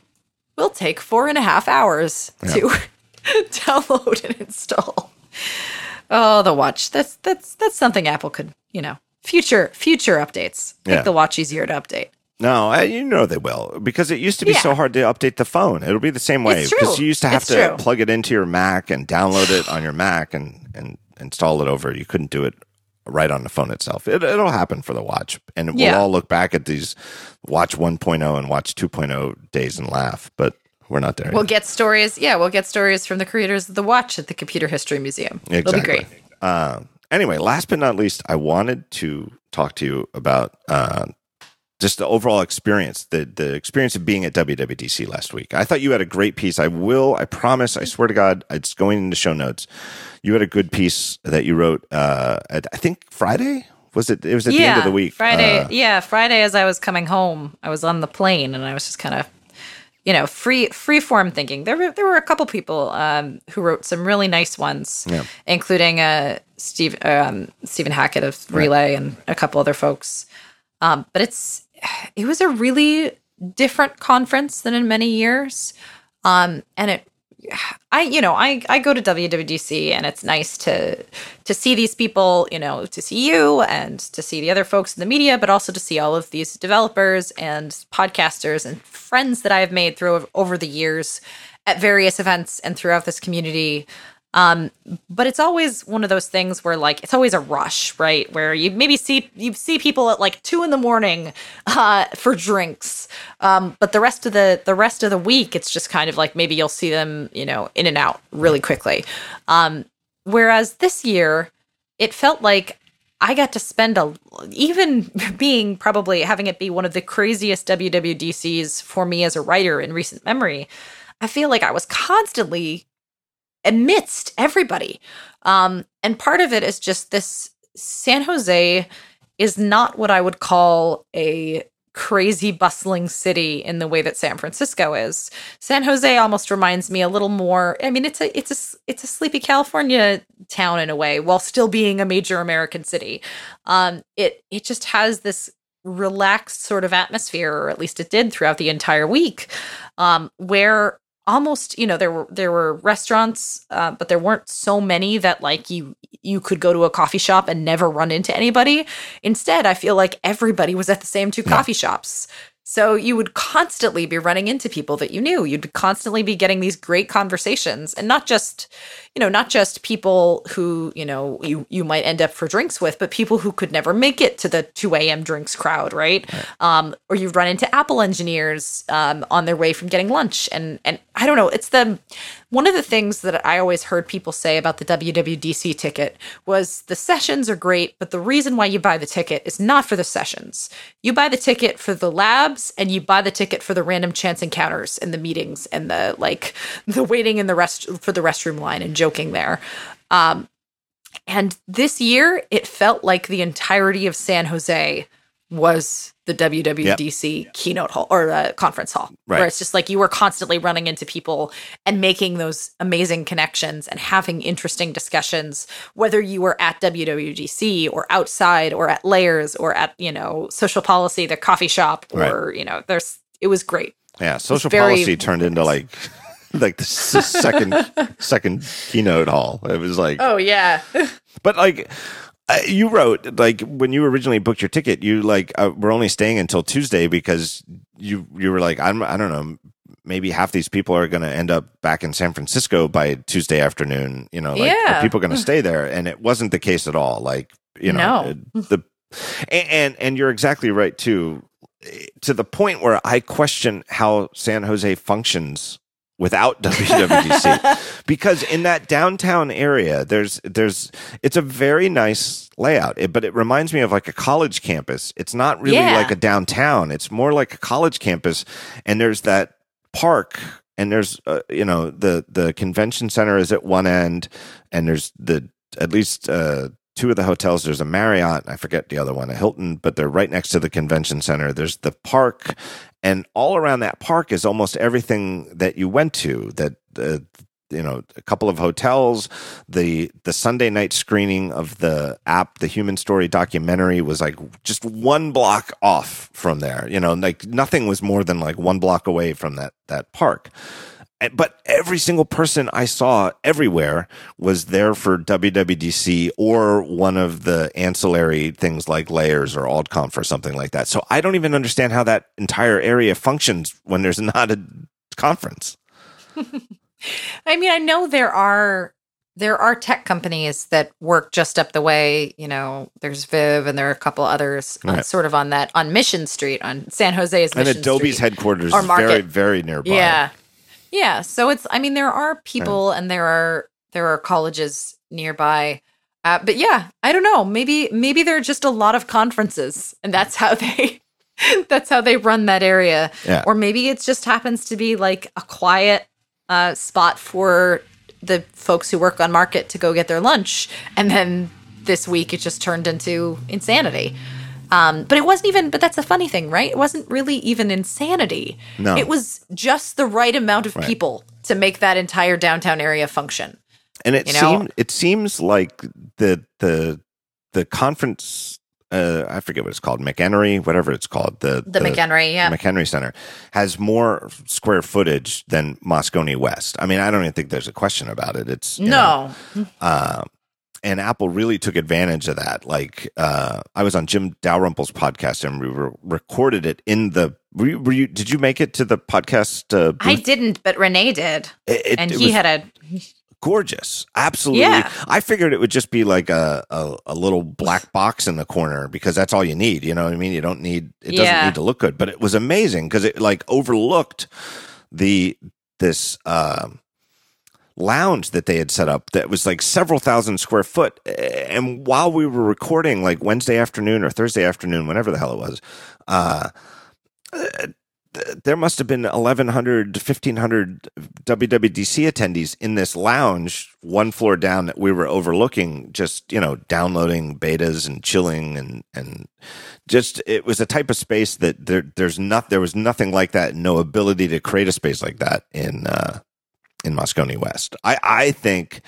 will take four and a half hours to download and install. Oh, the watch. That's that's that's something Apple could, you know, future future updates. Make Yeah. the watch easier to update. No, I, you know they will because it used to be Yeah. so hard to update the phone. It'll be the same way because you used to have It's to true. plug it into your Mac and download it on your Mac and and install it over. You couldn't do it right on the phone itself. It, it'll happen for the watch, and we'll all look back at these Watch 1.0 and Watch 2.0 days and laugh. But we're not there. Yet. We'll yet. get stories. Yeah, we'll get stories from the creators of the watch at the Computer History Museum. It'll be great. Um, anyway, last but not least, I wanted to talk to you about uh, just the overall experience, the the experience of being at WWDC last week. I thought you had a great piece. I will, I promise, I swear to God, it's going into show notes. You had a good piece that you wrote. Uh, at, I think Friday was it? It was at the end of the week. Friday. Uh, yeah, Friday as I was coming home, I was on the plane and I was just kind of, you know, free free form thinking. There were there were a couple people um, who wrote some really nice ones, Yeah. including uh, Steve um, Stephen Hackett of Relay and a couple other folks. Um, but it's it was a really different conference than in many years. Um, and it I you know I I go to WWDC and it's nice to to see these people you know to see you and to see the other folks in the media but also to see all of these developers and podcasters and friends that I have made through over the years at various events and throughout this community um, but it's always one of those things where like it's always a rush, right? Where you maybe see you see people at like two in the morning uh, for drinks, um, but the rest of the the rest of the week, it's just kind of like maybe you'll see them, you know, in and out really quickly. Um, whereas this year, it felt like I got to spend a even being probably having it be one of the craziest WWDCs for me as a writer in recent memory. I feel like I was constantly amidst everybody. Um, and part of it is just this San Jose is not what I would call a crazy bustling city in the way that San Francisco is. San Jose almost reminds me a little more I mean it's a it's a it's a sleepy California town in a way while still being a major American city. Um it it just has this relaxed sort of atmosphere or at least it did throughout the entire week um where almost you know there were there were restaurants uh, but there weren't so many that like you you could go to a coffee shop and never run into anybody instead i feel like everybody was at the same two yeah. coffee shops so you would constantly be running into people that you knew. You'd constantly be getting these great conversations and not just, you know, not just people who, you know, you you might end up for drinks with, but people who could never make it to the 2 a.m. drinks crowd, right? right. Um, or you'd run into Apple engineers um, on their way from getting lunch. And and I don't know, it's the one of the things that I always heard people say about the WWDC ticket was the sessions are great, but the reason why you buy the ticket is not for the sessions. You buy the ticket for the labs and you buy the ticket for the random chance encounters and the meetings and the like the waiting in the rest for the restroom line and joking there. Um, and this year it felt like the entirety of San Jose was the WWDC yep. keynote hall or uh, conference hall, right. where it's just like you were constantly running into people and making those amazing connections and having interesting discussions, whether you were at WWDC or outside or at Layers or at you know social policy, the coffee shop, or right. you know, there's it was great. Yeah, social policy turned into like like the second second keynote hall. It was like oh yeah, but like uh, you wrote like when you originally booked your ticket, you like uh, were only staying until Tuesday because you you were like I'm I don't know maybe half these people are going to end up back in San Francisco by Tuesday afternoon. You know, like yeah. people going to stay there, and it wasn't the case at all. Like you know no. the and, and and you're exactly right too. To the point where I question how San Jose functions without WWDC because in that downtown area there's there's it's a very nice layout. It, but it reminds me of like a college campus. It's not really yeah. like a downtown. It's more like a college campus. And there's that park and there's uh, you know the the convention center is at one end and there's the at least uh, two of the hotels. There's a Marriott, I forget the other one, a Hilton, but they're right next to the convention center. There's the park, and all around that park is almost everything that you went to. That uh, you know, a couple of hotels. The the Sunday night screening of the app, the Human Story documentary, was like just one block off from there. You know, like nothing was more than like one block away from that that park but every single person I saw everywhere was there for WWDC or one of the ancillary things like layers or AltConf or something like that. So I don't even understand how that entire area functions when there's not a conference. I mean, I know there are there are tech companies that work just up the way. You know, there's Viv and there are a couple others uh, right. sort of on that on Mission Street on San Jose's Mission and Adobe's Street, headquarters is very very nearby. Yeah, yeah, so it's I mean there are people and there are there are colleges nearby. Uh, but yeah, I don't know. Maybe maybe there are just a lot of conferences and that's how they that's how they run that area. Yeah. Or maybe it just happens to be like a quiet uh, spot for the folks who work on market to go get their lunch and then this week it just turned into insanity. Um, but it wasn't even, but that's the funny thing, right? It wasn't really even insanity. No. It was just the right amount of right. people to make that entire downtown area function. And it you know? seemed, it seems like the, the, the conference uh, I forget what it's called, McEnery, whatever it's called, the The McEnery, yeah. McEnery Center has more square footage than Moscone West. I mean, I don't even think there's a question about it. It's you know, No. uh, and Apple really took advantage of that. Like, uh, I was on Jim Dalrymple's podcast and we re- recorded it in the. Were you, were you? Did you make it to the podcast? Uh? I didn't, but Rene did. It- it- and it he had a gorgeous, absolutely. Yeah. I figured it would just be like a, a a little black box in the corner because that's all you need. You know what I mean? You don't need it doesn't Yeah. need to look good, but it was amazing because it like overlooked the this. um lounge that they had set up that was like several thousand square foot and while we were recording like wednesday afternoon or thursday afternoon whenever the hell it was uh there must have been 1100 1500 wwdc attendees in this lounge one floor down that we were overlooking just you know downloading betas and chilling and and just it was a type of space that there there's not there was nothing like that no ability to create a space like that in uh in Moscone West. I I think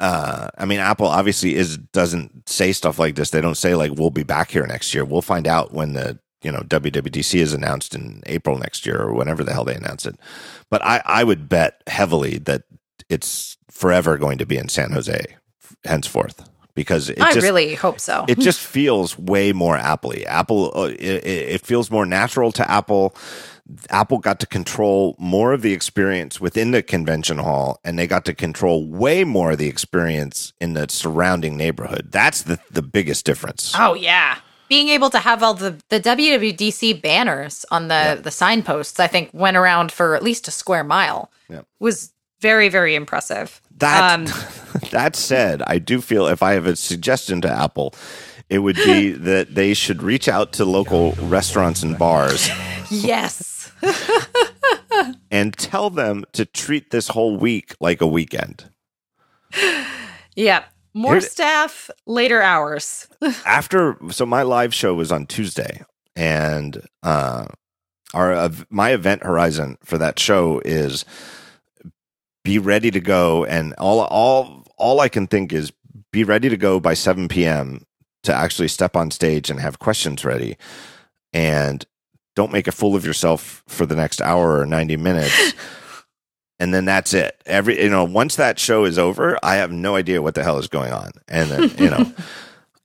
uh I mean Apple obviously is doesn't say stuff like this. They don't say like we'll be back here next year. We'll find out when the you know WWDC is announced in April next year or whenever the hell they announce it. But I I would bet heavily that it's forever going to be in San Jose henceforth because it I just really hope so. it just feels way more Apple Apple, uh, it it feels more natural to Apple. Apple got to control more of the experience within the convention hall, and they got to control way more of the experience in the surrounding neighborhood. That's the the biggest difference. oh yeah. Being able to have all the, the WWDC banners on the, the signposts, I think went around for at least a square mile. Yeah. Was very, very impressive. That Um, that said, I do feel if I have a suggestion to Apple, it would be that they should reach out to local restaurants and bars yes. and tell them to treat this whole week like a weekend. Yeah. More Here's- staff, later hours. after so my live show was on Tuesday and uh our ev- my event horizon for that show is be ready to go and all all all I can think is be ready to go by 7 p.m. to actually step on stage and have questions ready and don't make a fool of yourself for the next hour or 90 minutes and then that's it every you know once that show is over i have no idea what the hell is going on and then you know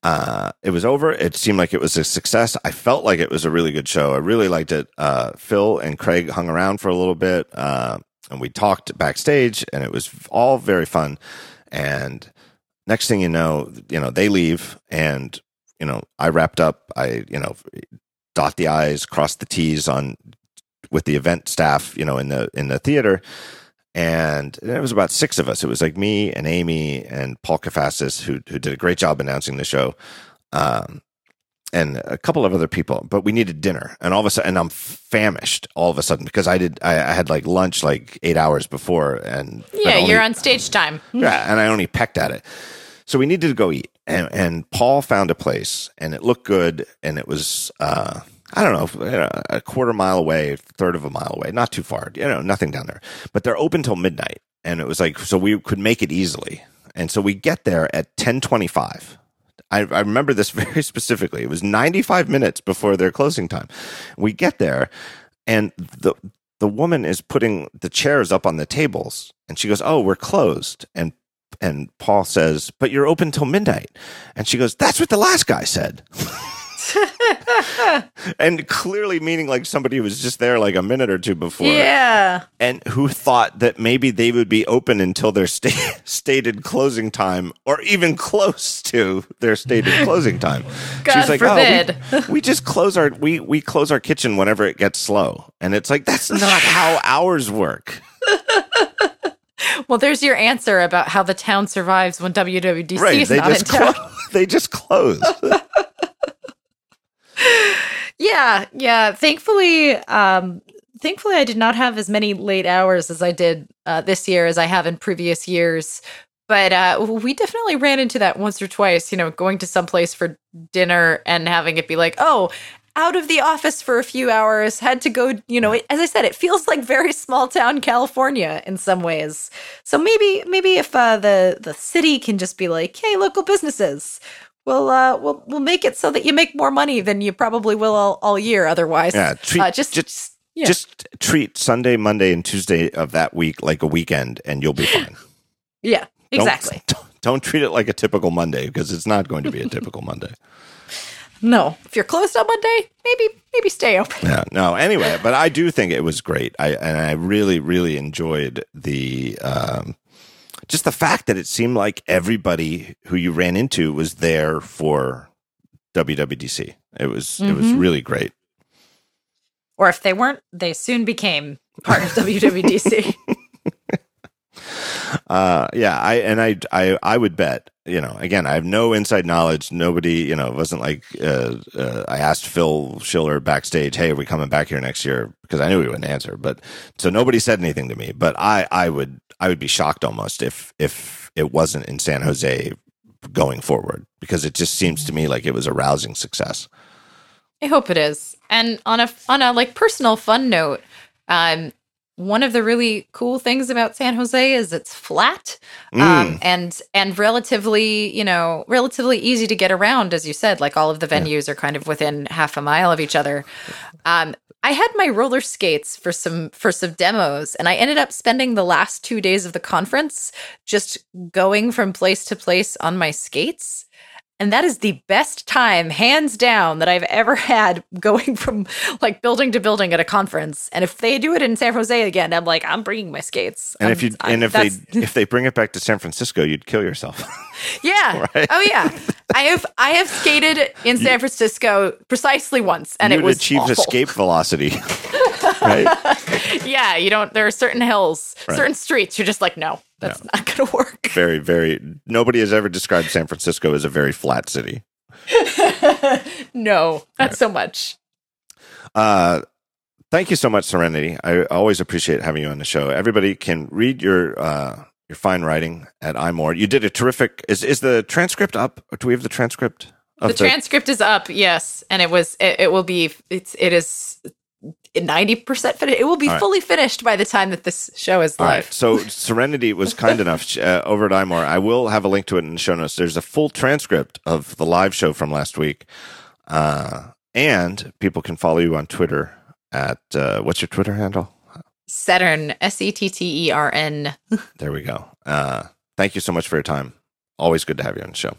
uh, it was over. It seemed like it was a success. I felt like it was a really good show. I really liked it. Uh, Phil and Craig hung around for a little bit, uh, and we talked backstage, and it was all very fun. And next thing you know, you know, they leave, and you know, I wrapped up. I you know, dot the i's, cross the t's on with the event staff, you know, in the in the theater. And it was about six of us. It was like me and Amy and Paul Kafasis, who who did a great job announcing the show, um, and a couple of other people. But we needed dinner, and all of a sudden, and I'm famished all of a sudden because I did I, I had like lunch like eight hours before, and Yeah, only- you're on stage time. yeah, and I only pecked at it. So we needed to go eat, and and Paul found a place, and it looked good, and it was uh, I don't know, a quarter mile away, third of a mile away, not too far, you know, nothing down there. But they're open till midnight, and it was like so we could make it easily, and so we get there at ten twenty five. I, I remember this very specifically. It was 95 minutes before their closing time. We get there, and the the woman is putting the chairs up on the tables, and she goes, "Oh, we're closed." And and Paul says, "But you're open till midnight." And she goes, "That's what the last guy said." and clearly meaning like somebody who was just there like a minute or two before Yeah. and who thought that maybe they would be open until their sta- stated closing time or even close to their stated closing time. God forbid. "Oh, we, we just close our we we close our kitchen whenever it gets slow." And it's like that's not how hours work. Well, there's your answer about how the town survives when WWDC right, is they not in town. clo- they just closed. Yeah, yeah. Thankfully, um, thankfully, I did not have as many late hours as I did uh, this year as I have in previous years. But uh, we definitely ran into that once or twice. You know, going to some place for dinner and having it be like, oh. Out of the office for a few hours, had to go. You know, it, as I said, it feels like very small town California in some ways. So maybe, maybe if uh, the the city can just be like, "Hey, local businesses, we'll uh we'll we'll make it so that you make more money than you probably will all, all year otherwise. Yeah, treat, Uh, just, just just yeah. just treat Sunday, Monday, and Tuesday of that week like a weekend, and you'll be fine. yeah, exactly. Don't, don't treat it like a typical Monday because it's not going to be a typical Monday. No, if you're closed on Monday, maybe maybe stay open. Yeah, no. Anyway, but I do think it was great. I and I really, really enjoyed the um, just the fact that it seemed like everybody who you ran into was there for WWDC. It was it was really great. Or if they weren't, they soon became part of WWDC. Uh, yeah, I and I, I I would bet. You know, again, I have no inside knowledge. Nobody, you know, it wasn't like uh, uh, I asked Phil Schiller backstage, "Hey, are we coming back here next year?" Because I knew he wouldn't answer. But so nobody said anything to me. But I, I would, I would be shocked almost if if it wasn't in San Jose going forward because it just seems to me like it was a rousing success. I hope it is. And on a on a like personal fun note, um, one of the really cool things about San Jose is it's flat um, Mm. and and relatively you know relatively easy to get around, as you said. Like all of the venues are kind of within half a mile of each other. Um, I had my roller skates for some for some demos, and I ended up spending the last two days of the conference just going from place to place on my skates. And that is the best time, hands down, that I've ever had going from like building to building at a conference. And if they do it in San Jose again, I'm like, I'm bringing my skates. And I'm- if you I'm- and if they if they bring it back to San Francisco, you'd kill yourself. yeah, Right. oh yeah, I have I have skated in San Francisco precisely once, and you'd it was achieve awful. escape velocity, right? Yeah, you don't. There are certain hills, Right. certain streets. You're just like, no, that's not going to work. very, very. Nobody has ever described San Francisco as a very flat city. no, not so much. Uh, thank you so much, Serenity. I always appreciate having you on the show. Everybody can read your uh, your fine writing at iMore. You did a terrific. Is is the transcript up? Do we have the transcript? Of the transcript is up yes and it was it, it will be it's it is 90% finished it will be All right. fully finished by the time that this show is live right. So Serenity was kind enough uh, over at iMore. I will have a link to it in the show notes. There's a full transcript of the live show from last week, uh, and people can follow you on Twitter at uh, what's your Twitter handle? Saturn S E T T E R N There we go. Uh, thank you so much for your time. Always good to have you on the show.